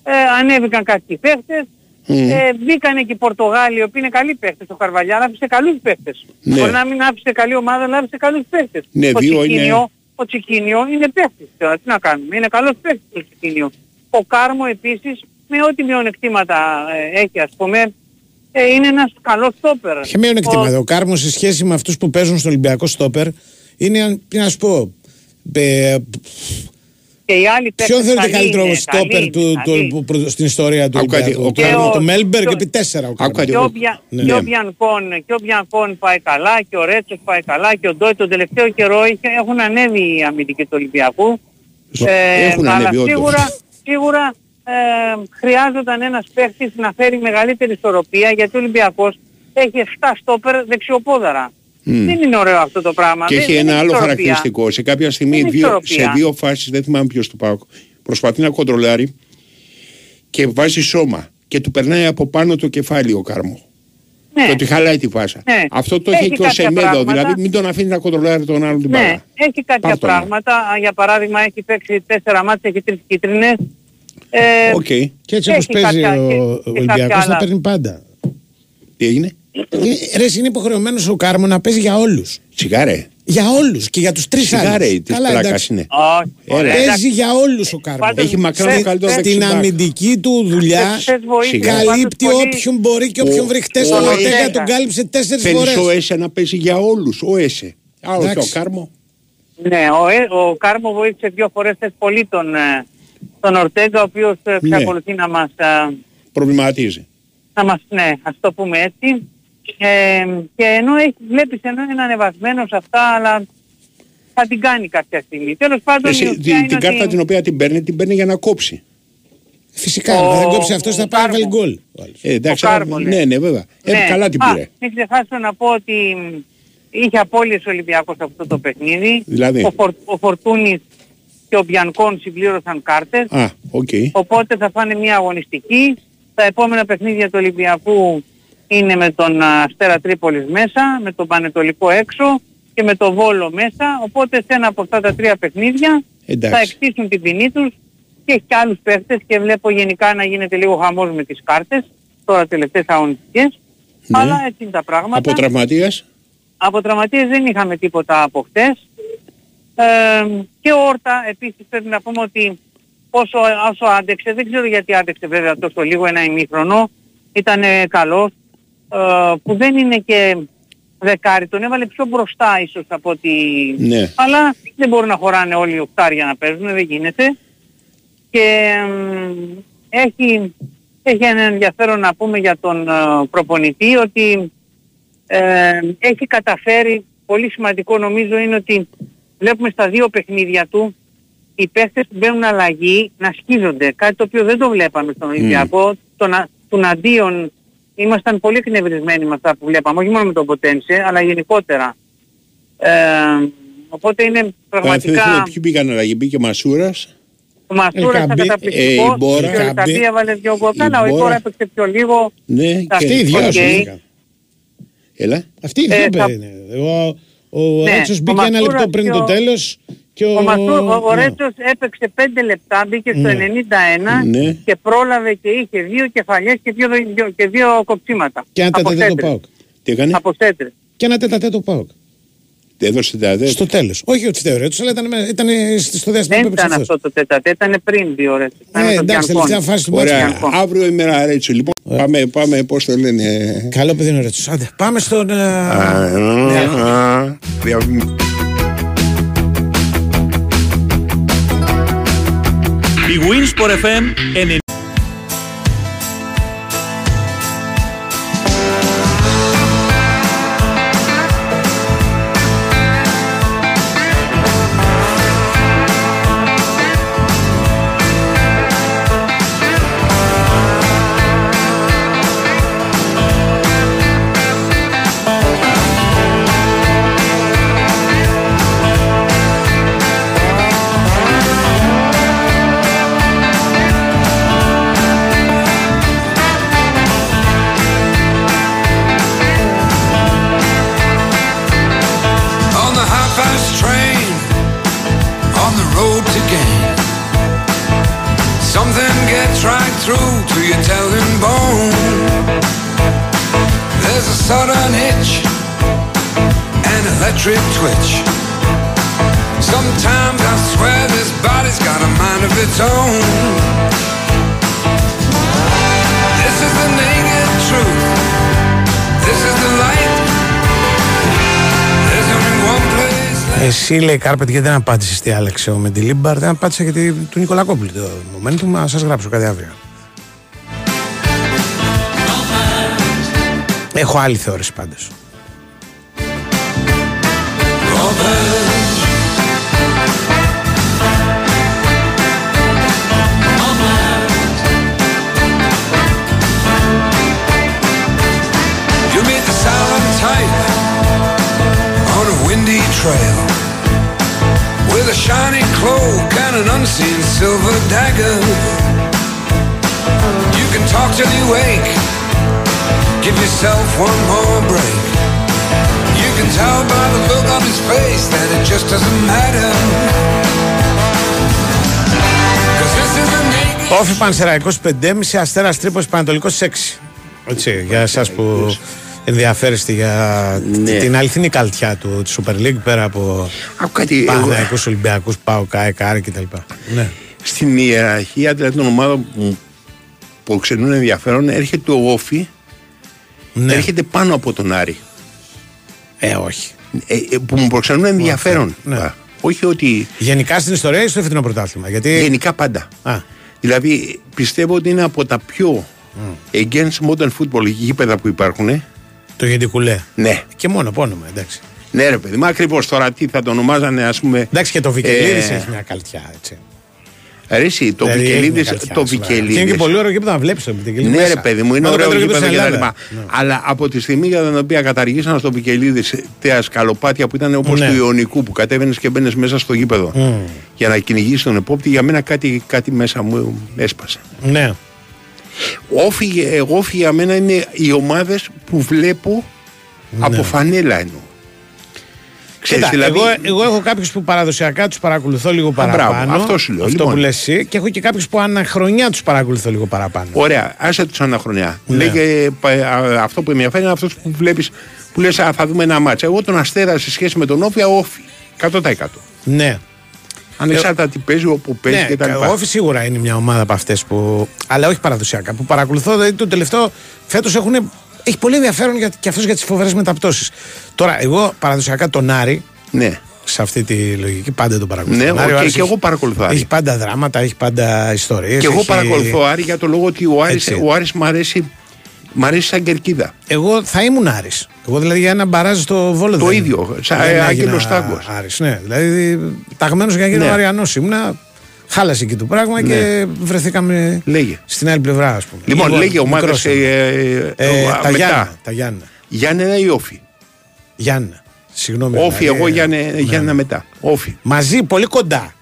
ε, ανέβηκαν κάποιοι παίχτες, Μμ. ε, μπήκανε και οι Πορτογάλοι, οι οποίοι είναι καλοί παίχτες. Ο Καρβαλιάλ άφησε καλούς παίχτες. Ναι. Μπορεί να μην άφησε καλή ομάδα, αλλά άφησε καλούς παίχτες. Ναι, ο, δύο Τσικίνιο, είναι- ο Τσικίνιο είναι παίχτης τώρα, τι να κάνουμε. Είναι καλός παίχτης ο Τσικίνιο. Ο Κάρμο επίσης, με ό,τι μειονεκτήματα ε, έχει ας πούμε, ε, είναι ένας καλός στόπερ. Είχε μείον εκτίματα. Ο Κάρμος σε σχέση με αυτούς που παίζουν στο Ολυμπιακό Στόπερ είναι, αν- τι να σου πω, ε, Και οι άλλοι παίχτες Ποιον θέλετε καλοί καλύτερο είναι, στόπερ καλοί του, είναι, του, καλοί. που προ- στην ιστορία του Άκου κάτι, Ολυμπιακού; ο Το- Κάρμος- Το Μέλμπεργκ το- επί τέσσερα ο Άκου κάτι, Κάρμος. Και ο, Μπια, Ναι. και ο Ναι. Μπιανκόν, και ο Μπιανκόν πάει καλά και ο Ρέτσος πάει καλά και ο Ντόι τον τελευταίο καιρό είχε, έχουν ανέβει οι αμυντικοί του Ολυμπιακού. Έχουν αλλά ανέβει, όντως. σίγουρα, σίγουρα ε, χρειάζονταν ένας παίχτης να φέρει μεγαλύτερη ισορροπία γιατί ο Ολυμπιακός έχει 7 στόπερ δεξιοπόδαρα. Μμ. Δεν είναι ωραίο αυτό το πράγμα. Και Δεν- έχει δεν ένα είναι άλλο ισορροπία. χαρακτηριστικό. Σε κάποια Δεν στιγμή, είναι δύο, ισορροπία. σε δύο φάσεις, δεν θυμάμαι ποιος του πάω, προσπαθεί να κοντρολάρει και βάζει σώμα και του περνάει από πάνω το κεφάλι ο Κάρμο. Ναι. Και ότι χαλάει τη φάσα. Ναι. Αυτό το Έχει έχει και ο κάποια Σεμέδο. πράγματα. Δηλαδή, μην τον αφήνεις να κοντρολάρει τον άλλο την Ναι, μπάλα. έχει κάποια Πάρ' το, ναι. πράγματα. Α, Για παράδειγμα έχει παίξει τέσσερα μάτια, έχει τρεις κίτρινες. Ε, Οκ. Και έτσι όπως Έχει παίζει κάποια- ο και- ο και Ολυμπιακός κάποια θα άλλα. παίρνει πάντα. Τι έγινε; Ε, Ρε, είναι υποχρεωμένος ο Κάρμο να παίζει για όλους. Σιγάρε. Για όλους και για τους τρεις Σιγάρε άλλου. τη πλάκα είναι. όχι, Έλα. ωραία, Παίζει εντάξει. για όλους ο Κάρμο. Πάντως, Έχει μακράν Θε- το καλύτερο θε- Στην δεξιμπάκ. αμυντική του δουλειά Θες βοήθεια, Σιγά. καλύπτει πάντως πολύ- όποιον μπορεί και όποιον Ο- βρει χτες. ο- Ο ο- Ορτέγα ο- τον κάλυψε τέσσερις Θέλεις φορές. ο Έσε να παίζει για όλους. Ο Έσε. Α, όχι Εντάξει. ο Κάρμο. Ναι, ο, Ε- ο Κάρμο βοήθησε δύο φορές θες πολύ τον, ε, τον Ορτέγκα, ο οποίος ε, Ναι. εξακολουθεί να μας, ε, Προβληματίζει. να μας, ναι, ας το πούμε έτσι. Ε, και ενώ έχει, βλέπεις ενώ είναι ανεβασμένος σε αυτά, αλλά θα την κάνει κάποια στιγμή. Τέλος πάντων, η Εσύ, ουσία την, είναι την ότι- κάρτα την οποία την παίρνει, την παίρνει για να κόψει. Φυσικά, Ο- αν δεν κόψει αυτός θα ο πάει να βάλει Κάρμο. γκολ. Ε, εντάξει, Ο αλλά- Κάρμο, ναι, ναι. ναι, βέβαια. Ε, Ναι. καλά την Α, πήρε. μην ξεχάσω να πω ότι μ, είχε απώλειες ο Ολυμπιακός σε αυτό το παιχνίδι. Δηλαδή; Ο, Φορ, ο Φορτούνης και ο Μπιανκόν συμπλήρωσαν κάρτες. Α, οκ. Οπότε θα φάνε μια αγωνιστική. Τα επόμενα παιχνίδια του Ολυμπιακού είναι με τον α, Αστέρα Τρίπολης μέσα, με τον Πανετολικό έξω και με τον Βόλο μέσα. Οπότε σε ένα από αυτά τα τρία παιχνίδια Εντάξει. θα εκτίσουν την ποινή τους και έχει και άλλους παίχτες και βλέπω γενικά να γίνεται λίγο χαμός με τις κάρτες τώρα τελευταίες αγωνιστικές. Ναι. Αλλά έτσι είναι τα πράγματα. Από τραυματίας; Από τραυματίες δεν είχαμε τίποτα από χτες. Ε, και ο Όρτα επίσης πρέπει να πούμε ότι όσο, όσο άντεξε, δεν ξέρω γιατί άντεξε βέβαια τόσο λίγο ένα ημίχρονο, ήταν καλός, ε, που δεν είναι και δεκάρι, τον έβαλε πιο μπροστά ίσως από ότι... Ναι. Αλλά δεν μπορούν να χωράνε όλοι οι οκτάρια να παίζουν, δεν γίνεται. Και εμ, έχει, έχει ένα ενδιαφέρον να πούμε για τον ε, προπονητή ότι ε, έχει καταφέρει, πολύ σημαντικό νομίζω είναι ότι βλέπουμε στα δύο παιχνίδια του οι παίχτες που μπαίνουν αλλαγή να σκίζονται. Κάτι το οποίο δεν το βλέπαμε στον Ολυμπιακό. Τον, α- τον αντίον ήμασταν πολύ εκνευρισμένοι με αυτά που βλέπαμε, όχι μόνο με τον Ποτένσε, αλλά γενικότερα. Ε, οπότε είναι Πραγματικά... πραγματικά... Ποιοι πήγαν αλλαγή, μπήκε ο Μασούρας. Ο Μασούρας ήταν Ελκαμπή, ε, η καταπληκτικός, Μπόρα, και ο Ελκαμπή Ελκαμπή, έβαλε δύο γκολ. η Καλά, ο Μπόρα. Ιμπόρα έπαιξε πιο λίγο. Ναι, Αυτοί και... οι δυο Οκ. σου είχαν. Έλα. Αυτοί οι Ε, δύο θα- είναι. Ο, ο Ναι, Ρέτσος ο μπήκε ένα Μασούρας λεπτό πριν και το ο- τέλος και ο, Ο, Μασού, ο, ο ναι. Ρέτσος έπαιξε 5 λεπτά, μπήκε στο Ναι. 91 Ναι. και πρόλαβε και είχε δύο κεφαλιές και δύο, δύο- και δύο κοψίματα. Και ένα Από τέταρτο σέντρες. ΠΑΟΚ. Τι έκανε; Από σέντρες. Και ένα τέταρτο ΠΑΟΚ. Έδωσε τα δε. Στο τέλος. Όχι ότι θεωρεί Ρέτσος, αλλά ήταν, με- ήταν στο διάστημα Δεν που έπαιξε ήταν αυτός. αυτό το τέταρτο, ήταν πριν δύο ώρες. Ήταν Ε, με τον εντάξει, Γιανκόνη. τελευταία φάση του μάτς. Ωραία. Γιανκό. Αύριο ημέρα Ρέτσου. Λοιπόν, πάμε, πάμε, πώς το λένε. Καλό παιδί είναι ο Ρέτσος. Άντε, πάμε στον... ε, ναι. Α, δια- Η Winsport FM Εσύ λέει Κάρπετ, γιατί δεν απάντησες τι άλλαξε ο Μεντιλίμπαρ. Δεν απάντησες γιατί του Νικολακόπουλου το μομέντο μου, σας γράψω κάτι αύριο. Έχω άλλη θεώρηση πάντως. trail With a shiny cloak and an unseen silver dagger. You can talk till you wake. Give yourself one more break. You can tell by the look on his face that it just doesn't matter. Cause this is a naked Όφη Πανσεραϊκός 5,5, Αστέρας Τρίπος Πανατολικός 6. Έτσι, για εσάς που ενδιαφέρεστε για Ναι. την αληθινή καλτιά του της Super League πέρα από Άκου κάτι, εγώ- Παναθηναϊκούς, Ολυμπιακούς, Πάο, ΚΑΕ, ΚΑΡ κτλ. Ναι. Στην ιεραρχία δηλαδή των ομάδων που, που ξενούν ενδιαφέρον έρχεται ο Όφη ναι. έρχεται πάνω από τον Άρη. Ε, όχι. Ε, ε, που μου προξενούν ενδιαφέρον. Ναι. Α, Όχι ότι Γενικά στην ιστορία ή στο φετινό πρωτάθλημα. Γιατί... γενικά πάντα. Α, Δηλαδή πιστεύω ότι είναι από τα πιο against modern football γήπεδα που υπάρχουν. Το γεντικουλέ. Ναι. Και μόνο από όνομα, εντάξει. Ναι, ρε παιδί, μα ακριβώς τώρα τι θα το ονομάζανε, ας πούμε. Εντάξει και το Βικελίδης Ε, έχει μια καλτιά, έτσι. Αρέσει, το Δηλαδή, έχει Βικελίδη. μια καλτιά, Το σοβαρά. Βικελίδη. Και είναι και πολύ ωραίο γήπεδο να βλέπεις το Βικελίδη. Ναι, ρε παιδί μου, είναι Μα το ωραίο καλύτερο γήπεδο στην και τα Ελλάδα. λοιπά. Αλλά από τη στιγμή για την οποία καταργήσαν στο Βικελίδης τα σκαλοπάτια που ήταν όπως Ναι. του Ιωνικού που κατέβαινες και μπαίνεις μέσα στο γήπεδο για να κυνηγήσεις τον επόπτη, για μένα κάτι, κάτι μέσα μου έσπασε. Ναι. Όφη, εγώ όφη για μένα είναι οι ομάδες που βλέπω Ναι. από φανέλα εννοώ. Ξέρεις, Κοίτα, δηλαδή, εγώ, εγώ έχω κάποιους που παραδοσιακά τους παρακολουθώ λίγο μπράβο, παραπάνω. αυτό σου λέω, Αυτό λοιπόν. που λες εσύ. Και έχω και κάποιους που αναχρονιά τους παρακολουθώ λίγο παραπάνω. Ωραία, άσε τους αναχρονιά. Ναι. Λέγε, πα- α, αυτό που με ενδιαφέρει είναι αυτό που βλέπεις, που λες, θα δούμε ένα μάτσα. Εγώ τον Αστέρα σε σχέση με τον Όφη, όφη. 100%. Ναι. Ανεξάρτητα τι παίζει, όπου παίζει Ναι, κτλ. ο Όφη σίγουρα είναι μια ομάδα από αυτές που. Αλλά όχι παραδοσιακά. Που παρακολουθώ, δηλαδή το τελευταίο φέτος έχουν. Έχει πολύ ενδιαφέρον για, και αυτός για τις φοβερές μεταπτώσεις. Τώρα, εγώ παραδοσιακά τον Άρη, Ναι. σε αυτή τη λογική, πάντα τον παρακολουθώ. Ναι, Τον Άρη, ο οκ, Άρης και εγώ παρακολουθώ Άρη. Έχει πάντα δράματα, έχει πάντα ιστορίες. Και εγώ παρακολουθώ Άρη για το λόγο ότι ο Άρης, Έτσι. ο Άρης μ' αρέσει, μ' αρέσει σαν κερκίδα. Εγώ θα ήμουν Άρης. Εγώ δηλαδή για ένα μπαράζ στο Βόλο Το δεν- ίδιο, σαν δεν Άγγελος έγινα Τάγκος. Άρης, ναι. Δηλαδή ταγμένος για να γίνω Ναι. Αρειανός ήμουνα. Χάλασε εκεί το πράγμα και βρεθήκαμε Λέγε. στην άλλη πλευρά, ας πούμε. Λοιπόν, Λίγο λέγε ομάδε. μικρός Ε, ήμουν. ε, Ε, ε, τα μετά. Γιάννα. Τα Γιάννα. Γιάννενα ή Όφη; Γιάννα. Συγγνώμη. Όφη, δηλαδή, εγώ ε, Γιάννε- ναι, Γιάννενα ναι. μετά. Όφη. Μαζί, πολύ κοντά.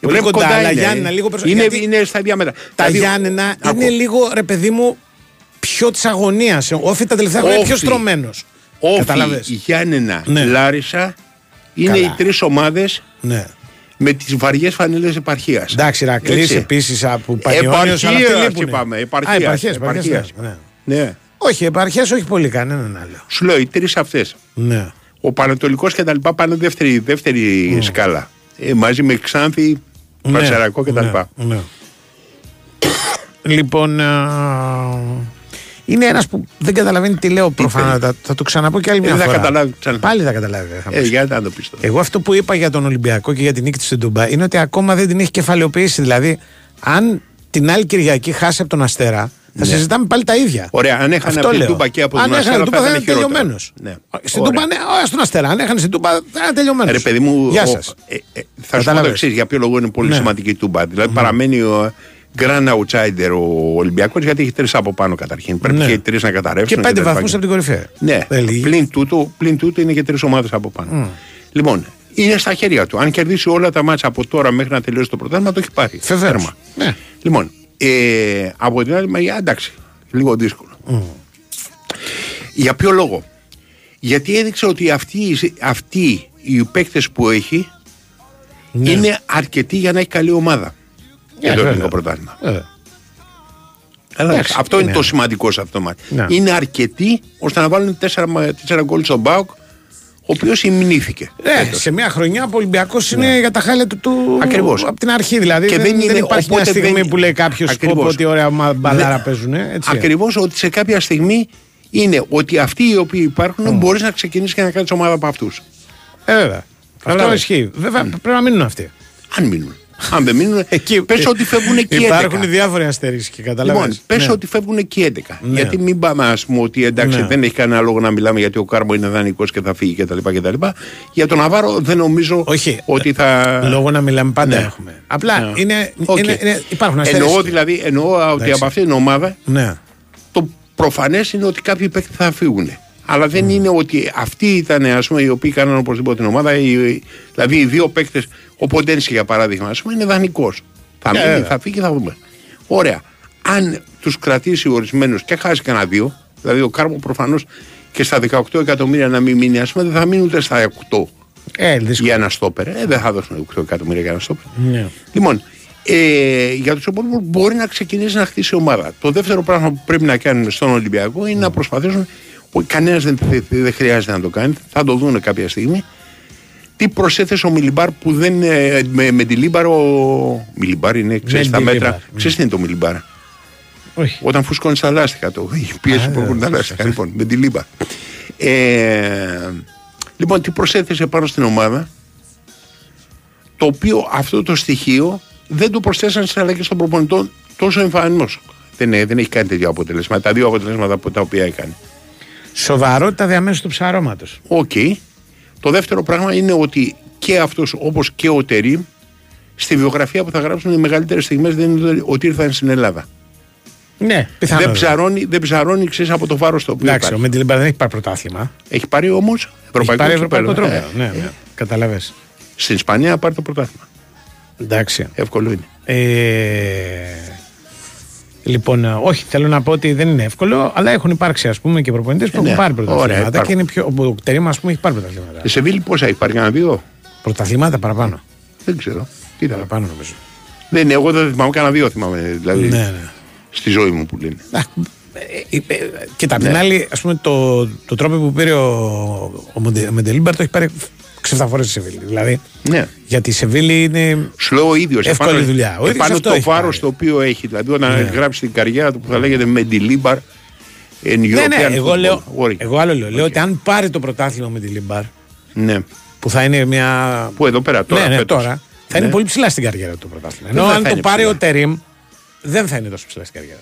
Πολύ Πολύ κοντά, αλλά είναι. Γιάννενα λίγο περισσότερο. Είναι, γιατί είναι στα διάμετρα. τα Δηλαδή, Γιάννενα άκου. είναι λίγο, ρε παιδί μου, πιο της αγωνίας. Όφη τα τελευταία χρόνια είναι πιο Όφη. στρωμένος. Όφη, Κατάλαβες. Γιάννενα, Ναι. Λάρισα είναι Καλά. οι τρεις ομάδες Ναι. με τις βαριές φανέλες επαρχίας. Εντάξει, Ρακλής επίσης από Πανιόνιο. Επαρχίας είπαμε, επαρχίας, επαρχίες, επαρχίας. ναι. Ναι. Όχι, επαρχέ όχι πολύ κανέναν άλλο. Σου λέω οι τρεις αυτές. Ναι. Ο Πανατολικός και τα λοιπά πάνε δεύτερη, δεύτερη σκάλα. Ε, μαζί με Ξάνθη, Πανσεραϊκό και τα ναι, λοιπά. ναι. λοιπόν, α, είναι ένας που δεν καταλαβαίνει τι λέω προφανώς. Θα το ξαναπώ και άλλη μια Ε, θα φορά. καταλάβει ξανά. Πάλι θα καταλάβει. θα μου Ε, πεις. για να το πεις τώρα. Εγώ αυτό που είπα για τον Ολυμπιακό και για την νίκη του στην Τούμπα είναι ότι ακόμα δεν την έχει κεφαλαιοποιήσει. Δηλαδή, αν την άλλη Κυριακή χάσει από τον Αστέρα, θα συζητάμε πάλι τα ίδια. Ναι. Ωραία, αν έχανε Αυτό από την λέω. Τούμπα και από αν τον έχανε Αστέρα την θα Τούμπα θα ήταν είναι χειρότερο. τελειωμένος. Ναι. Στην Ωραία. Τούμπα, ναι, όχι στον Αστέρα. Αν έχανε στην Τούμπα θα είναι τελειωμένος. Ρε παιδί μου, Γεια ο- σας. ε, ε, θα σου πω το Κατάλαβες. εξής, για ποιο λόγο είναι πολύ Ναι. σημαντική η Τούμπα. Δηλαδή παραμένει ο grand outsider ο Ολυμπιακός γιατί έχει τρεις από πάνω καταρχήν. Πρέπει Ναι. και οι τρεις να καταρρεύσουν. Και πέντε τα λοιπά. βαθμούς από την κορυφαία. Ναι, Δεν λύγει. πλην τούτου, πλην τούτου είναι και τρεις ομάδες από πάνω. Λοιπόν, είναι στα χέρια του. Αν κερδίσει όλα τα μάτσα από τώρα μέχρι να τελειώσει το πρωτάθλημα, το έχει πάρει. Βεβαίως. Τέρμα. Ναι. Λοιπόν, ε, από την άλλη μεριά, εντάξει, λίγο δύσκολο. Για ποιο λόγο; Γιατί έδειξε ότι αυτοί, αυτοί οι παίκτες που έχει Ναι. είναι αρκετοί για να έχει καλή ομάδα. Για το βέβαια. ελληνικό πρωτάθλημα. Ε, Καλά, Εντάξει, αυτό είναι ναι. το σημαντικό σε αυτό το μάτι. Ναι. Είναι αρκετοί ώστε να βάλουν 4 γκολ στον Μπάουκ, ο οποίος ημνήθηκε. Ναι, σε μια χρονιά που ο Ολυμπιακός είναι για τα χάλια του, του Ακριβώς. από την αρχή. Δηλαδή Και δεν, δεν δεν είναι- υπάρχει μια οπότε στιγμή δεν- που λέει κάποιος Ακριβώς. ότι ωραία μα- μπαλάρα Δεν- παίζουν. Έτσι. Ακριβώς ότι σε κάποια στιγμή είναι ότι αυτοί οι οποίοι υπάρχουν μπορείς να ξεκινήσεις και να κάνεις ομάδα από αυτούς. Ε, βέβαια. Αυτό Κατάλαβες. ισχύει. Βέβαια πρέπει να μείνουν αυτοί. Αν μείνουν. Αν δεν μείνουν, πες ότι φεύγουν εκεί 11. Υπάρχουν διάφοροι αστερίσκοι, καταλαβαίνεις. Λοιπόν, πες Ναι. ότι φεύγουν εκεί 11. Ναι. Γιατί μην πούμε, ας πούμε, ότι εντάξει Ναι. δεν έχει κανένα λόγο να μιλάμε γιατί ο Κάρμο είναι δανεικός και θα φύγει κτλ. κτλ. Για τον Ναβάρο δεν νομίζω Όχι. ότι θα. Λόγο να μιλάμε πάντα Ναι. έχουμε. Απλά Ναι. είναι, Οκ. είναι, είναι- υπάρχουν αστερίσκοι. Εννοώ δηλαδή εννοώ ότι Εντάξει. από αυτήν την ομάδα Ναι. το προφανές είναι ότι κάποιοι παίκτες θα φύγουν. Αλλά δεν είναι ότι αυτοί ήταν ας πούμε, οι οποίοι κάναν οπωσδήποτε την ομάδα. Οι, δηλαδή οι δύο παίκτες, ο Ποντένσε για παράδειγμα, ας πούμε, είναι δανεικός. Θα, Ναι, μείνει, βέβαια. θα φύγει και θα δούμε. Ωραία. Αν τους κρατήσει ορισμένους και χάσει κανένα δύο, δηλαδή ο Κάρμο προφανώς και στα 18 εκατομμύρια να μην μείνει, ας πούμε, δεν θα μείνει ούτε στα 8 Ε, δύσκολο. για ένα στόπερ. Ε, δεν θα δώσουν 8 εκατομμύρια για ένα στόπερ. Ναι. Λοιπόν, ε, για τους υπόλοιπους μπορεί να ξεκινήσει να χτίσει ομάδα. Το δεύτερο πράγμα που πρέπει να κάνουν στον Ολυμπιακό είναι να προσπαθήσουν. Κανένας δεν, δεν, δεν χρειάζεται να το κάνει, θα το δουν κάποια στιγμή. Τι προσέθεσε ο Μιλιμπάρ που δεν. ε, με, Μεντιλίμπαρ ο. Μιλιμπάρ είναι, ξέρεις τα Μεντιλίμπαρ, μέτρα. ναι. Ξέρεις τι είναι το Μιλιμπάρ; Όχι. Όταν φουσκώνει τα λάστιχα το. Η πίεση Α, που έχουν τα δεν λάστιχα. Λοιπόν, Μεντιλίμπαρ. Ε, λοιπόν, τι προσέθεσε πάνω στην ομάδα το οποίο αυτό το στοιχείο δεν το προσθέσαν στις αλλαγές των προπονητών τόσο εμφανώς. Δεν, ε, δεν έχει κάνει τέτοιο αποτέλεσμα. Τα δύο αποτελέσματα από τα οποία έκανε. Σοβαρότητα διαμέσου του ψαρώματος. Οκ. Το δεύτερο πράγμα είναι ότι και αυτός όπως και ο Τερίμ στη βιογραφία που θα γράψουν οι μεγαλύτερες στιγμές δεν είναι ότι ήρθαν στην Ελλάδα. Ναι, πιθανό. δεν ψαρώνει, δεν ψαρώνει ξέρεις, από το βάρος το οποίο Εντάξει, ο υπάρχει. Μεντιλίμπαρ δεν έχει πάρει πρωτάθλημα. Έχει πάρει όμως Έχει ευρωπαϊκό, πάρει ευρωπαϊκό κύπελλο. τρόπο. Ε, Ναι, ναι. Κατάλαβες. Στην Ισπανία πάρει το πρωτάθλημα. Εντάξει. Εύκολο είναι. Ε, λοιπόν, ε, όχι, θέλω να πω ότι δεν είναι εύκολο, αλλά έχουν υπάρξει ας πούμε και προπονητές που Ε, ναι. έχουν πάρει Ωραία, πρωταθλήματα. υπάρχουν. Και είναι πιο. Ο Τερήμα, ας πούμε, έχει πάρει πρωταθλήματα. Η Σεβίλη πόσα έχει πάρει, κανένα δύο. Πρωταθλήματα παραπάνω. Δεν ξέρω. Τι θα Παραπάνω νομίζω. Δεν είναι, εγώ δεν θυμάμαι, κανένα δύο θυμάμαι. Δηλαδή, Ναι, ναι. στη ζωή μου που λένε. Α, ε, ε, ε, Κοίτα, απ' την Ναι. άλλη, ας πούμε, το, το τρόπο που πήρε ο, ο Μοντε- Μεντελίμπαρ το έχει πάρει ξεφτά φορέ στη Σεβίλη. Δηλαδή, Ναι. γιατί η Σεβίλη είναι. Σου λέω ο ίδιος. Εύκολη δουλειά. Ο ίδιος Επάνω αυτό το έχει βάρος πάρει. το οποίο έχει. Δηλαδή, όταν Ναι. γράψει την καριέρα του που θα λέγεται Μεντιλίμπαρ. In Ναι, ναι, European εγώ, football. λέω, Ωραία. εγώ άλλο λέω. Λέω ότι αν πάρει το πρωτάθλημα με τη Λιμπάρ, Ναι. που θα είναι μια. Που εδώ πέρα τώρα. ναι, ναι, φέτος. τώρα θα είναι Ναι. πολύ ψηλά στην καριέρα του το πρωτάθλημα. Δεν Ενώ θα αν το είναι πάρει ψηλά. ο Τερήμ, δεν θα είναι τόσο ψηλά στην καριέρα.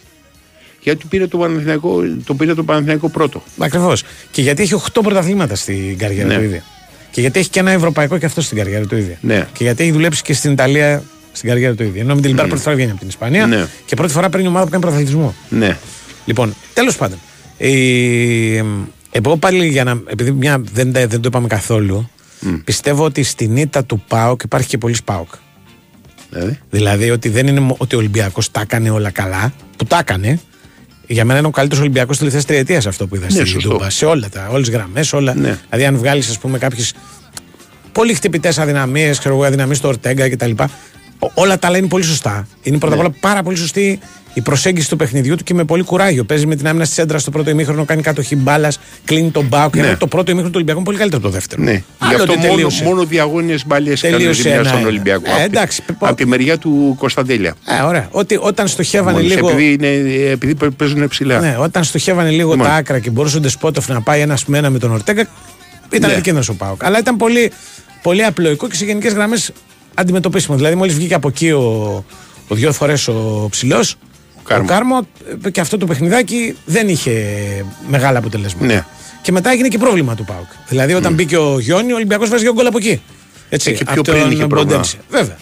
Γιατί πήρε το Παναθηναϊκό, το πήρε το Παναθηναϊκό πρώτο. Ακριβώς. Και γιατί έχει 8 πρωταθλήματα στην καριέρα Ναι. του ίδια. Και γιατί έχει και ένα ευρωπαϊκό και αυτό στην καριέρα του ίδια. Ναι. Και γιατί έχει δουλέψει και στην Ιταλία στην καριέρα του ίδια. Ενώ με την Λιμπάρ πρώτη φορά βγαίνει από την Ισπανία Ναι. και πρώτη φορά παίρνει ομάδα που κάνει πρωταθλητισμό. Ναι. Λοιπόν, τέλος πάντων. Ε, εγώ πάλι για να. Επειδή μια, δεν, τα- δεν το είπαμε καθόλου, πιστεύω ότι στην ήττα του ΠΑΟΚ υπάρχει και πολύς ΠΑΟΚ. Δηλαδή; Δηλαδή ότι δεν είναι μο- ότι ο Ολυμπιακός τα έκανε όλα καλά, που τα έκανε. Για μένα είναι ο καλύτερος Ολυμπιακός της τελευταίας τριετίας αυτό που είδα Ναι, στην σωστό. Τούμπα. Σε όλα τα, όλες τις γραμμές, όλα. Ναι. Δηλαδή, αν βγάλεις, ας πούμε, κάποιες πολύ χτυπητές αδυναμίες, ξέρω εγώ, αδυναμίες στο Ορτέγκα κτλ. Ο- Όλα τα άλλα είναι πολύ σωστά. Είναι πρώτα απ' Ναι. όλα πάρα πολύ σωστή η προσέγγιση του παιχνιδιού του και με πολύ κουράγιο. Παίζει με την άμυνα στη σέντρα στο πρώτο ημίχρονο, κάνει κατοχή μπάλας, κλείνει τον μπάουκ. Ναι. Ενώ το πρώτο ημίχρονο του Ολυμπιακού είναι πολύ καλύτερο από το δεύτερο. Ναι. Γι' Άλλο αυτό ότι μόνο, τελείωσε. μόνο διαγώνιε μπαλιέ έκανε Τελείωσε ζημιά στον ένα-ένα. Ολυμπιακό. Ε, Απ' τη- εντάξει, πω- Από τη μεριά του Κωνσταντέλια. Ε, ωραία. Ότι όταν στοχεύανε Μόλις, λίγο. Επειδή, είναι, επειδή παι- παίζουν ψηλά. Ναι, όταν στοχεύανε λίγο Λοιπόν. τα άκρα και μπορούσε ο Ντεσπότοφ να πάει ένας με ένα με τον Ορτέγκα, ήταν Ναι. επικίνδυνος ο Πάοκ. Αλλά ήταν πολύ, πολύ απλοϊκό και σε γενικές γραμμές αντιμετωπίσιμο. Δηλαδή, μόλις βγήκε από εκεί ο, ο δύο φορές ο ψηλός, ο Κάρμο. Κάρμο, ε, και αυτό το παιχνιδάκι δεν είχε μεγάλα αποτελέσματα. Ναι. Και μετά έγινε και πρόβλημα του Πάοκ. Δηλαδή, όταν μπήκε ο Γιόνι, ο Ολυμπιακός βάζει δύο γκολ από εκεί. Έτσι, Ε, και πιο από πριν τον είχε πρόβλημα. Ποντένσε. Βέβαια.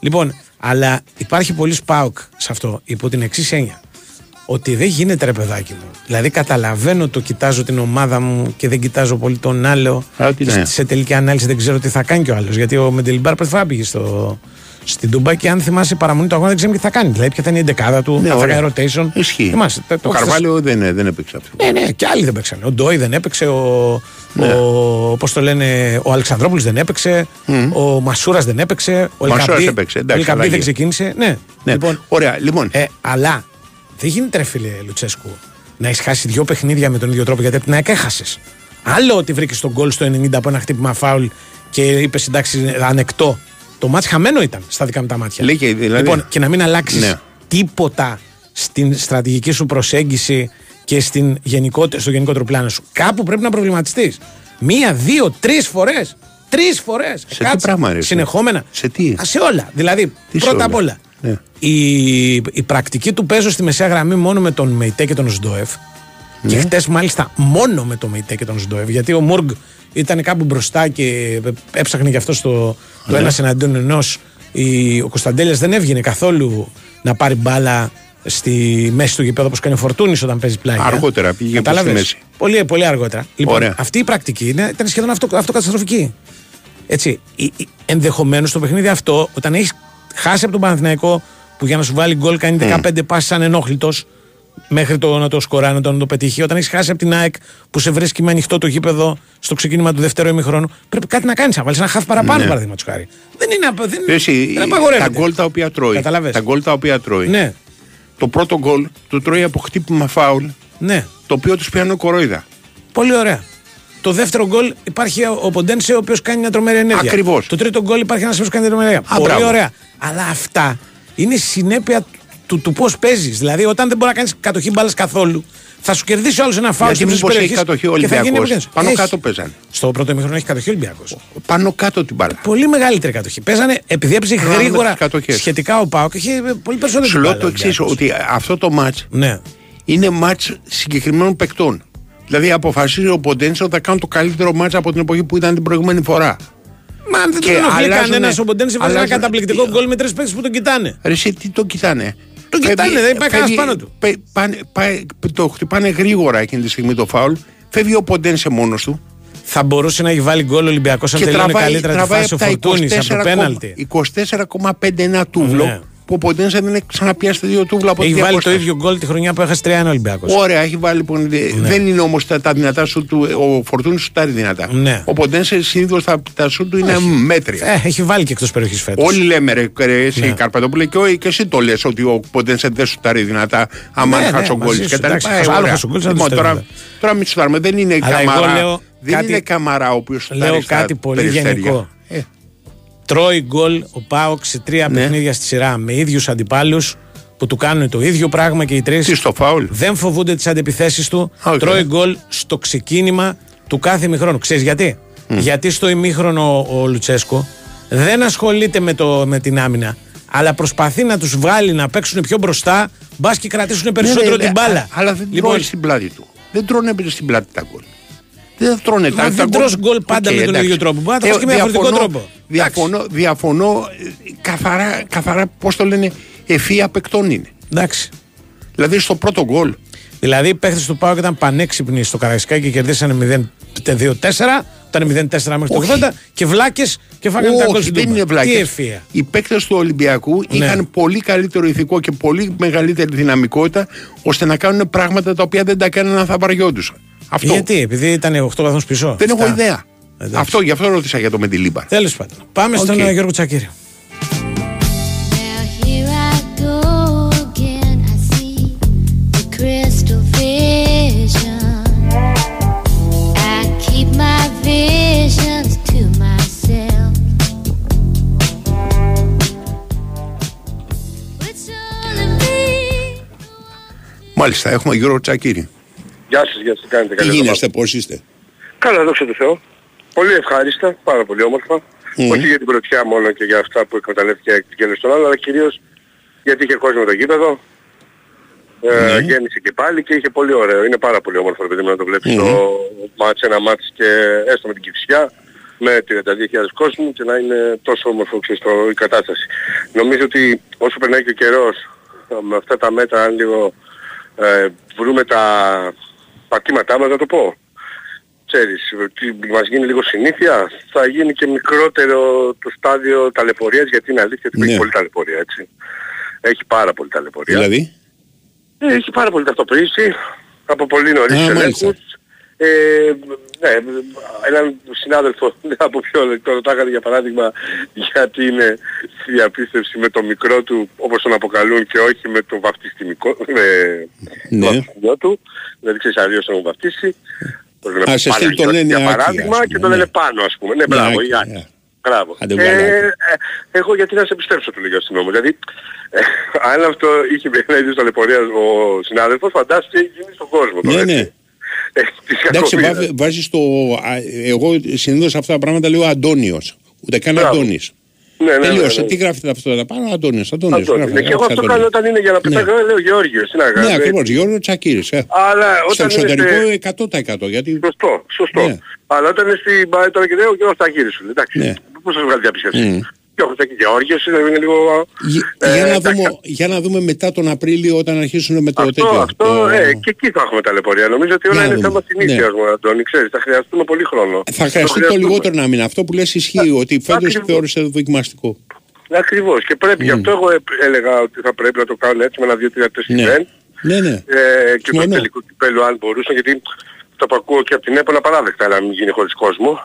Λοιπόν, αλλά υπάρχει πολύ Πάοκ σε αυτό υπό την εξής έννοια. Ότι δεν γίνεται ρε παιδάκι μου. Δηλαδή καταλαβαίνω το κοιτάζω την ομάδα μου και δεν κοιτάζω πολύ τον άλλο. Α, τι και ναι. σε τελική ανάλυση δεν ξέρω τι θα κάνει κι ο άλλος. Γιατί ο Μεντιλίμπαρ πρώτη φορά πήγε στο, στην Τούμπα και αν θυμάσαι παραμονή του αγώνα δεν ξέρουμε τι θα κάνει. Δηλαδή ποια θα είναι η δεκάδα του, Ναι, αν θα ωραία. κάνει rotation. Ισχύει. Θυμάσαι, το- το Ο έχεις- Καρβάλιο δεν, δεν έπαιξε αυτό. ναι, ναι, και άλλοι δεν παίξαν. Ο Ντόι δεν έπαιξε, ο, Ναι. ο, πώς το λένε, ο Αλεξανδρόπουλος δεν έπαιξε, ο Μασούρας δεν έπαιξε, ο Μασούρας Ελκαμπή, έπαιξε, ο εντάξει, Ελκαμπή αλλαγή. δεν ξεκίνησε. Ναι, Ναι. λοιπόν, Ωραία, λοιπόν. ε, αλλά δεν γίνεται ρε φίλε Λουτσέσκου να έχεις χάσει δύο παιχνίδια με τον ίδιο τρόπο γιατί από την ΑΕΚ έχασες. Άλλο ότι βρήκες τον γκολ στο 90 από ένα χτύπημα φάουλ και είπες εντάξει ανεκτό. Το μάτς χαμένο ήταν στα δικά μου τα μάτια. Λέει και δηλαδή- Λοιπόν, και να μην αλλάξεις Ναι. τίποτα στην στρατηγική σου προσέγγιση και στην γενικότερη, στο γενικότερο πλάνο σου. Κάπου πρέπει να προβληματιστείς. Μία, δύο, τρεις φορές. Τρεις φορές. Σε τι πράγμα, ρε, Συνεχόμενα. σε τι; Α, σε όλα. Δηλαδή, Τι σε πρώτα όλα; απ' όλα. Ναι. Η, η πρακτική του παίζω στη μεσαία γραμμή μόνο με τον Μεϊτέ και τον Σντοεφ. Και Ναι. χτες μάλιστα μόνο με τον Μεϊτέ και τον Σντοεφ. Γιατί ο Μουργκ ήταν κάπου μπροστά και έψαχνε γι' αυτό στο, το Ναι. ένα εναντίον ενός. Ο Κωνσταντέλιας δεν έβγαινε καθόλου να πάρει μπάλα στη μέση του γηπέδου όπως κάνει ο Φορτούνης όταν παίζει πλάγια. Αργότερα, πήγε προς τη Κατάλαβες; μέση. Πολύ, πολύ αργότερα. Λοιπόν, Ωραία. αυτή η πρακτική είναι, ήταν σχεδόν αυτο, αυτοκαταστροφική. Έτσι. Ενδεχομένως το παιχνίδι αυτό, όταν έχεις χάσει από τον Παναθηναϊκό που για να σου βάλει γκολ κάνει 15 πάσει σαν ενόχλητος μέχρι το να το σκορά, να το, να το πετύχει. Όταν έχεις χάσει από την ΑΕΚ που σε βρίσκει με ανοιχτό το γήπεδο στο ξεκίνημα του δεύτερου ημιχρόνου, πρέπει κάτι να κάνεις. Να βάλεις ένα χαφ παραπάνω, Ναι. παραδείγματος χάρη. Δεν είναι. απο- Δεν, Εσύ, δεν απαγορεύεται. τα γκολ τα οποία τρώει. Καταλαβες. Τα γκολ τα οποία τρώει. Ναι, Το πρώτο γκολ το τρώει από χτύπημα φάουλ, ναι. το οποίο τους πιάνει κορόιδα. Πολύ ωραία. Το δεύτερο γκολ υπάρχει ο ο Ποντένσε ο οποίος κάνει μια τρομερή ενέργεια. Ακριβώς. Το τρίτο γκολ υπάρχει ένας που κάνει μια τρομερή ενέργεια. Α, Πολύ μπράβο. ωραία. Αλλά αυτά είναι συνέπεια του, του πώς παίζεις. Δηλαδή, όταν δεν μπορεί να κάνεις κατοχή μπάλας καθόλου, θα σου κερδίσει όλο ένα φάουλ Γιατί στην μήπως έχει κατοχή ο Ολυμπιακός; Πάνω Έχει. κάτω παίζανε. Στο πρώτο ημίχρονο έχει κατοχή ο Ολυμπιακός. Πάνω κάτω την μπάλα. Πολύ μεγαλύτερη κατοχή. Παίζανε, επειδή έπαιζε Κάναμε γρήγορα τις κατοχές. σχετικά ο Πάοκ, είχε πολύ περισσότερη Σου λέω μπάλα ο το εξής, Ολυμπιακός. ότι αυτό το match Ναι. είναι match συγκεκριμένων παικτών. Δηλαδή αποφασίζει ο Ποντένσε ότι θα κάνουν το καλύτερο match από την εποχή που ήταν την προηγούμενη φορά. Μα αν δεν Και τον ενοχλεί αλλάζουνε- κανένας, ο Ποντένσε βάζει ένα αλλάζουνε- καταπληκτικό γκολ με τρεις παίκτες που τον κοιτάνε. Ρε εσύ τι το κοιτάνε; Τον κοιτάνε, δεν υπάρχει κανένας πάνω του. πε- πάνε- πάει- το χτυπάνε γρήγορα εκείνη τη στιγμή το φάουλ. Φεύγει ο Ποντένσε μόνος του. Θα μπορούσε να έχει βάλει γκολ ο Ολυμπιακός αν και τελειώνει τραβάει, καλύτερα τη τραβάει φάση ο από τα Φορτούνης από 24, το πέναλτι. 24,5 ένα τούβλο Ναι. Που ο Ποντένσε δεν έχει ξαναπιάσει δύο τούβλα από Έχει τη βάλει το διαπόσταση. ίδιο γκολ τη χρονιά που έχασε 3-1 ο Ολυμπιακός. Ωραία, έχει βάλει λοιπόν. Δεν είναι όμως τα, τα δυνατά σου του. Ο Φορτούνης σου τα είναι δυνατά. Ναι. Ο Ποντένσε συνήθως τα, τα σου του είναι μέτρια. Ε, έχει βάλει και εκτός περιοχής φέτος. Όλοι λέμε ρε, ρε εσύ Ναι. Καρπατόπουλε και, ο- και εσύ το λες ότι ο Ποντένσε δεν σου τάρει δυνατά άμα Ναι, ναι, ναι, χασογκόλης μαζί και σου, τα εντάξει, λοιπά. Ε, άλλος ωραία. χασογκόλης δεν Λοιπόν, τους τώρα, στέλνουμε. τώρα μην σουδάρουμε, δεν είναι Αλλά εγώ καμαρά. λέω δεν κάτι- είναι καμαρά ο οποίος σου Λέω τάρει στα κάτι πολύ περιστέρια. γενικό. Ε, Τρώει γκολ ο Πάοξ σε τρία Ναι. παιχνίδια στη σειρά με ίδιους αντιπάλους που του κάνουν το ίδιο πράγμα και οι τρεις. τι στο φάουλ; Δεν φοβούνται τις αντεπιθέσει του. Οκ. Τρώει γκολ στο ξεκίνημα του κάθε ημιχρόνου. Ξέρεις γιατί; Γιατί στο ημίχρονο ο, ο Λουτσέσκο δεν ασχολείται με, το, με την άμυνα. Αλλά προσπαθεί να τους βάλει να παίξουν πιο μπροστά, μπας και κρατήσουν περισσότερο Ναι, ναι, την ναι, μπάλα. α- Αλλά δεν Λοιπόν, τρώει στην πλάτη του. Δεν τρώνε στην πλάτη τα γκολ. Δεν τρώνε τα Μα δεν τα τρως γκολ πάντα Οκ, με τον εντάξει. ίδιο τρόπο. Μπορεί να τα Ε, φας και με διαφορετικό διαφωνώ- τρόπο. Διαφωνώ, διαφωνώ ε, καθαρά, καθαρά πώς το λένε, ευφυΐα παικτών είναι. εντάξει. Δηλαδή στο πρώτο γκολ. Δηλαδή οι παίχτες του Πάοκ ήταν πανέξυπνοι στο Καραϊσκάκι και κερδίσανε 0-2-4. Ήταν 0-4 μέχρι το Όχι. 80 και βλάκες και φάγανε τα γκολ Όχι, στην δεν Τούμπα. είναι βλάκες. Τι ευφυΐα. Οι παίκτες του Ολυμπιακού Ναι. είχαν πολύ καλύτερο ηθικό και πολύ μεγαλύτερη δυναμικότητα ώστε να κάνουν πράγματα τα οποία δεν τα κάνανε αν θα βαριόντουσαν. Αυτό. Γιατί, επειδή ήταν 8 βαθμούς πίσω. Δεν έχω Αυτά. ιδέα. Εντάξει. Αυτό, γι' αυτό ρώτησα για το Μεντιλίμπαρ. Τέλος πάντων. Πάμε στον Οκ. ε, Γιώργο Τσακίρη. Now here I go again. I see the crystal vision. I keep my visions to myself. It's all in me. Μάλιστα, έχουμε Γιώργο Τσακύρη. Γεια σας, γεια σας, τι κάνετε Τι καλή γίνεστε, πώς είστε; Καλά, δόξα τω Θεώ. Πολύ ευχάριστα, πάρα πολύ όμορφα. Μμμ. Όχι για την πρωτιά μόνο και για αυτά που εκμεταλλεύτηκε εκ του στον άλλο, αλλά κυρίως γιατί είχε κόσμο το γήπεδο. Ε, γέμισε και πάλι και είχε πολύ ωραίο. Είναι πάρα πολύ όμορφο ρε παιδί μου να το βλέπεις το μάτς, ένα μάτς και έστω με την Κυψιά με 32.000 κόσμου και να είναι τόσο όμορφο ξέρεις, το, η κατάσταση. Νομίζω ότι όσο περνάει και ο καιρός ε, με αυτά τα μέτρα αν λίγο ε, βρούμε τα πατήματά μας να το πω ξέρεις, ότι μας γίνει λίγο συνήθεια, θα γίνει και μικρότερο το στάδιο ταλαιπωρίας, γιατί είναι αλήθεια ότι Ναι. έχει πολύ ταλαιπωρία, έτσι. Έχει πάρα πολύ ταλαιπωρία. Δηλαδή, Ε, Έχει πάρα πολύ ταυτοποίηση από πολύ νωρίς Α, ελέγχους. μάλιστα. Ε, ναι, έναν συνάδελφο από ποιο το ρωτάγανε για παράδειγμα γιατί είναι στη διαπίστευση με το μικρό του όπως τον αποκαλούν και όχι με το βαφτιστημικό με Ναι. το βαφτιστημικό του δηλαδή ξέρεις αλλιώς τον έχουν βαφτίσει Τον λένε Α, σε στυλ το Παναγιώτης, λένε για Άκη, παράδειγμα ας και πούμε, το λένε ναι. πάνω ας πούμε ναι Ναι, μπράβο Άκη, η Άκη. ναι. Μπράβο. Άντε, Ε, βγάλε, Άκη. ε, εγώ γιατί να σε πιστέψω του λέει ο αστυνόμος. Δηλαδή, ε, αν αυτό είχε ένα είδος ταλαιπωρίας ο συνάδελφος, φαντάζεσαι τι έχει γίνει στον κόσμο. τώρα, ναι, έτσι. ναι. Ε, της Εντάξει, κακομοίρας. βά- βάζεις το. α, Εγώ συνήθως αυτά τα πράγματα λέω Αντώνιος. Ούτε καν Μπράβο. Αντώνη. Ναι, ναι, ναι, Τελείωσε. ναι. Τι γράφετε αυτό εδώ πάνω, Αντώνιος. Αντώνιος. Αντώνη. Ναι, και εγώ αυτό κάνω όταν είναι για να πετάξω, λέω Γεώργιος. Τι να κάνω. Ναι, ε, ακριβώς. Γιώργο Τσακύρης. Ε. Αλλά Στο όταν είναι εξωτερικό σε- 100%. Γιατί. Σωστό, σωστό. Ναι. Αλλά όταν είναι στην Μπάη τώρα και λέω, ο Γιώργος Ταγύρης σου λέει, εντάξει, Ναι. πώς σας βγάλει διαπίστευση. Μμ. και ο Χωσάκη Γεώργιος είναι λίγο... Για, ε, για, να εντάξει, δούμε, για να δούμε μετά τον Απρίλιο όταν αρχίσουν με το Αυτό, τέτοιο. αυτό, το- ε, και εκεί θα έχουμε ταλαιπωρία. Νομίζω ότι όλα Να είναι δούμε. θέμα συνήθειας Ναι. μου, Αντώνη, ξέρεις, θα χρειαστούμε πολύ χρόνο. Θα χρειαστεί το χρειαστούμε. λιγότερο να μείνει. Αυτό που λες ισχύει, ότι φέτος ακριβώς. θεώρησε δοκιμαστικό. Ακριβώς. Και πρέπει, γι' αυτό εγώ ε- έλεγα ότι θα πρέπει να το κάνουν έτσι με ένα 2-3 Ναι. event. Ναι, ναι. Ε, και το Συμφωνώ. τελικό κυπέλο αν μπορούσαν, γιατί το που ακούω και από την ΕΠΟ είναι απαράδεκτα να μην γίνει χωρίς κόσμο.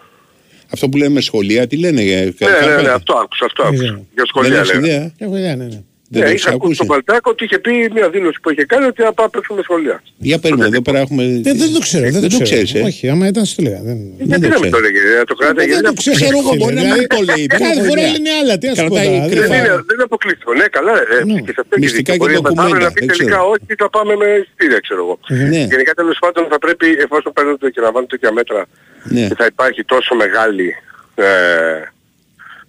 Αυτό που λέμε σχολεία, τι λένε για Ναι, ναι, ναι, αυτό άκουσα, αυτό άκουσα. Για Δεν σχολεία έχεις λέω. ιδέα. Έχω ιδέα, ναι, ναι. Δεν Ναι, το είχα έχεις ακούσει τον ακούσει. Παλτάκο ότι είχε πει μια δήλωση που είχε κάνει ότι θα πάμε παίξουμε σχολεία. Για περίμενε, εδώ πέρα έχουμε... Δεν, δεν το ξέρω. Δεν, Δεν το το ξέρω. ξέρεις, ε. Όχι, άμα ήταν, σου το λέγα. Δεν... Γιατί το να μην ξέρω. το λέγε, να το κράταγε. Δεν είναι το ξέρω. Ξέρω εγώ, μπορεί να μην το λέει. Κάθε δεν έχω φορά ιδέα. λένε άλλα. Τι ας πω Κρατάει τώρα. κρυφά. Δεν είναι, δεν είναι αποκλειστικό. Ναι, καλά. Ε, Ναι. και σε αυτό έχει Μυστικά δίκιο. και Μπορεί μετά ντοκουμέντα, να πει δεν τελικά ξέρω. όχι, θα πάμε με εισιτήρια, ξέρω εγώ. Ναι. Γενικά τέλος πάντων θα πρέπει, εφόσον παίρνονται και λαμβάνουν τέτοια μέτρα Ναι. και θα υπάρχει τόσο μεγάλη ε,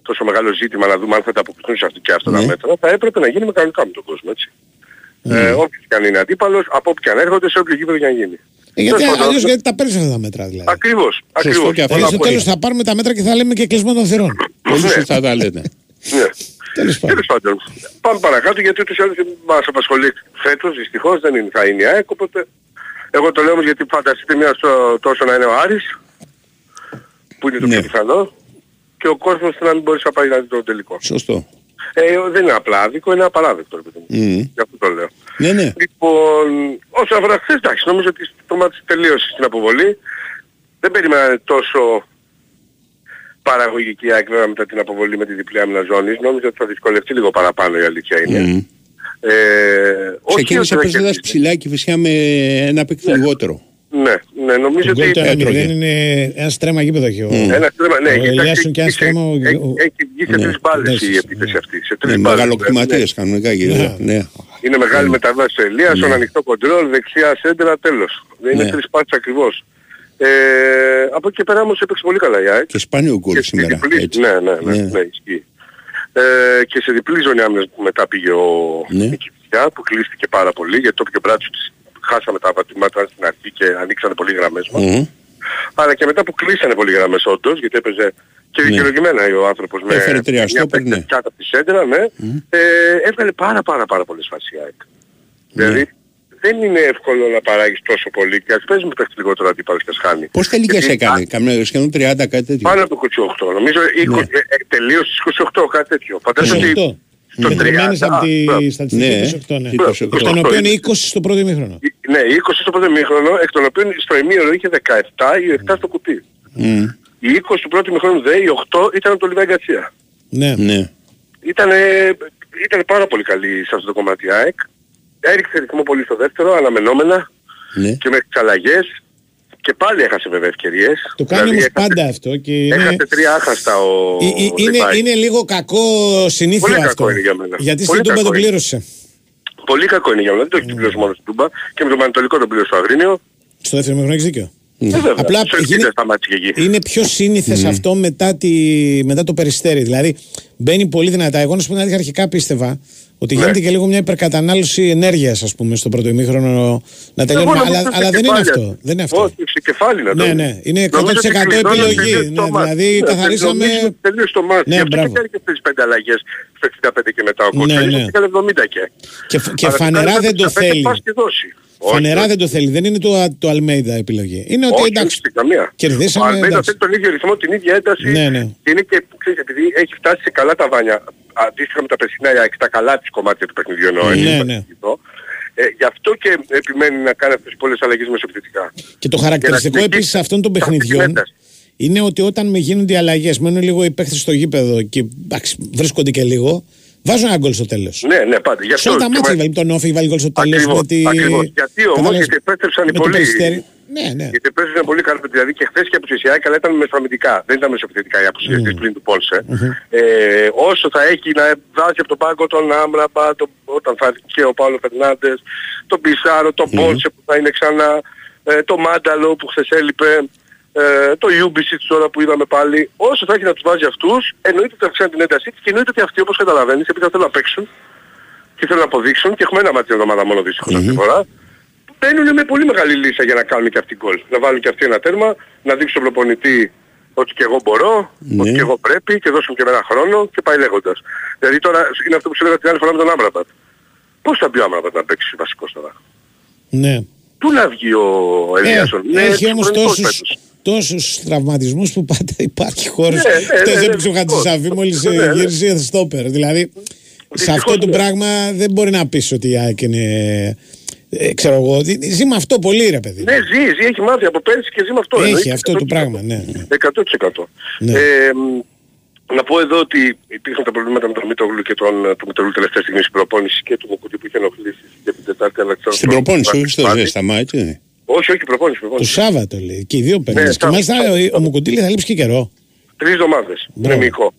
τόσο μεγάλο ζήτημα να δούμε αν θα τα αποκλειστούν σε αυτή και αυτά τα Ναι. μέτρα, θα έπρεπε να γίνει με κανονικά με τον κόσμο, έτσι. Ε, όποιος και αν είναι αντίπαλος, από όπου και αν έρχονται, σε όποιο γήπεδο και αν γίνει. Ε, γιατί Τέλος πάντων, αλλιώς γιατί τα παίρνεις αυτά τα μέτρα δηλαδή. Ακριβώς, ακριβώς. και αυτό. Δηλαδή Όλα στο από τέλος εκεί. θα πάρουμε τα μέτρα και θα λέμε και κλεισμό των θυρών. Πολύ Ναι. σωστά τα λέτε. Ναι. Τέλος πάντων. Τέλος πάντων. Πάμε παρακάτω γιατί ούτως ή άλλως μας απασχολεί φέτος, δυστυχώς δεν είναι, θα είναι η ΑΕΚ, οπότε εγώ το λέω όμως γιατί φανταστείτε μια στο, τόσο να είναι ο Άρης, που είναι το Ναι. πιο πιθανό, και ο κόσμος να μην μπορείς να πάει να δει το τελικό. Σωστό. Ε, δεν είναι απλά άδικο, είναι απαράδεκτο. ρε παιδί μου. Μμμ. Γι' αυτό το λέω. Ναι, ναι. Λοιπόν, όσον αφορά χθες, εντάξει, νομίζω ότι το μάτι τελείωσε στην αποβολή. Δεν περίμενα τόσο παραγωγική ΑΕΚ βέβαια μετά την αποβολή με τη διπλή άμυνα ζώνης. Νόμιζα ότι θα δυσκολευτεί λίγο παραπάνω η αλήθεια είναι. Μμμ. Ε, όχι Ξεκίνησε ότι θα παίζοντας κερδίσει. ψηλά και φυσικά με ένα παίκτη λιγότερο. Ναι, ναι, νομίζω Το γκολ ότι... το 1-0 έτρωγε. είναι ένα στρέμα γήπεδο έχει. ο- Ένα στρέμμα, ναι, ο κοιτάξτε, Ελιάσον και ένα είχε- στρέμα. ο- έχει- ο- Έχει βγει σε Ναι, τρεις μπάλες η εντάξει, επίθεση αυτή. Σε τρεις Ναι, μπάλες. μεγαλοκτηματίες κανονικά κύριε. Ναι. Είναι μεγάλη μεταβάση ο Ελίας, στον ανοιχτό κοντρόλ, δεξιά σέντρα, τέλος. Δεν είναι Ναι. τρεις πάσεις ακριβώς. Ε, από εκεί και πέρα όμως έπαιξε πολύ καλά η ΑΕΚ. Και σπάνιο γκολ Και στη σήμερα. διπλή- έτσι. Ναι, ναι, ναι, Ναι. ναι, ισχύει. Ε, και σε διπλή ζώνη άμυνας που μετά πήγε ο Ναι. η Κηφισιά, που κλείστηκε πάρα πολύ γιατί το πήγε μπράτσο της χάσαμε τα βατήματά στην αρχή και ανοίξανε πολύ γραμμές μας. Μμμ. Αλλά και μετά που κλείσανε πολύ γραμμές όντως, γιατί έπαιζε και Ναι. δικαιολογημένα ο άνθρωπος με Έφερε τρία μια στόπερ, παίκτη ναι. κάτω από τη σέντρα, ναι. Ε, έβγαλε πάρα πάρα πάρα πολλές φάσεις η ΑΕΚ. Ναι. Δηλαδή δεν είναι εύκολο να παράγεις τόσο πολύ και ας παίζεις με παίχτη λιγότερο αντίπαλος και ας χάνει. Πώς τελικές Γιατί- έκανε, καμιά σχεδόν 30 κάτι τέτοιο. Πάνω από 28. Νομίζω Ναι. 20, ε, ε, τελείωσε στις 28 κάτι τέτοιο. Φαντάζομαι ότι 28. στο 30. Μετρημένες από α, μπράβο. της στατιστική Ναι. 28, ναι. 28. Εκ των οποίων 20 στο πρώτο ημίχρονο. Ναι, 20 στο πρώτο μήχρονο, εκ των οποίων στο ημίωρο είχε 17 ή 7 στο κουτί. Μμ. Οι 20 του πρώτου μήχρονου δε, οι 8 ήταν από το Λιβάη Γκατσία. Ναι. Ναι. Ήταν, ήταν πάρα πολύ καλή σε αυτό το κομμάτι η ΑΕΚ. Έριξε ρυθμό πολύ στο δεύτερο, αναμενόμενα Ναι. και μέχρι τις αλλαγές. Και πάλι έχασε βέβαια ευκαιρίες. Το κάνει Δηλαδή όμως έχασε- πάντα αυτό και είναι, Έχασε τρία άχαστα ο ε, ε, είναι, Λιβάη. είναι λίγο κακό συνήθιο Πολύ κακό αυτό. είναι για μένα. Γιατί Πολύ στην Τούμπα κακό τον είναι. πλήρωσε. Πολύ κακό είναι για μένα. Δεν το έχει την πλήρωση μόνος στην Τούμπα. Και με τον Πανατολικό τον πλήρωσε στο Αγρίνιο. Στο δεύτερο ημίχρονο έχεις δίκιο. Ε, βέβαια. Απλά Στο γίνει- Ελπίδα σταμάτησε και εκεί. Είναι πιο σύνηθες αυτό μετά, τη, μετά το περιστέρι. Δηλαδή μπαίνει πολύ δυνατά. Εγώ να σου πω την αλήθεια, αρχικά πίστευα ότι Ναι. γίνεται και λίγο μια υπερκατανάλωση ενέργειας, ας πούμε, στο πρώτο ημίχρονο να τελειώνουμε. Εγώ Αλλά, νομίζω αλλά σε δεν είναι κεφάλια. αυτό. Δεν είναι αυτό. Όχι, σε κεφάλι να το Ναι, δεις. ναι. Είναι Νομίζω 100% ότι κλειδώνεις επιλογή. τελείως το Ναι, μάτς. δηλαδή Ναι, καθαρίσαμε- νομίζω ότι Τελείως το μάτς. Ναι, Γι' αυτό μπράβο. και κάνει και αυτές τις πέντε αλλαγές στο 65 και μετά ο Ναι, κότσος. ναι. Ναι, ναι. 70 και. Και, φ- και Αλλά φανερά κάνει δεν το 75 θέλει. πας και δώσει. Φανερά Όχι, δεν το θέλει. Δεν είναι το, το Αλμέιδα επιλογή. Είναι ότι όχι, εντάξει. όχι, καμία. κερδίσαμε, Ο Αλμέιδα εντάξει. θέλει τον ίδιο ρυθμό, την ίδια ένταση. Ναι, ναι. Και είναι και, ξέρεις, επειδή έχει φτάσει σε καλά τα βάνια, αντίστοιχα με τα περσινά η ΑΕΚ, στα καλά της κομμάτια του παιχνιδιού εννοώ. Ναι, έτσι, ναι. επαγγελματικό. Ε, γι' αυτό και επιμένει να κάνει αυτές τις πολλές αλλαγές μεσοπιθετικά. Και το χαρακτηριστικό Για να επίσης αυτών των αυτή την παιχνιδιών ένταση. Είναι ότι όταν με γίνονται οι αλλαγές, μένουν λίγο οι παίχτε στο γήπεδο και εντάξει, βρίσκονται και λίγο, βάζουν ένα γκολ στο τέλος. Ναι, ναι, πάντα. Γι' Σε αυτό όλα τα και μάτια με- βάλει τον Όφη, βάλει γκολ στο τέλος. Ακριβώς, ακριβώς. Γιατί όμως, Κατάλαβες, γιατί επέστρεψαν οι με το πολλοί. Περιστέρι. Ναι, ναι. Γιατί επέστρεψαν πολύ καλά, δηλαδή και χθες και από τους Ισιάκη, αλλά ήταν μεσοαμυντικά. Δεν ήταν μεσοπιθετικά οι απουσίες της πλήν του Πόλσε. Ε, όσο θα έχει να βάζει από τον πάγκο τον Άμραμπα, τον, όταν θα έρθει και ο Παύλο Φερνάντες, τον Πισάρο, τον Πόλσε που θα είναι ξανά, ε, τον Μάνταλο που χθες έλειπε, ε, το Ιούμπισιτ τώρα που είδαμε πάλι. Όσο θα έχει να τους βάζει αυτούς, εννοείται ότι θα αυξάνει την έντασή της και εννοείται ότι αυτοί όπως καταλαβαίνεις, επειδή θα θέλουν να παίξουν και θέλουν να αποδείξουν και έχουμε ένα μάτι την εβδομάδα μόνο δυστυχώς αυτή τη φορά, μπαίνουν με πολύ μεγάλη λύσα για να κάνουν και αυτοί γκολ. Να βάλουν και αυτοί ένα τέρμα, να δείξουν στον προπονητή ότι και εγώ μπορώ, Ναι. ότι και εγώ πρέπει και δώσουν και με ένα χρόνο και πάει λέγοντας. Δηλαδή τώρα είναι αυτό που σου έλεγα την άλλη φορά με τον Άμραμπατ. Πώς θα μπει ο Άμραμπατ να παίξει βασικός τώρα. Ναι. Πού να βγει ο Ε, Ελίασον. έχει όμως χρονικός τόσους, φέτος. τόσους τραυματισμούς που πάντα υπάρχει χώρος. Ναι, ναι, Χτες ναι, ναι, έπαιξε ο δυστυχώς. Χατζησαφή μόλις Ναι, ναι. γύρισε στόπερ. Δηλαδή, σε αυτό το πράγμα δεν μπορεί να πεις ότι η ΑΕΚ είναι... Ε, ξέρω εγώ, ζει με αυτό πολύ ρε παιδί. Ναι, ζει, ζει, έχει μάθει από πέρσι και ζει με αυτό. Έχει εννοείται, αυτό το 100%. πράγμα, ναι. ναι. 100%. Ναι. Ε, μ, να πω εδώ ότι υπήρχαν τα προβλήματα με τον Μητόγλου και τον, τον Μητόγλου τελευταία στιγμή στην προπόνηση και του Μουκουτή που είχε ενοχλήσει για την Τετάρτη αλλά ξέρω Στην στο- προπόνηση, στο- όχι στο πάλι. ζέσταμα, έτσι. Όχι, όχι, προπόνηση, Το προπόνηση. Σάββατο λέει. Και οι δύο παίρνουν. Ναι, και Σάββατο. μάλιστα ο, ο Μουκουτήλη θα λείψει και καιρό. Τρεις εβδομάδες. Είναι Μπράβο. μυϊκό.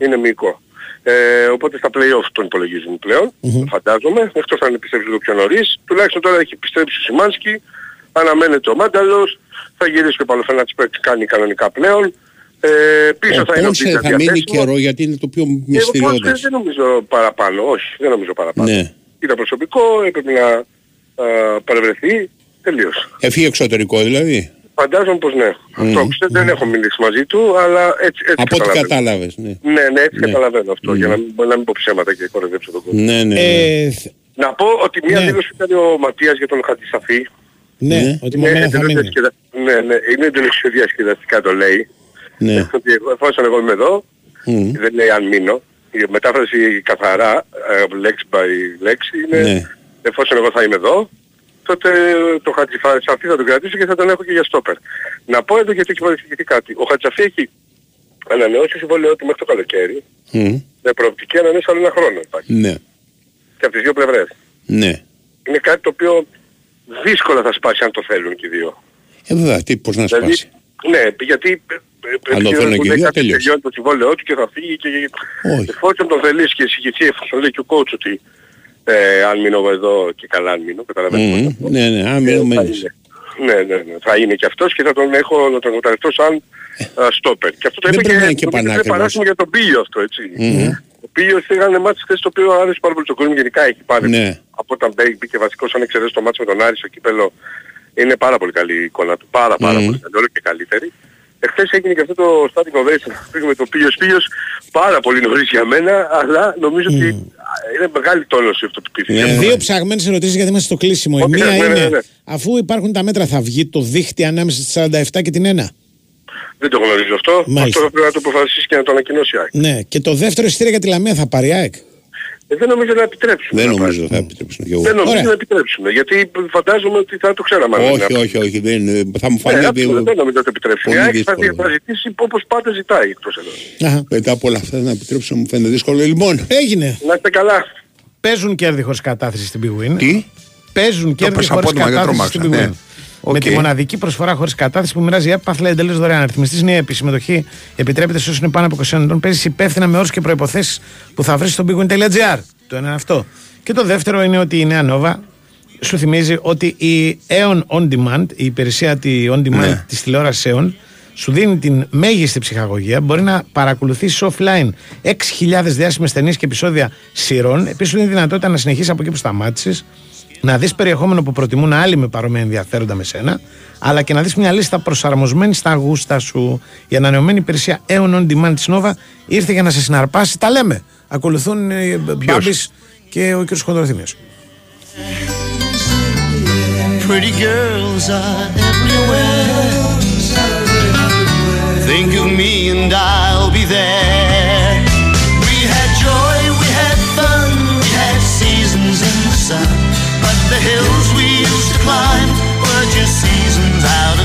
Είναι μυϊκό. Ε, οπότε στα play-off τον υπολογίζουν πλέον, φαντάζομαι. Εκτός αν επιστρέψει λίγο πιο νωρίς. Τουλάχιστον τώρα έχει επιστρέψει ο Σιμάνσκι. Αναμένεται ο Μάνταλος. Θα γυρίσει και ο Παλοφενάτης που έχει κάνει κανονικά πλέον. Ε, πίσω Ο θα είναι ο Πόνσε Πίτσα θα μείνει διαθέσιμος. καιρό γιατί είναι το πιο Ε, ο Πόνσε μυστηριώδες. δεν νομίζω παραπάνω, όχι, δεν νομίζω παραπάνω. Ναι. Ήταν προσωπικό, έπρεπε να α, παρευρεθεί, τελείως. Έφυγε εξωτερικό δηλαδή; Φαντάζομαι πως ναι. Αυτό ξέρω, δεν έχω μιλήσει μαζί του, αλλά έτσι, έτσι Από ό,τι καταλαβαίνω. κατάλαβες. Ναι. Ναι, ναι, έτσι Ναι. καταλαβαίνω αυτό, για να μην, να μην πω ψέματα και κοροϊδέψω τον κόσμο. Ναι, ναι. ναι. Ε, θ- Να πω ότι μια Ναι. δήλωση που έκανε ο Ματίας για τον Χατζησαφή. ναι, Ναι. ότι με μένα θα εντελώς μείνει. διασκεδα- Ναι, ναι, είναι εντελώς διασκεδαστικά το λέει. ναι. Ότι εγώ- εφόσον εγώ είμαι εδώ, Μμ. δεν λέει αν μείνω. Η μετάφραση καθαρά, ε, λέξη by λέξη, είναι Ναι. εφόσον εγώ θα είμαι εδώ, τότε το Χατζησαφή θα τον κρατήσω και θα τον έχω και για στόπερ. Να πω εδώ γιατί έχει παρεξηγηθεί κάτι. Ο Χατζησαφή έχει ανανεώσει το συμβόλαιό του μέχρι το καλοκαίρι, Μμ. με προοπτική ανανέωση άλλο ένα χρόνο υπάρχει. Ναι. Και από τις δύο πλευρές. Ναι. Είναι κάτι το οποίο δύσκολα θα σπάσει αν το θέλουν και οι δύο. Ε, βέβαια, τι, πώς να Δηλαδή, σπάσει; ναι, γιατί ε, ε, Αν το επειδή θέλουν που και οι λέει δύο, κάποιος τελείωσε. τελειώνει το συμβόλαιό του και θα φύγει και Όχι. εφόσον τον θελήσει και εισηγηθεί, εφόσον λέει και ο coach ότι ε, αν μείνω εδώ και καλά αν μείνω, καταλαβαίνετε. Μμ. πώς Ναι, ναι, αν Ε, μείνω θα μένεις. είναι. Ναι, ναι, ναι. Θα είναι και αυτός και θα τον έχω να τον εκμεταλλευτώ σαν α, στόπερ. Και αυτό το Δεν είπε πρέπει να είναι και νομίζω πανάκριβος. παράσημο για τον Πίλιο αυτό, έτσι. Μμμ. Ο Πίλιος έκανε μάτς χθες το οποίο άρεσε πάρα πολύ στον κόσμο, γενικά έχει πάρει. Ναι. Από όταν μπέ- μπήκε βασικός, αν εξαιρέσει το μάτς με τον Άρη στο κύπελο, είναι πάρα πολύ καλή η εικόνα του. Πάρα πάρα Μμμ. πολύ καλή, όλο και καλύτερη. Εχθές έγινε και αυτό το standing ovation που με το Πίλιος Πίλιος πάρα πολύ νωρίς για μένα, αλλά νομίζω ότι α, είναι μεγάλη τόνωση αυτό που πήρε. Ναι. Δύο ψαγμένες ερωτήσεις γιατί είμαστε στο κλείσιμο. Η Ό,τι μία ναι, ναι, είναι, ναι, ναι. αφού υπάρχουν τα μέτρα, θα βγει το δίχτυ ανάμεσα στη 47 και την 1. Δεν το γνωρίζω αυτό. Μάλιστα. Αυτό θα πρέπει να το αποφασίσεις και να το ανακοινώσει η ΑΕΚ. Ναι, και το δεύτερο εισιτήριο για τη Λαμία θα πάρει η ΑΕΚ; Ε, δεν νομίζω να επιτρέψουν. Δεν να νομίζω πάρει. θα επιτρέψουν και εγώ. Δεν νομίζω Ωραία. να επιτρέψουν. Γιατί φαντάζομαι ότι θα το ξέραμε. αν Όχι, είναι. όχι, όχι. Δεν, θα μου Ναι, φανεί absolutely, δεν νομίζω να το επιτρέψουν. Η πολύ ΑΕΚ θα, δύσκολο. θα ζητήσει όπως πάντα ζητάει εκτός εδώ. Αχα. μετά από όλα αυτά να επιτρέψουν μου φαίνεται δύσκολο. Λοιπόν, Έγινε. Να είστε καλά. Παίζουν κέρδη χωρίς κατάθεση στην Big Win. τι; Παίζουν κέρδη πες χωρίς απότομα για κατάθεση στην Big τρόμαξα, Win. ναι. Με Οκ. τη μοναδική προσφορά χωρίς κατάθεση που μοιράζει η έπαθλα εντελώς δωρεάν. Αριθμιστής είναι η επισυμμετοχή. Επιτρέπεται σε όσους είναι πάνω από 21 ετών. Παίζεις υπεύθυνα με όρους και προποθέσει που θα βρεις στο bigwin.gr. Το ένα είναι αυτό. Και το δεύτερο είναι ότι η Νέα Νόβα σου θυμίζει ότι η Aeon On Demand, η υπηρεσία τη On Demand Ναι. της τηλεόρασης Aeon, σου δίνει την μέγιστη ψυχαγωγία. Μπορεί να παρακολουθήσεις offline 6.000 διάσημες ταινίες και επεισόδια σειρών. Επίσης, σου δίνει δυνατότητα να συνεχίσεις από εκεί που σταμάτησες, να δεις περιεχόμενο που προτιμούν άλλοι με παρόμοια ενδιαφέροντα με σένα, αλλά και να δεις μια λίστα προσαρμοσμένη στα γούστα σου. Η ανανεωμένη υπηρεσία Aeon On Demand της Nova ήρθε για να σε συναρπάσει. Τα λέμε. Ακολουθούν ε, οι Μπάμπης και ο κ. Χοντροθυμίο. the hills we used to climb. Were just seasons out